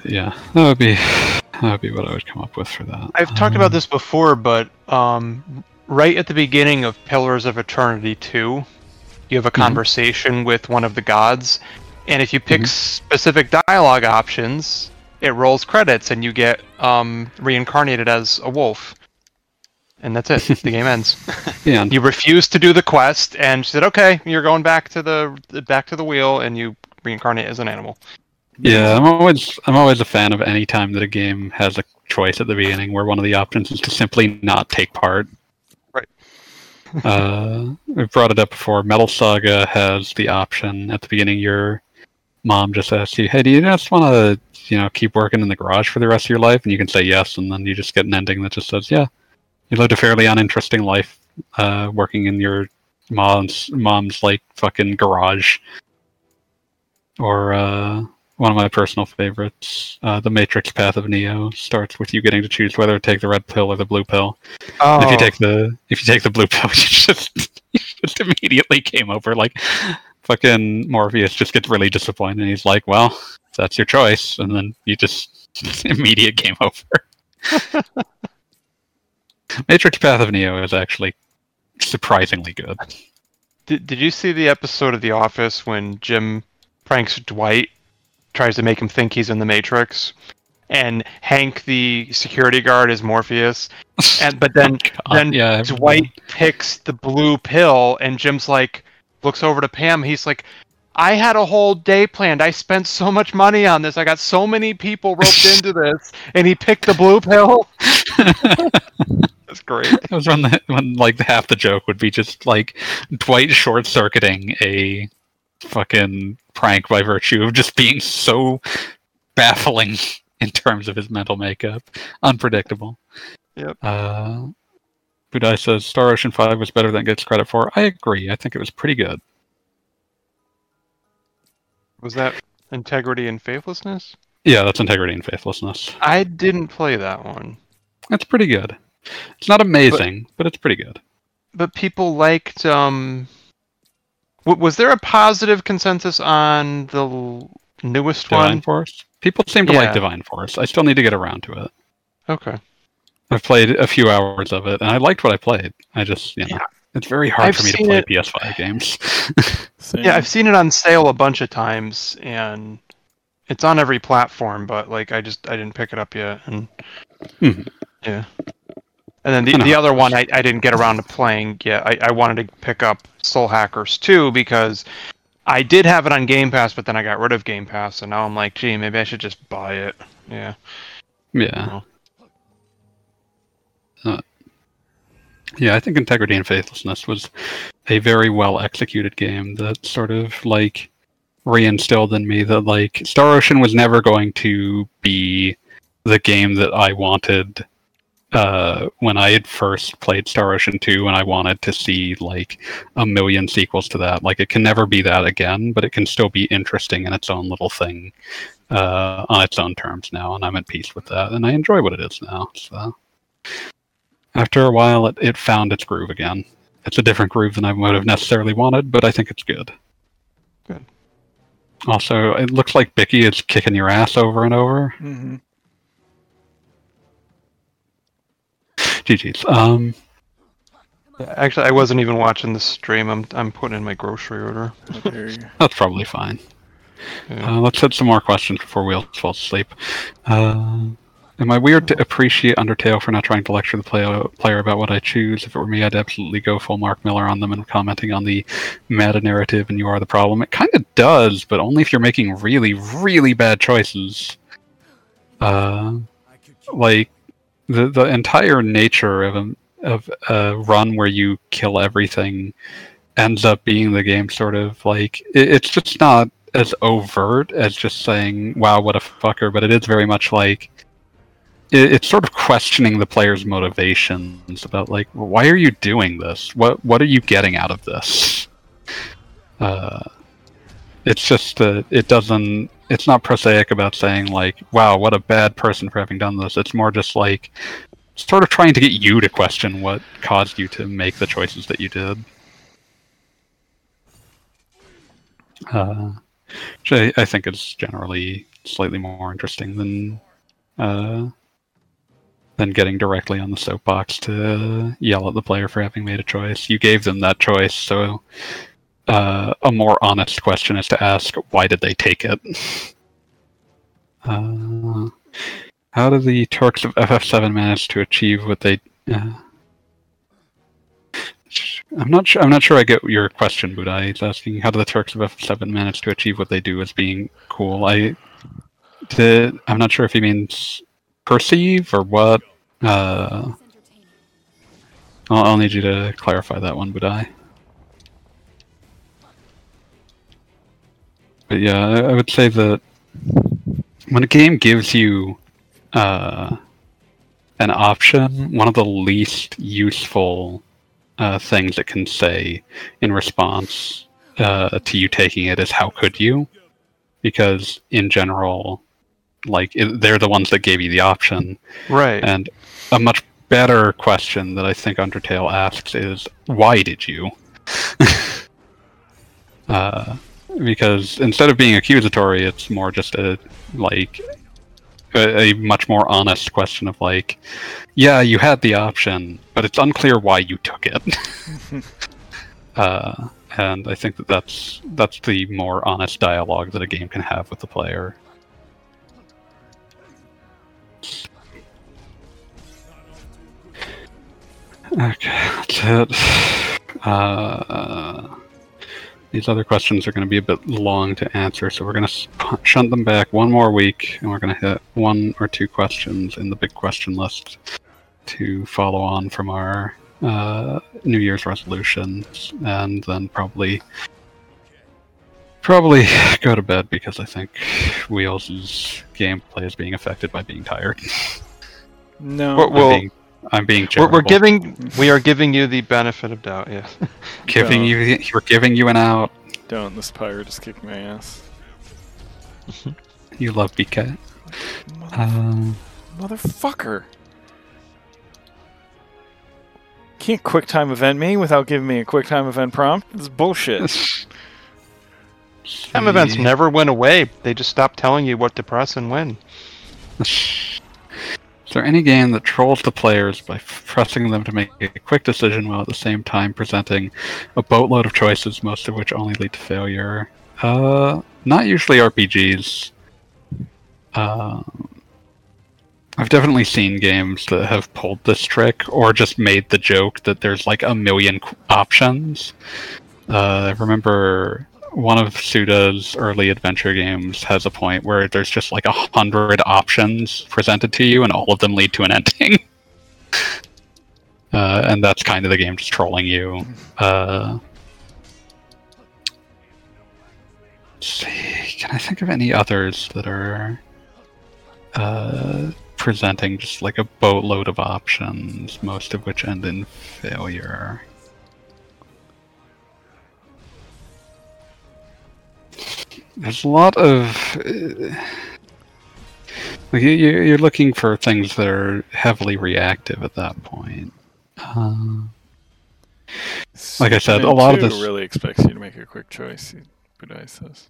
Yeah, that would be that would be what I would come up with for that. I've talked about this before, but um, right at the beginning of Pillars of Eternity 2, you have a conversation with one of the gods, and if you pick Mhm. specific dialogue options, it rolls credits and you get um, reincarnated as a wolf. and that's it. the game ends. (laughs) Yeah, You refuse to do the quest, and she said, "Okay, you're going back to the back to the wheel, and you reincarnate as an animal." Yeah, I'm always I'm always a fan of any time that a game has a choice at the beginning where one of the options is to simply not take part. Uh, we've brought it up before. Metal Saga has the option at the beginning. Your mom just asks you, "Hey, do you just want to, you know, keep working in the garage for the rest of your life?" And you can say yes, and then you just get an ending that just says, "Yeah, you lived a fairly uninteresting life, uh, working in your mom's mom's like fucking garage." Or uh, one of my personal favorites, uh, The Matrix Path of Neo, starts with you getting to choose whether to take the red pill or the blue pill. Oh, If you take the if you take the blue (laughs) pill, you just you just immediately came over. Like fucking Morpheus just gets really disappointed. and He's like, "Well, that's your choice," and then you just (laughs) immediate game over. (laughs) Matrix Path of Neo is actually surprisingly good. Did, did you see the episode of The Office when Jim pranks Dwight, tries to make him think he's in the Matrix, and Hank, the security guard, is Morpheus, (laughs) and but then oh, God, then yeah, Dwight picks the blue pill, and Jim's like looks over to Pam. He's like, "I had a whole day planned. I spent so much money on this. I got so many people roped (laughs) into this, and he picked the blue pill." (laughs) That's great. That was when the, when like half the joke would be just like Dwight short circuiting a fucking prank by virtue of just being so baffling (laughs) in terms of his mental makeup, unpredictable. Yep. Uh, Budai says Star Ocean Five was better than it gets credit for. I agree. I think it was pretty good. Was that integrity and faithlessness? Yeah, that's integrity and faithlessness. I didn't play that one. That's pretty good. It's not amazing, but, it's pretty good. but people liked um was there a positive consensus on the l- newest Divine one Force. People seem to Yeah. like Divine Force. I still need to get around to it. okay I've played a few hours of it, and I liked what I played. I just, you know, Yeah. it's very hard I've for me to play it- PS5 games. (laughs) Yeah i've seen it on sale a bunch of times and it's on every platform but like i just i didn't pick it up yet and Mhm. yeah and then the, the other one. I, I didn't get around to playing yet I, I wanted to pick up soul hackers 2 because i did have it on game pass but then i got rid of game pass and now i'm like gee maybe i should just buy it yeah yeah. Uh, yeah, I think Integrity and Faithlessness was a very well executed game that sort of like reinstilled in me that like Star Ocean was never going to be the game that I wanted uh, when I had first played Star Ocean 2 and I wanted to see like a million sequels to that. Like it can never be that again, but it can still be interesting in its own little thing uh, on its own terms now, and I'm at peace with that, and I enjoy what it is now. So after a while, it, it found its groove again. It's a different groove than I would have necessarily wanted, but I think it's good. Good. Also, it looks like Bicky is kicking your ass over and over. Mhm. GG's. Um, Actually, I wasn't even watching the stream. I'm I'm putting in my grocery order. How that's probably fine. Yeah. Uh, let's hit some more questions before we all fall asleep. Uh, am I weird to appreciate Undertale for not trying to lecture the play- player about what I choose? If it were me, I'd absolutely go full Mark Miller on them and commenting on the meta narrative and you are the problem. It kind of does, but only if you're making really, really bad choices. Uh, like the the entire nature of a of a run where you kill everything ends up being the game sort of like it, it's just not as overt as just saying wow what a fucker but it is very much like it, it's sort of questioning the player's motivations about like why are you doing this? What what are you getting out of this? Uh it's just uh, it doesn't it's not prosaic about saying like wow what a bad person for having done this it's more just like sort of trying to get you to question what caused you to make the choices that you did uh, which I, I think is generally slightly more interesting than uh, than getting directly on the soapbox to yell at the player for having made a choice. You gave them that choice, so uh, a more honest question is to ask, why did they take it? Uh, how did the Turks of FF7 manage to achieve what they? Uh, I'm not sure. I'm not sure. I get your question, Budai. It's asking how do the Turks of FF7 manage to achieve what they do as being cool. I did. I'm not sure if he means perceive or what. Uh, I'll, I'll need you to clarify that one, Budai. But yeah, I, I would say that when a game gives you uh, an option, one of the least useful uh, things it can say in response uh, to you taking it is "How could you?" Because in general, like it, they're the ones that gave you the option, Right. and a much better question that I think Undertale asks is, "Why did you?" (laughs) uh, because instead of being accusatory, it's more just a like a, a much more honest question of like, yeah, you had the option, but it's unclear why you took it. (laughs) uh, and I think that that's that's the more honest dialogue that a game can have with the player. Okay, that's it. Uh, these other questions are going to be a bit long to answer, so we're going to shunt them back one more week, and we're going to hit one or two questions in the big question list to follow on from our uh, New Year's resolutions, and then probably probably (laughs) go to bed because I think Wheels' gameplay is being affected by being tired. No. Well, I'm well, being, I'm being we're, we're giving we are giving you the benefit of doubt. Yeah. (laughs) giving No. you we're giving you an out. Don't. This pirate is kicking my ass. You love BK. Mother- Um, motherfucker. Can't QuickTime event me without giving me a QuickTime event prompt. It's bullshit. (laughs) Time events never went away. They just stopped telling you what to press and when. (laughs) Is there any game that trolls the players by pressing them to make a quick decision while at the same time presenting a boatload of choices, most of which only lead to failure? Uh, not usually RPGs. Uh, I've definitely seen games that have pulled this trick or just made the joke that there's like a million options. Uh, I remember one of Suda's early adventure games has a point where there's just like a hundred options presented to you, and all of them lead to an ending. (laughs) uh, and that's kind of the game just trolling you. Uh, see, can I think of any others that are uh, presenting just like a boatload of options, most of which end in failure? There's a lot of. Uh, like you, you- you're looking for things that are heavily reactive at that point. Uh, Like I said, a lot of this- really expects you to make a quick choice. Budai says.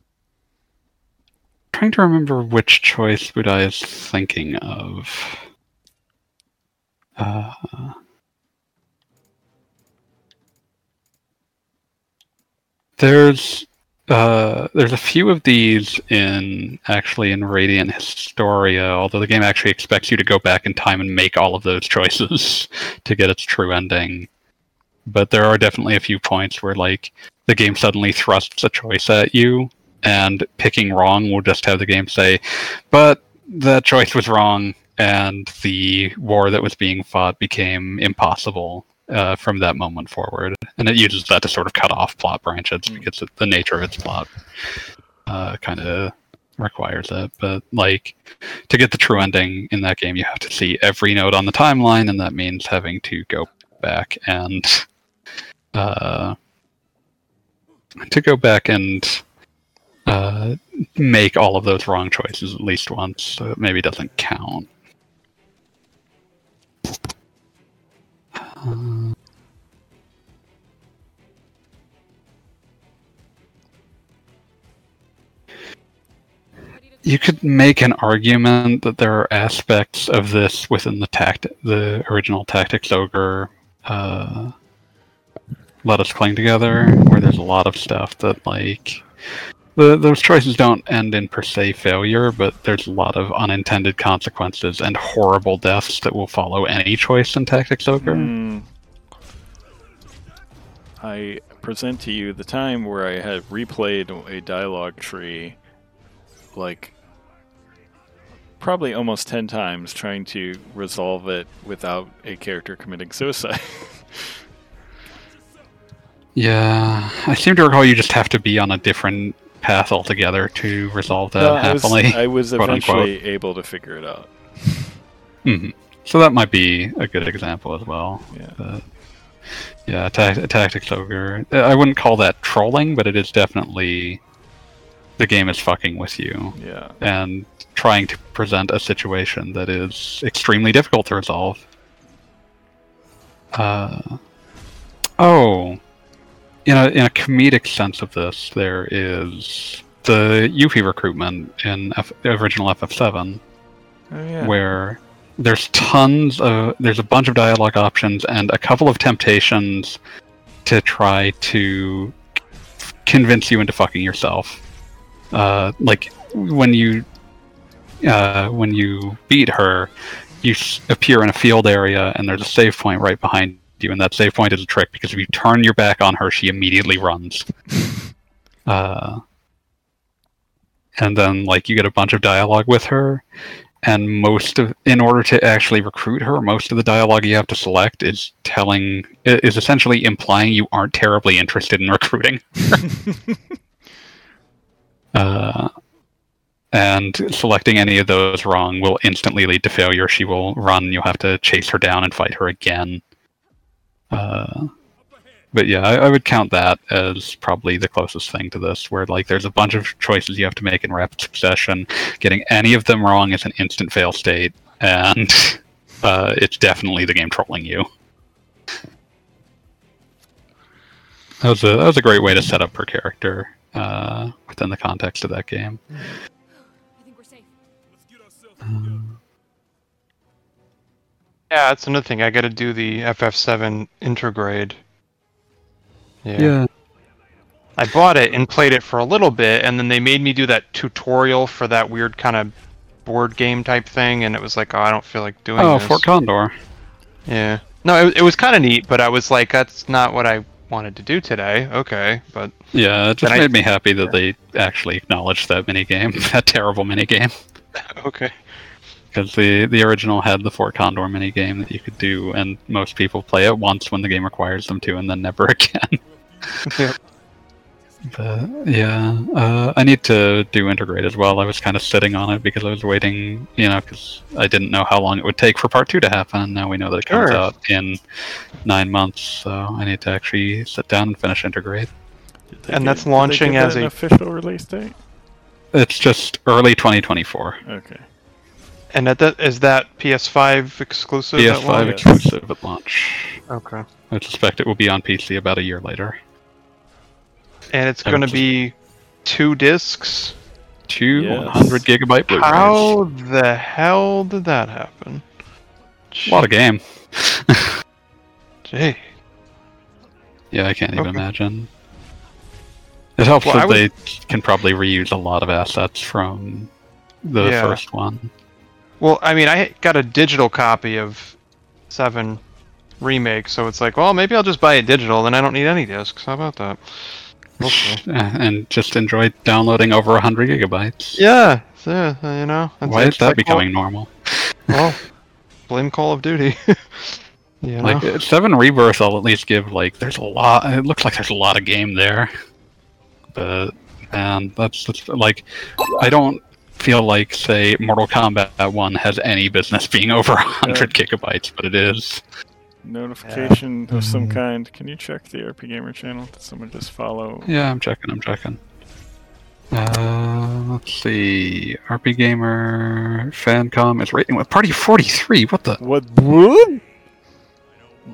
trying to remember which choice Budai is thinking of. Uh, there's uh, there's a few of these in actually in Radiant Historia, although the game actually expects you to go back in time and make all of those (laughs) choices to get its true ending. But there are definitely a few points where like the game suddenly thrusts a choice at you and picking wrong will just have the game say, but that choice was wrong, and the war that was being fought became impossible uh, from that moment forward. And it uses that to sort of cut off plot branches Mm. because it, the nature of its plot uh, kind of requires it. But like to get the true ending in that game, you have to see every node on the timeline, and that means having to go back and uh, to go back and uh, make all of those wrong choices at least once, so it maybe doesn't count. You could make an argument that there are aspects of this within the tact the original tactics ogre uh, let us cling together where there's a lot of stuff that like the, those choices don't end in per se failure but there's a lot of unintended consequences and horrible deaths that will follow any choice in tactics ogre Hmm. I present to you the time where I had replayed a dialogue tree like probably almost 10 times trying to resolve it without a character committing suicide. (laughs) Yeah, I seem to recall you just have to be on a different path altogether to resolve that No, I was, happily. I was eventually able to figure it out. Mhm. So that might be a good example as well. Yeah. But, yeah, ta- Tactics Ogre. I wouldn't call that trolling, but it is definitely the game is fucking with you Yeah. and trying to present a situation that is extremely difficult to resolve. Uh, oh, in a in a comedic sense of this, there is the Yuffie recruitment in F- the original FF7 Oh, yeah. where there's tons of there's a bunch of dialogue options and a couple of temptations to try to convince you into fucking yourself. Uh, like when you uh, when you beat her, you s- appear in a field area and there's a save point right behind you, and that save point is a trick because if you turn your back on her, she immediately runs. (laughs) uh, and then like you get a bunch of dialogue with her, and most of in order to actually recruit her most of the dialogue you have to select is telling is essentially implying you aren't terribly interested in (laughs) recruiting (laughs) uh, and selecting any of those wrong will instantly lead to failure. She will run. You'll have to chase her down and fight her again uh, but yeah, I, I would count that as probably the closest thing to this, where like there's a bunch of choices you have to make in rapid succession. Getting any of them wrong is an instant fail state, and (laughs) uh, it's definitely the game trolling you. That was a that was a great way to set up her character uh, within the context of that game. Um, Yeah, that's another thing. I got to do the FF7 intergrade. Yeah. yeah, I bought it and played it for a little bit, and then they made me do that tutorial for that weird kind of board game type thing, and it was like, oh, I don't feel like doing oh, this. Fort Condor. Yeah. No, it, it was kind of neat, but I was like, that's not what I wanted to do today. Okay, but Yeah, it just But I- made me happy that they actually acknowledged that minigame, (laughs) that terrible minigame. (laughs) okay. Because the the original had the Fort Condor mini game that you could do, and most people play it once when the game requires them to, and then never (laughs) again. Yep. But yeah, uh, I need to do Intergrade as well. I was kind of sitting on it because I was waiting, you know, because I didn't know how long it would take for part two to happen, and now we know that it comes Sure. out in nine months. So I need to actually sit down and finish Intergrade. And gi- that's did launching as an a- official release date. It's just early 2024. Okay. And that, that is that PS5 exclusive? at PS5 launch? exclusive at launch. Okay. I suspect it will be on PC about a year later. And it's I'm going to just- be two discs. Two Yes. 100 gigabyte Blu-rays. How the hell did that happen? What a game. (laughs) Gee. Yeah, I can't even Okay. imagine. It helps Well, I that would- they can probably reuse a lot of assets from the Yeah. first one. Well, I mean, I got a digital copy of Seven Remake, so it's like, well, maybe I'll just buy it digital, then I don't need any discs. How about that? See. Eh, (laughs) and just enjoy downloading over 100 gigabytes. yeah, so, uh, you know. Why is that like, becoming normal? (laughs) Well, (laughs) blame Call of Duty. you know? Like uh, Seven Rebirth, I'll at least give like there's a lot. It looks like there's a lot of game there, but and that's, that's like I don't feel like say Mortal Kombat One has any business being over 100 gigabytes, but it is. Notification of some Mhm. kind. Can you check the RPGamer channel? Did someone just follow? Yeah, I'm checking. I'm checking. Uh, let's see. RPGamer Fancom is rating with Party 43. What the What? What?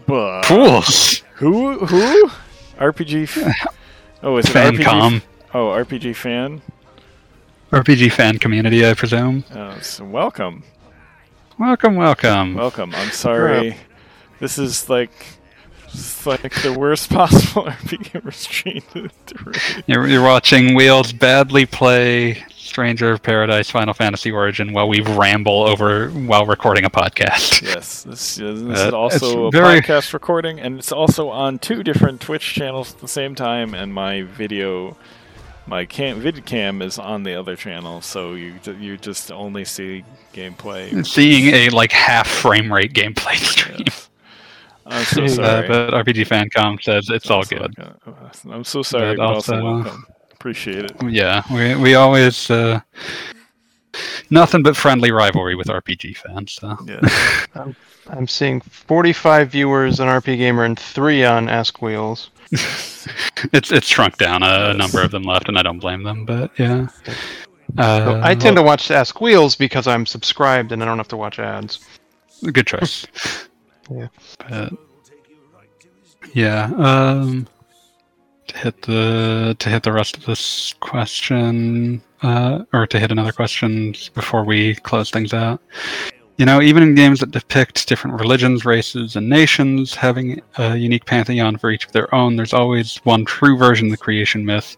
But fools? who? Who? (laughs) RPG. F- oh, is it RPG? Fancom, Oh, RPG fan. RPG fan community, I presume. Oh, so welcome, Welcome, welcome. welcome. I'm sorry. This is like, it's like the worst (laughs) possible RPG Gamer stream to, to. You're, you're watching Wheels badly play Stranger of Paradise, Final Fantasy Origin while we ramble over while recording a podcast. (laughs) Yes, this, is- this Uh, is also a very- podcast recording, and it's also on two different Twitch channels at the same time. And my video, my cam vid cam is on the other channel, so you you just only see gameplay. Seeing a like half frame rate gameplay (laughs) stream. Yes. I'm so Uh, Uh, sorry. but RPG Fancom says it's all Also, good. uh, I'm so sorry, But but also, also- welcome. Appreciate it. Yeah, we we always uh, nothing but friendly rivalry with RPG fans. So. Yeah. (laughs) I'm seeing 45 viewers on RPGamer and three on Ask Wheels. It's it's shrunk down a, number of them left, and I don't blame them. But yeah, uh, So I tend to watch Ask Wheels because I'm subscribed and I don't have to watch ads. good choice. (laughs) Yeah. But, yeah. Um, to hit the to hit the rest of this question, uh, or to hit another question before we close things out. You know, even in games that depict different religions, races, and nations having a unique pantheon for each of their own, there's always one true version of the creation myth.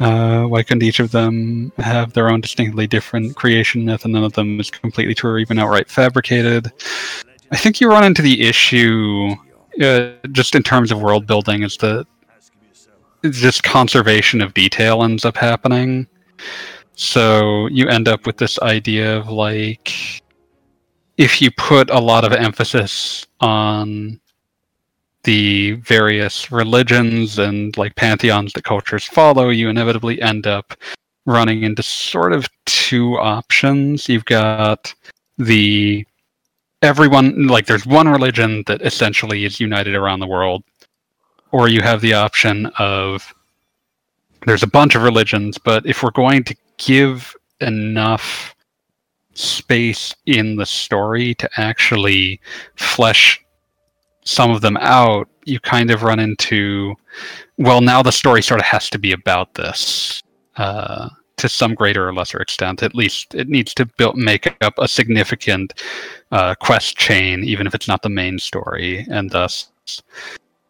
Uh, why couldn't each of them have their own distinctly different creation myth, and none of them is completely true or even outright fabricated? I think you run into the issue, uh, just in terms of world building, is that just conservation of detail ends up happening. So you end up with this idea of like, if you put a lot of emphasis on the various religions and like pantheons that cultures follow, you inevitably end up running into sort of two options. You've got the everyone like there's one religion that essentially is united around the world or you have the option of there's a bunch of religions but if we're going to give enough space in the story to actually flesh some of them out you kind of run into well now the story sort of has to be about this uh, to some greater or lesser extent. At least it needs to build make up a significant uh, quest chain, even if it's not the main story, and thus,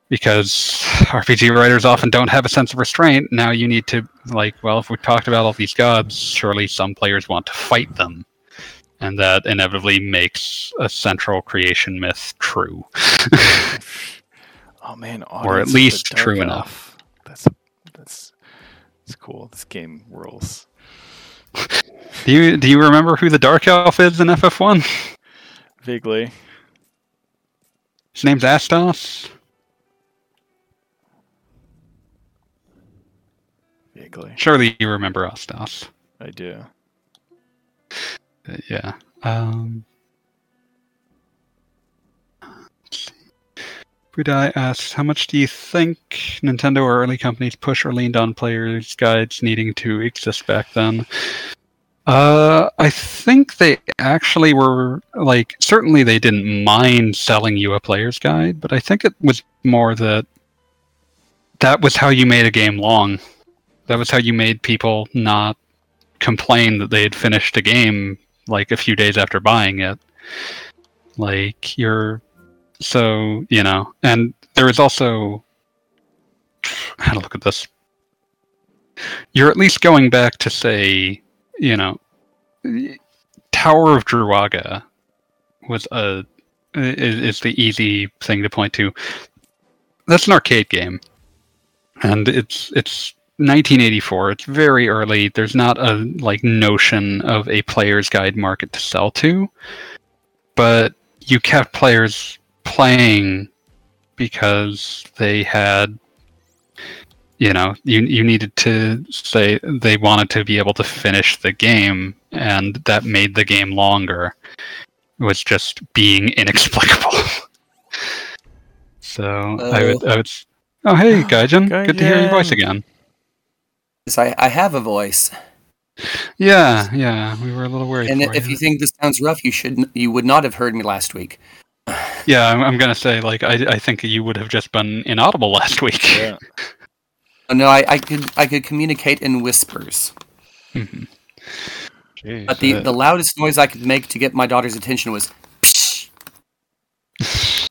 because RPG writers often don't have a sense of restraint, now you need to like, well, if we talked about all these gods, surely some players want to fight them, and that inevitably makes a central creation myth true. (laughs) Oh man, Or at Audience of the least true Elf. enough. That's that's it's cool. This game rules. (laughs) do you do you remember who the Dark Elf is in FF1? Vaguely. His name's Astos. Vaguely. Surely you remember Astos. I do. Uh, yeah. Um, Budai asks, how much do you think Nintendo or early companies push or leaned on players' guides needing to exist back then? Uh, I think they actually were like certainly they didn't mind selling you a player's guide, but I think it was more that that was how you made a game long. That was how you made people not complain that they had finished a game like a few days after buying it. Like you're so you know, and there is also (sighs) how to look at this. You're at least going back to say, you know, Tower of Druaga was a is, is the easy thing to point to. That's an arcade game, and it's it's 1984. It's very early. There's not a like notion of a player's guide market to sell to, but you kept players playing because they had you know you you needed to say they wanted to be able to finish the game and that made the game longer. It was just being (laughs) inexplicable. So i would uh, i would oh hey (sighs) gaijin. Good to hear your voice again Yes, I, I have a voice, yeah yeah we were a little worried and for if you think this sounds rough, you should you would not have heard me last week. yeah I'm, I'm gonna say like I, I think you would have just been inaudible (laughs) last week Yeah. Uh, No, I, I could I could communicate in whispers, Mhm. Jeez. but the, Uh, the loudest noise I could make to get my daughter's attention was. Psh. (laughs)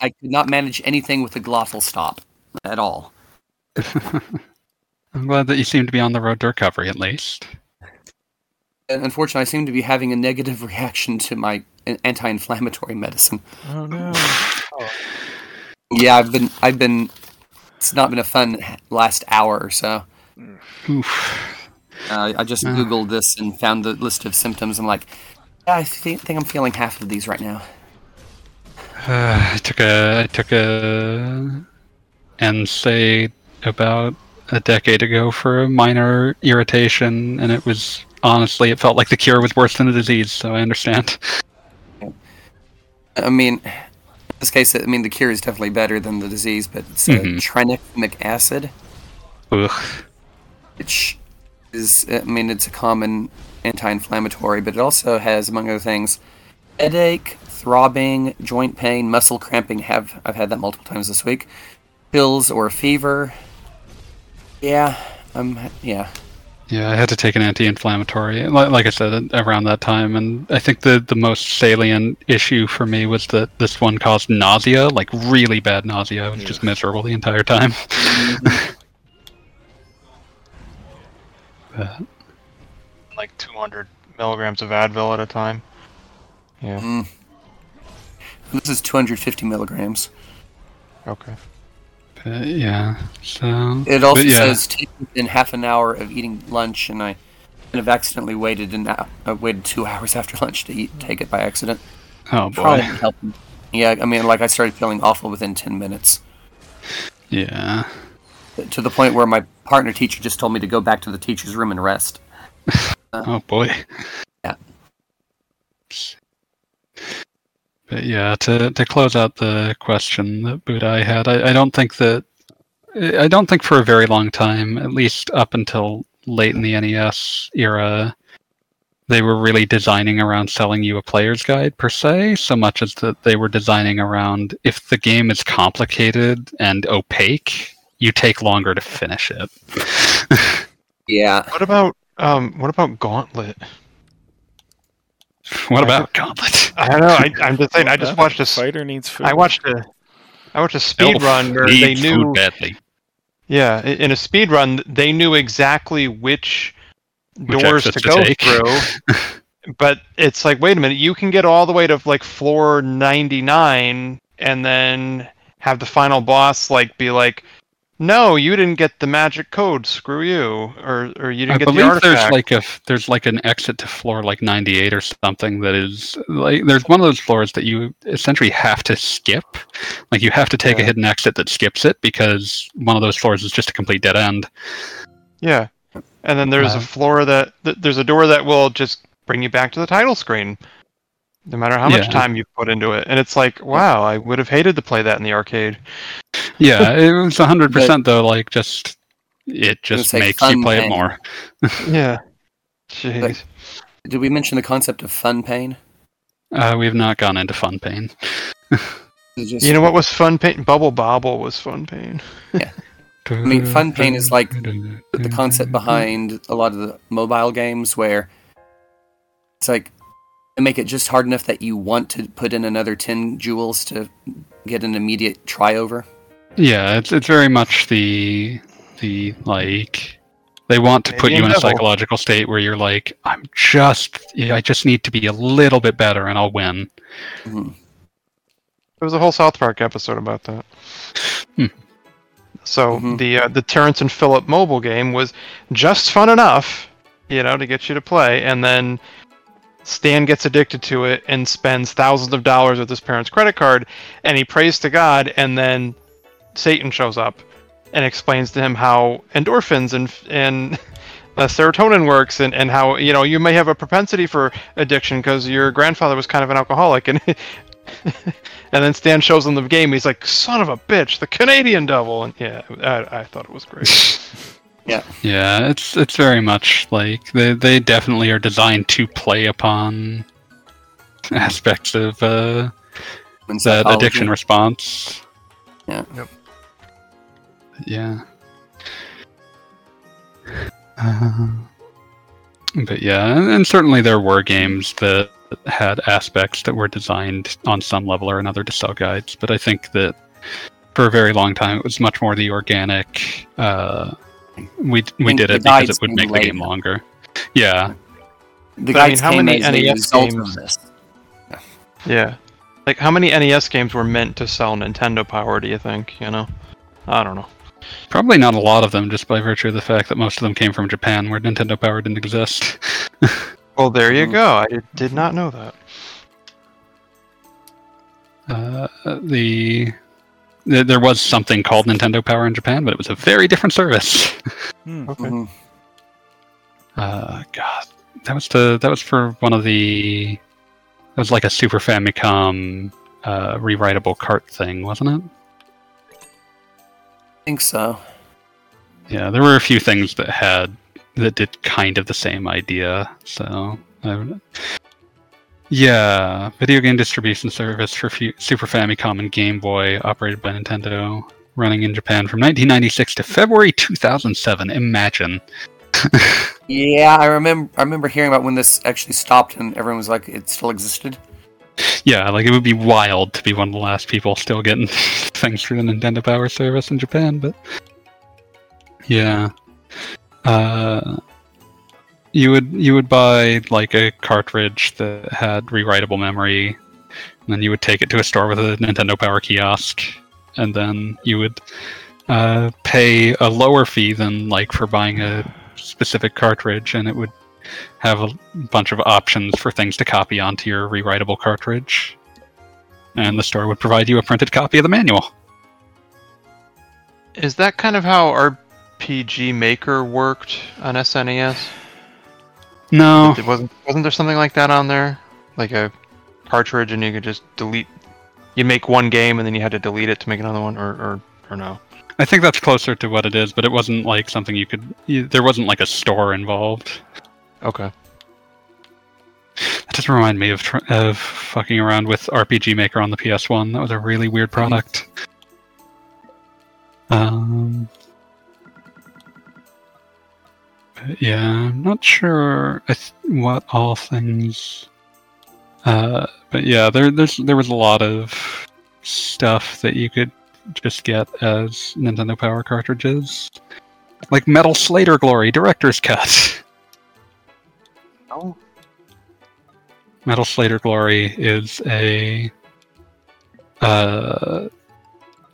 I could not manage anything with the glottal stop at all. (laughs) i'm glad that you seem to be on the road to recovery at least And unfortunately, I seem to be having a negative (laughs) reaction to my anti-inflammatory medicine. Oh no. Yeah, I've been, I've been. It's not been a fun last hour or so. Oof. Uh, I just Ah. googled this and found the list of symptoms. I'm like, I thi- think I'm feeling half of these right now. Uh, (sighs) I took a I took a and say about a decade ago for a minor irritation, and it was honestly it felt like the cure was worse than the disease. So I understand. I mean, in this case, I mean the cure is definitely better than the disease, but it's mm-hmm. tranexamic acid, Ugh. which is, I mean, it's a common anti-inflammatory, but it also has, among other things, headache, throbbing, joint pain, muscle cramping. Have I've had that multiple times this week. Chills or fever. Yeah, um, yeah. Yeah, I had to take an anti-inflammatory, like, like I said, around that time, and I think the the most salient issue for me was that this one caused nausea, like really bad nausea. I was just miserable the entire time. (laughs) But, Like 200 milligrams of Advil at a time. Yeah. Mm. This is 250 milligrams. Okay. But yeah, so It also yeah. says take within half an hour of eating lunch, and I kind of accidentally waited an hou- I waited two (laughs) hours after lunch to eat take it by accident. oh Probably boy. Yeah, I mean, like I started feeling awful within 10 minutes, yeah. to the point where my partner teacher just told me to go back to the teacher's room and rest. (laughs) Oh boy. Yeah. (laughs) But yeah, to to close out the question that Budai had, I, I don't think that I don't think for a very long time, at least up until late in the NES era, they were really designing around selling you a player's guide per se, so much as that they were designing around if the game is complicated and opaque, you take longer to finish it. (laughs) Yeah, What about um? What about Gauntlet? (laughs) what about Gauntlet? I don't know. I, I'm just saying. I just watched a fighter needs food. I watched a. I watched a speed run where they knew. food badly. Yeah, in a speed run, they knew exactly which, Which doors to to go take. through. (laughs) but it's like, wait a minute, you can get all the way to like floor 99 and then have the final boss like be like, "No, you didn't get the magic code. Screw you." Or or you didn't I get the believe artifact. there's like a there's like an exit to floor like 98 or something that is like there's one of those floors that you essentially have to skip. Like you have to take a hidden exit that skips it because one of those floors is just a complete dead end. Yeah. And then there's Uh, a floor that th- there's a door that will just bring you back to the title screen. No matter how much time you put into it. And it's like, wow, I would have hated to play that in the arcade. Yeah, it was (laughs) 100% though like just it just say makes you fun play it more. (laughs) Yeah. Jeez. did we mention the concept of fun pain? Uh, we have not gone into fun pain. (laughs) Just- You know what was fun pain? Bubble Bobble was fun pain. Yeah. I mean, fun pain is like the concept behind a lot of the mobile games where it's like they make it just hard enough that you want to put in another 10 jewels to get an immediate try over. Yeah, it's it's very much the the like they want to put you in a psychological state where you're like, I'm just I just need to be a little bit better and I'll win. Mhm. There was a whole South Park episode about that. Hmm. So Mhm. the uh, the Terrence and Phillip mobile game was just fun enough, you know, to get you to play, and then Stan gets addicted to it and spends thousands of dollars with his parents' credit card, and he prays to God, and then Satan shows up and explains to him how endorphins and and (laughs) uh, serotonin works, and, and how you know you may have a propensity for addiction because your grandfather was kind of an alcoholic, and (laughs) and then Stan shows him the game. He's like, "Son of a bitch, the Canadian devil!" And yeah, I, I thought it was great. (laughs) Yeah, yeah it's it's very much like they they definitely are designed to play upon aspects of uh, And that addiction response. Yeah. Yep. Yeah. Uh, but yeah, and, and certainly there were games that had aspects that were designed on some level or another to sell guides. But I think that for a very long time it was much more the organic. Uh, we we did it because it would being make the game longer. Yeah. The But I mean, how came many as NES games- this. Yeah. Like, how many NES games were meant to sell Nintendo Power? Do you think? You know, I don't know. Probably not a lot of them, just by virtue of the fact that most of them came from Japan, where Nintendo Power didn't exist. (laughs) Well, there you Mhm. go. I did, did not know that. Uh, the th- there was something called Nintendo Power in Japan, but it was a very different service. Hmm. Okay. Mhm. Uh, God, that was the that was for one of the It was like a Super Famicom uh, rewritable cart thing, wasn't it? Think so. Yeah, there were a few things that had that did kind of the same idea. So, I, yeah, video game distribution service for Super Famicom and Game Boy, operated by Nintendo, running in Japan from 1996 to February 2007. Imagine. (laughs) Yeah, I remember. I remember hearing about when this actually stopped, and everyone was like, "It still existed." Yeah, like it would be wild to be one of the last people still getting (laughs) things through the Nintendo Power service in Japan, but yeah. Uh you would you would buy like a cartridge that had rewritable memory, and then you would take it to a store with a Nintendo Power kiosk, and then you would uh, pay a lower fee than like for buying a specific cartridge, and it would have a bunch of options for things to copy onto your rewritable cartridge. And the store would provide you a printed copy of the manual. Is that kind of how RPG Maker worked on SNES? No, It wasn't wasn't there something like that on there? Like a cartridge and you could just delete you make one game and then you had to delete it to make another one or or, or no. I think that's closer to what it is, but it wasn't like something you could. You, there wasn't like a store involved. Okay. That doesn't remind me of tr- of fucking around with RPG Maker on the PS1. That was a really weird product. Um, yeah, I'm not sure what all things. Uh, but yeah, there there's there was a lot of stuff that you could just get as Nintendo Power cartridges, like Metal Slader Glory Director's Cut. (laughs) Metal Slader Glory is a uh,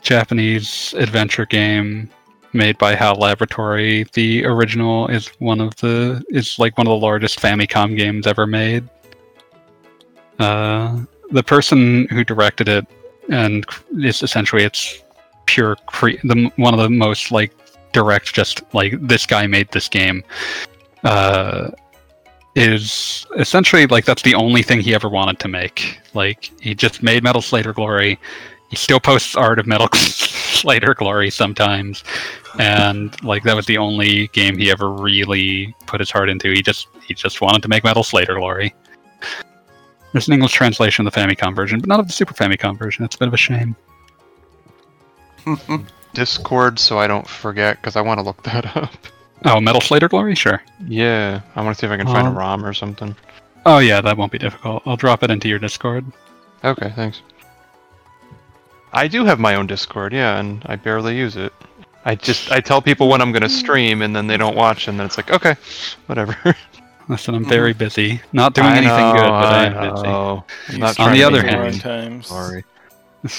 Japanese adventure game made by HAL Laboratory. The original is one of the is like one of the largest Famicom games ever made. Uh, the person who directed it and is essentially its pure cre- the one of the most like direct just like this guy made this game uh is essentially like that's the only thing he ever wanted to make. Like he just made Metal Slader Glory. He still posts art of Metal (laughs) Slader Glory sometimes, and like that was the only game he ever really put his heart into. He just he just wanted to make Metal Slader Glory. There's an English translation of the Famicom version, but not of the Super Famicom version. It's a bit of a shame. (laughs) Discord so I don't forget because I want to look that up. Oh, Metal Slader Glory, sure. Yeah, I want to see if I can find a Um, ROM or something. Oh yeah, that won't be difficult. I'll drop it into your Discord. Okay, thanks. I do have my own Discord, yeah, and I barely use it. I just I tell people when I'm gonna stream, and then they don't watch, and then it's like, okay, whatever. (laughs) Listen, I'm very busy. Not doing I anything know, good, but I, I am busy. know. I'm not start On the trying to other be hand- times. sorry.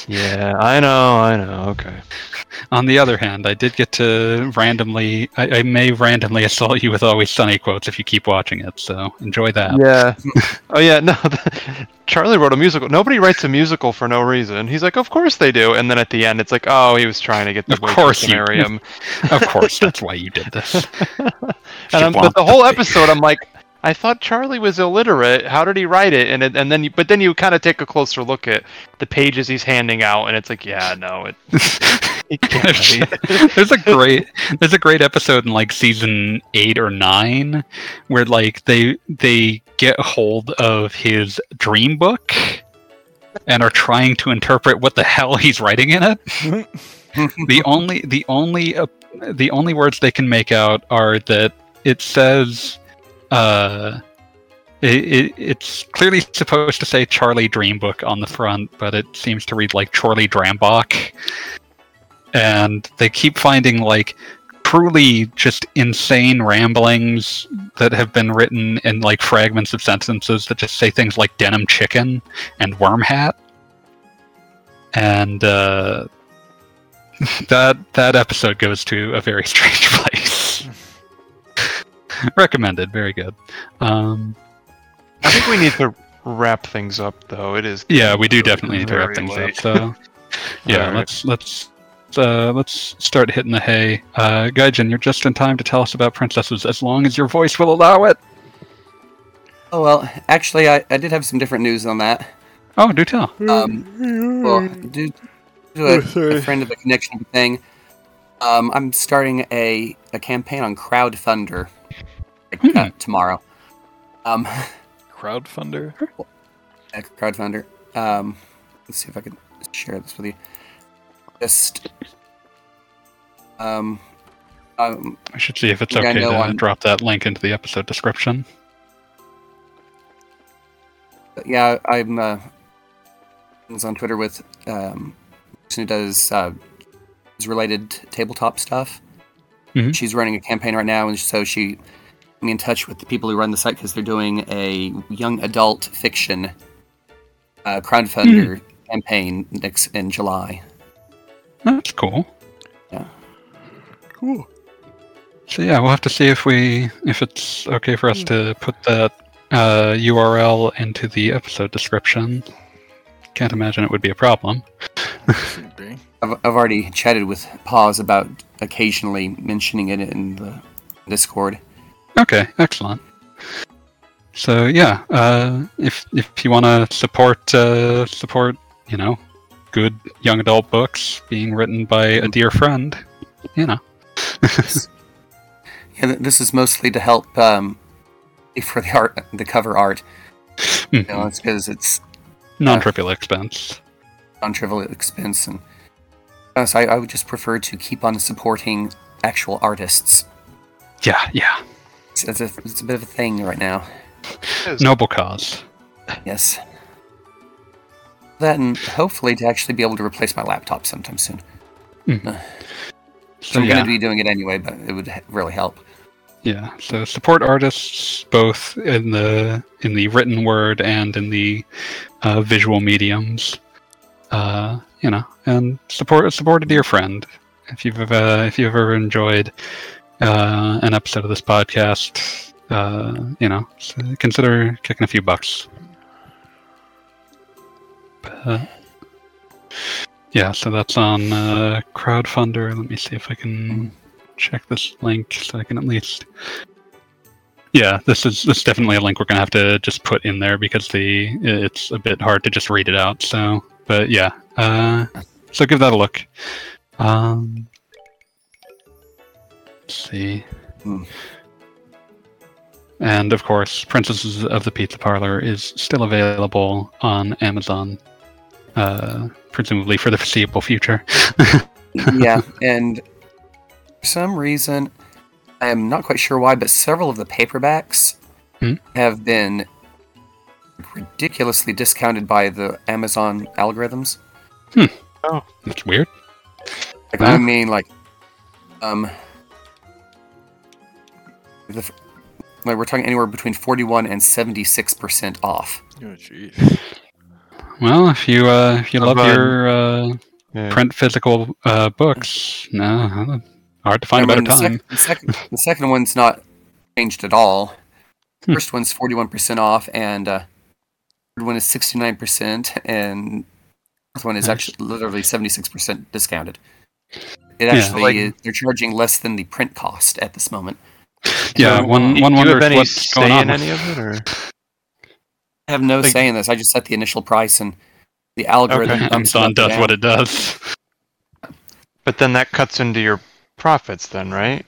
Yeah, I know, I know. Okay. (laughs) On the other hand, I did get to randomly. I, I may randomly (laughs) assault you with Always Sunny quotes if you keep watching it. So enjoy that. Yeah. (laughs) oh yeah. No. Charlie wrote a musical. Nobody writes a musical for no reason. He's like, of course they do. And then at the end, it's like, oh, he was trying to get the Of course you- of course, that's why you did this. and I'm, but the whole episode, I'm like, I thought Charlie was illiterate. How did he write it? And it, and then, you, but then you kind of take a closer look at the pages he's handing out, and it's like, yeah, no, it. (laughs) He there's a great there's a great episode in like season eight or nine where like they they get hold of his dream book and are trying to interpret what the hell he's writing in it. (laughs) the only the only uh, the only words they can make out are that it says uh it, it, it's clearly supposed to say Charlie Dream Book on the front, but it seems to read like Charlie Drambach. And they keep finding like truly just insane ramblings that have been written in like fragments of sentences that just say things like denim chicken and worm hat. And uh, (laughs) that that episode goes to a very (laughs) strange place. (laughs) Recommended, very good. Um, I think we need to wrap things up, though. It is. yeah, we do definitely need to wrap things late. up. So (laughs) yeah, Alright. let's let's uh, let's start hitting the hay. Uh, Gaijin, you're just in time to tell us about princesses, as long as your voice will allow it. Oh well, actually, I, I did have some different news on that. Oh, do tell. Um, well, due to a, (laughs) a friend of the connection thing, um, I'm starting a, a campaign on crowdfunder like, uh, tomorrow. Um, Crowdfunder. (laughs) a crowdfunder. Um, let's see if I can share this with you. Just um, um, I should see if it's okay to on- drop that link into the episode description. yeah, I'm uh, I was on Twitter with um, a person who does uh, related tabletop stuff. Mhm. She's running a campaign right now, and so she put me in touch with the people who run the site because they're doing a young adult fiction uh, crowdfunder campaign next in July. That's cool. Yeah. Cool. So yeah, we'll have to see if we if it's okay for us to put that uh, URL into the episode description. Can't imagine it would be a problem. Be. (laughs) I've, I've already chatted with Paz about occasionally mentioning it in the Discord. Okay, excellent. So yeah, uh, if if you want to support uh, support, you know, good young adult books being written by a dear friend, you know, (laughs) Yeah, this is mostly to help um, for the art, the cover art. You know, it's because it's non-trivial expense. non-trivial expense, and honestly, I, I would just prefer to keep on supporting actual artists. Yeah, yeah, It's, it's, a, it's a bit of a thing right now. noble cause. Yes. That and hopefully to actually be able to replace my laptop sometime soon. So I'm yeah, going to be doing it anyway, but it would h- really help. yeah. So support artists both in the in the written word and in the uh, visual mediums. Uh, you know, and support support a dear friend. If you've uh, if you've ever enjoyed uh, an episode of this podcast, uh, you know, consider kicking a few bucks. But, yeah, so that's on uh, crowdfunder. Let me see if I can check this link so I can at least. Yeah, this is this is definitely a link we're gonna have to just put in there because the it's a bit hard to just read it out. So, but yeah, uh, so give that a look. Um, see. Hmm. And of course, Princesses of the Pizza Parlor is still available on Amazon, uh, presumably for the foreseeable future. (laughs) yeah, and for some reason, I am not quite sure why, but several of the paperbacks Hmm? have been ridiculously discounted by the Amazon algorithms. Oh, that's weird. Like Huh? I mean, like, um, the, f- like we're talking anywhere between forty-one and seventy-six percent off. Oh, jeez. Well, if you uh, if you How love about- your uh, Yeah. print physical uh, books, no, hard to find I a better mean, the, time. sec- the second, the second one's not changed at all. Hmm. First one's forty-one percent off, and uh, third one is sixty-nine percent, and fourth one is actually literally seventy-six percent discounted. It Yeah. actually Like- is, they're charging less than the print cost at this moment. Yeah, So, one one you have wonders any what's say going on. in any of it, or I have no Like- say in this. I just set the initial price, and the algorithm Okay. bumps it Amazon up or does down. what it does. but then that cuts into your profits, then, right?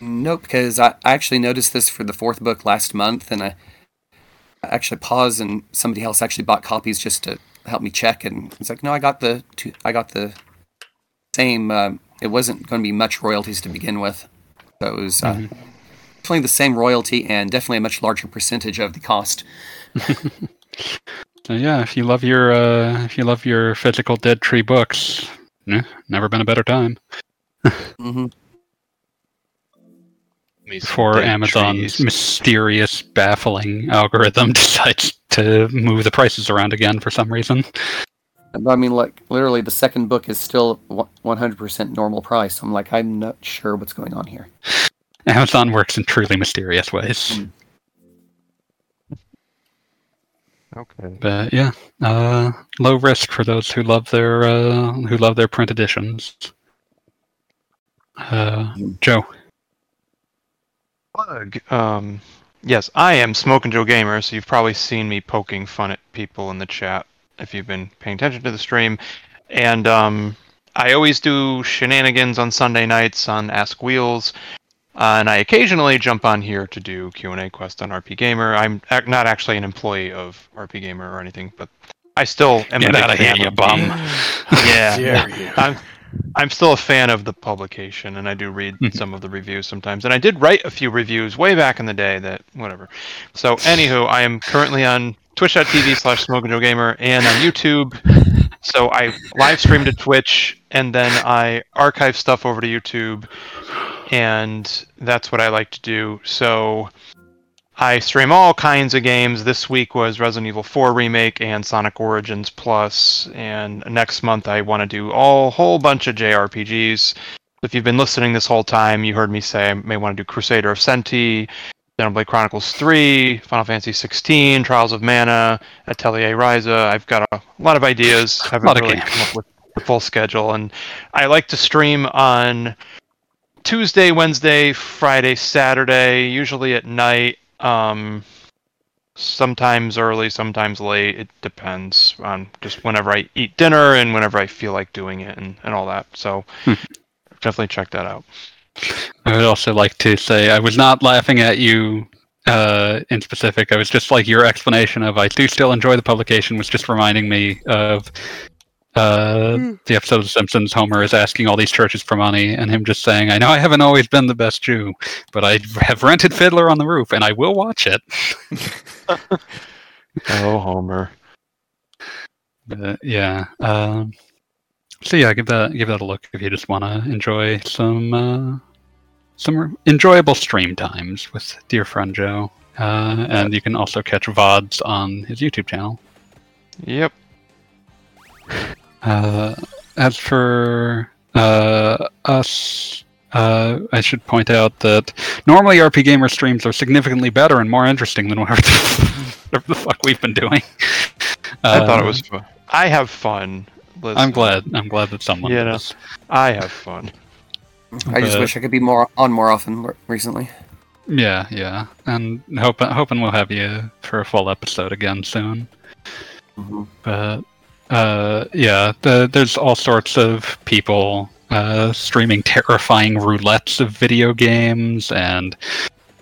Nope, because I, I actually noticed this for the fourth book last month, and I, I actually paused, and somebody else actually bought copies just to help me check, and it's like, no, I got the two, I got the same. Um, it wasn't going to be much royalties to begin with, so it was uh, Mhm. Definitely the same royalty and definitely a much larger percentage of the cost. (laughs) So yeah, if you love your uh, if you love your physical Dead Tree books, eh, never been a better time. mm-hmm. Me some before date Amazon's trees. mysterious, baffling algorithm (laughs) decides to move the prices around again for some reason. I mean, like literally, the second book is still one hundred percent normal price. I'm like, I'm not sure what's going on here. Amazon works in truly mysterious ways. Okay. But yeah, uh, low risk for those who love their uh, who love their print editions. Uh, Joe, Plug. Um, yes, I am Smoking Joe Gamer, so you've probably seen me poking fun at people in the chat if you've been paying attention to the stream. And um, I always do shenanigans on Sunday nights on Ask Wheels, uh, and I occasionally jump on here to do Q and A quest on RPGamer. I'm ac- not actually an employee of RPGamer or anything, but I still am a get big out of (laughs) here, you bum! Yeah, Dare you. I'm I'm still a fan of the publication, and I do read Mhm. some of the reviews sometimes. And I did write a few reviews way back in the day. That whatever. So, anywho, I am currently on Twitch.tv slash Smoking Joe Gamer and on YouTube. (laughs) So I live stream to Twitch, and then I archive stuff over to YouTube, and that's what I like to do. So. I stream all kinds of games. This week was Resident Evil 4 Remake and Sonic Origins Plus, and next month I want to do a whole bunch of JRPGs. If you've been listening this whole time, you heard me say I may want to do Crusader of Centy, Xenoblade Chronicles 3, Final Fantasy 16, Trials of Mana, Atelier Ryza. I've got a lot of ideas. I haven't Lot really games. come up with the full schedule, and I like to stream on Tuesday, Wednesday, Friday, Saturday, usually at night. Um, sometimes early, sometimes late. It depends on just whenever I eat dinner and whenever I feel like doing it and, and all that. So Hmm. definitely check that out. I would also like to say I was not laughing at you uh, in specific. I was just like your explanation of I do still enjoy the publication was just reminding me of uh, the episode of The Simpsons. Homer is asking all these churches for money, and him just saying, "I know I haven't always been the best Jew, but I have rented Fiddler on the Roof, and I will watch it." (laughs) Oh, Homer. But yeah. Um, so yeah, give that give that a look if you just want to enjoy some uh, some enjoyable stream times with dear friend Joe. Uh, and you can also catch VODs on his YouTube channel. Yep. Uh, as for uh, us, uh, I should point out that normally RPGamer streams are significantly better and more interesting than whatever the, (laughs) whatever the fuck we've been doing. I thought it Uh, was fun. I have fun. I'm glad. I'm glad that someone Yeah, no. does. I have fun. I just But- wish I could be more on more often recently. Yeah, yeah, and hoping hoping we'll have you for a full episode again soon. Mhm. But uh, yeah, the, there's all sorts of people uh, streaming terrifying roulettes of video games and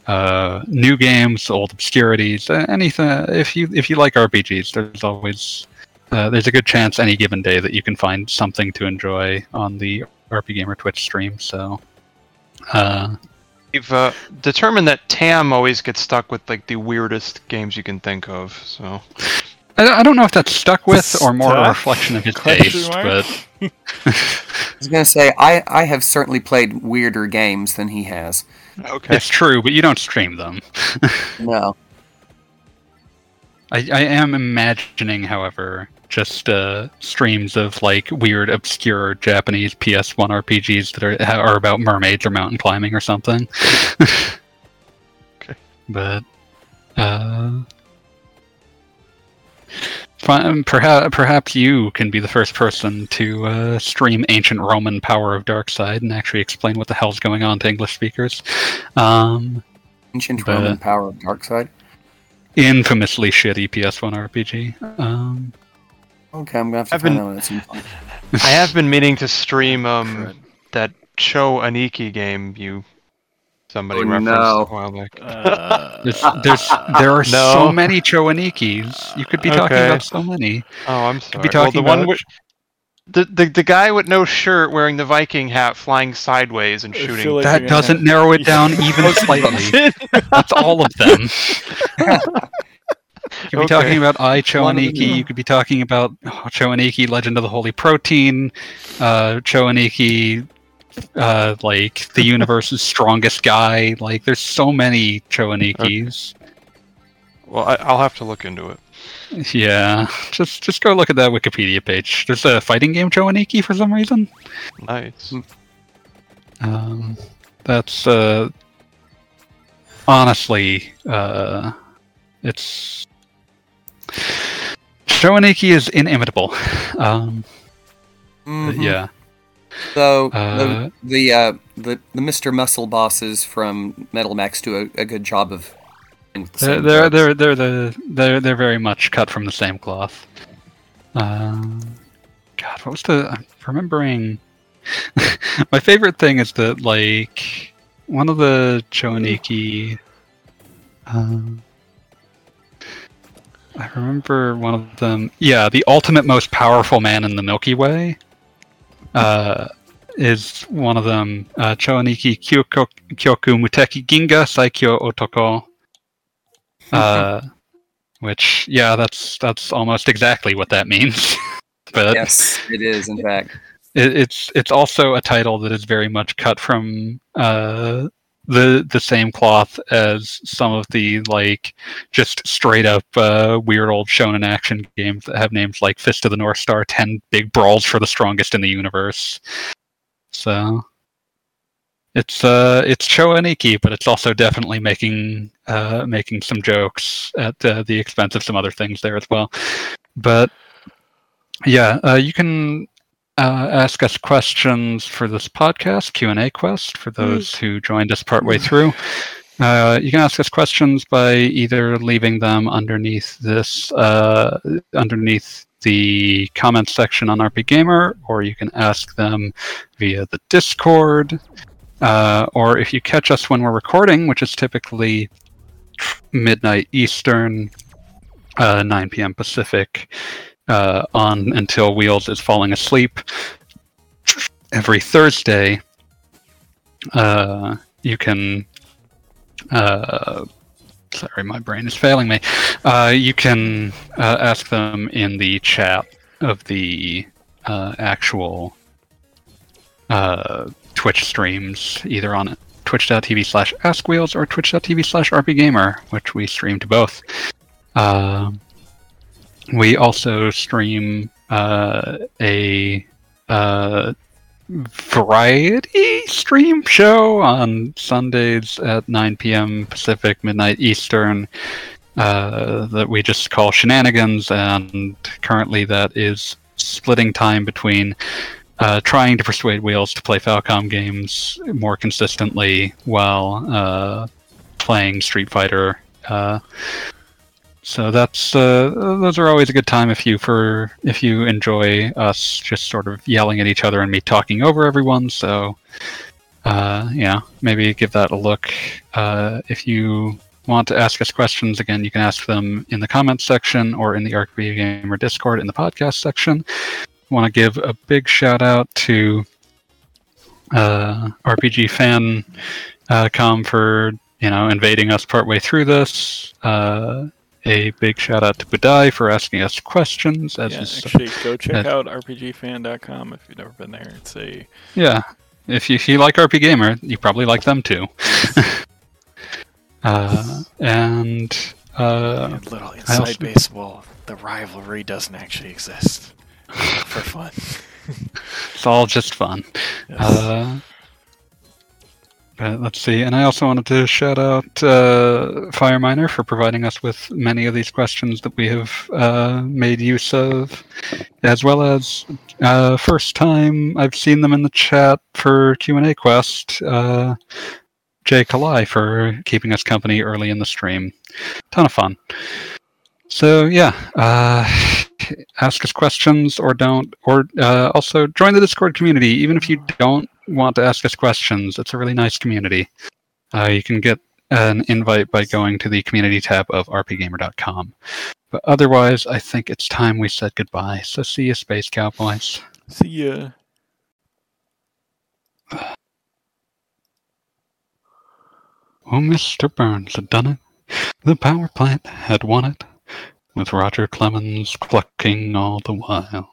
uh, new games, old obscurities, uh, anything. If you if you like RPGs, there's always uh, there's a good chance any given day that you can find something to enjoy on the RPGamer Twitch stream. So. Uh, We've uh, determined that Tam always gets stuck with like the weirdest games you can think of. So I, I don't know if that's stuck with or more a reflection of his taste, but (laughs) I was gonna say I I have certainly played weirder games than he has. okay. it's true. But you don't stream them. No, (laughs) I, I am imagining, however, just uh, streams of like weird, obscure Japanese PS1 RPGs that are are about mermaids or mountain climbing or something. (laughs) Okay. But uh, perhaps perhaps you can be the first person to uh, stream ancient Roman Power of Darkside and actually explain what the hell's going on to English speakers. Um, ancient But- Roman power of dark side. infamously shitty PS1 RPG. Um, Okay, I'm gonna have to I've find been- that at some point. (laughs) I have been meaning to stream um Crud. that Cho Aniki game you somebody Oh, referenced no. a while back. Uh, (laughs) there's, there's there are (laughs) No. so many Choanikis. You could be talking Okay. about so many. Oh, I'm sorry. Could be well, talking the one about- with the, the the guy with no shirt wearing the Viking hat flying sideways and shooting. like- That doesn't narrow it down even slightly. That's all of them. You could be Okay. talking about I. Choaniki. You could be talking about oh, Choaniki, Legend of the Holy Protein, uh, Choaniki, uh, like the (laughs) universe's strongest guy. Like, there's so many Choanikis. Well, I, I'll have to look into it. Yeah, just just go look at that Wikipedia page. There's a fighting game Choaniki for some reason. Nice. Um, that's uh, honestly, uh, it's Choaniki is inimitable. Um, Mhm. yeah, So Uh, the the, uh, the the Mr. Muscle bosses from Metal Max do a, a good job of. the they're they're, they're they're the they're they're very much cut from the same cloth. Um, God, what was the? I'm remembering. (laughs) My favorite thing is that like one of the Choaniki. Um, I remember one of them. Yeah, the ultimate most powerful man in the Milky Way. Uh, is one of them. Uh, Choaniki Kyoko, Kyoku Muteki Ginga Saikyo Otoko. Uh, which yeah, that's that's almost exactly what that means. (laughs) but yes, it is in fact. it, it's it's also a title that is very much cut from uh, the the same cloth as some of the like just straight up uh, weird old shonen action games that have names like Fist of the North Star, Ten Big Brawls for the Strongest in the Universe. So it's uh it's Choaniki, but it's also definitely making uh making some jokes at uh, the expense of some other things there as well. But yeah, uh, you can uh, ask us questions for this podcast Q and A quest for those who joined us partway through. Uh, you can ask us questions by either leaving them underneath this, uh, underneath the comments section on RPGamer, or you can ask them via the Discord, uh, or if you catch us when we're recording, which is typically midnight Eastern, uh, 9 p.m. Pacific, uh, on until Wheels is falling asleep every Thursday. Uh, you can. Uh, sorry, my brain is failing me. Uh, you can uh, ask them in the chat of the uh, actual uh, Twitch streams, either on twitch.tv slash askwheels or twitch.tv slash rpgamer, which we stream to both. Uh, we also stream uh, a uh, variety stream show on Sundays at 9 p.m. Pacific, midnight Eastern, uh, that we just call Shenanigans, and currently that is splitting time between uh, trying to persuade Wheels to play Falcom games more consistently while uh, playing Street Fighter. So that's uh, those are always a good time if you for if you enjoy us just sort of yelling at each other and me talking over everyone. So uh, yeah, maybe give that a look. Uh, if you want to ask us questions, again, you can ask them in the comments section or in the RPG Gamer Discord in the podcast section. Want to give a big shout out to uh, RPG fan uh, com for you know invading us partway through this. Uh, a big shout out to Budai for asking us questions. As yeah, actually, go check uh, out rpgfan.com if you've never been there. It's a yeah, if you, if you like RPGamer, you probably like them too. (laughs) uh, and uh, a little inside also- baseball. The rivalry doesn't actually exist (laughs) for fun. (laughs) it's all just fun. Yes. Uh, but let's see, and I also wanted to shout out uh, Fireminer for providing us with many of these questions that we have uh, made use of, as well as uh, first time I've seen them in the chat for Q and A quest. Uh, Jay Kalai for keeping us company early in the stream. Ton of fun. So yeah, uh, ask us questions or don't, or uh, also join the Discord community. Even if you don't want to ask us questions, it's a really nice community. Uh, you can get an invite by going to the community tab of rpgamer.com. But otherwise, I think it's time we said goodbye. So see you, Space Cowboys. See ya. Oh, Mr. Burns had done it. The power plant had won it, with Roger Clemens clucking all the while.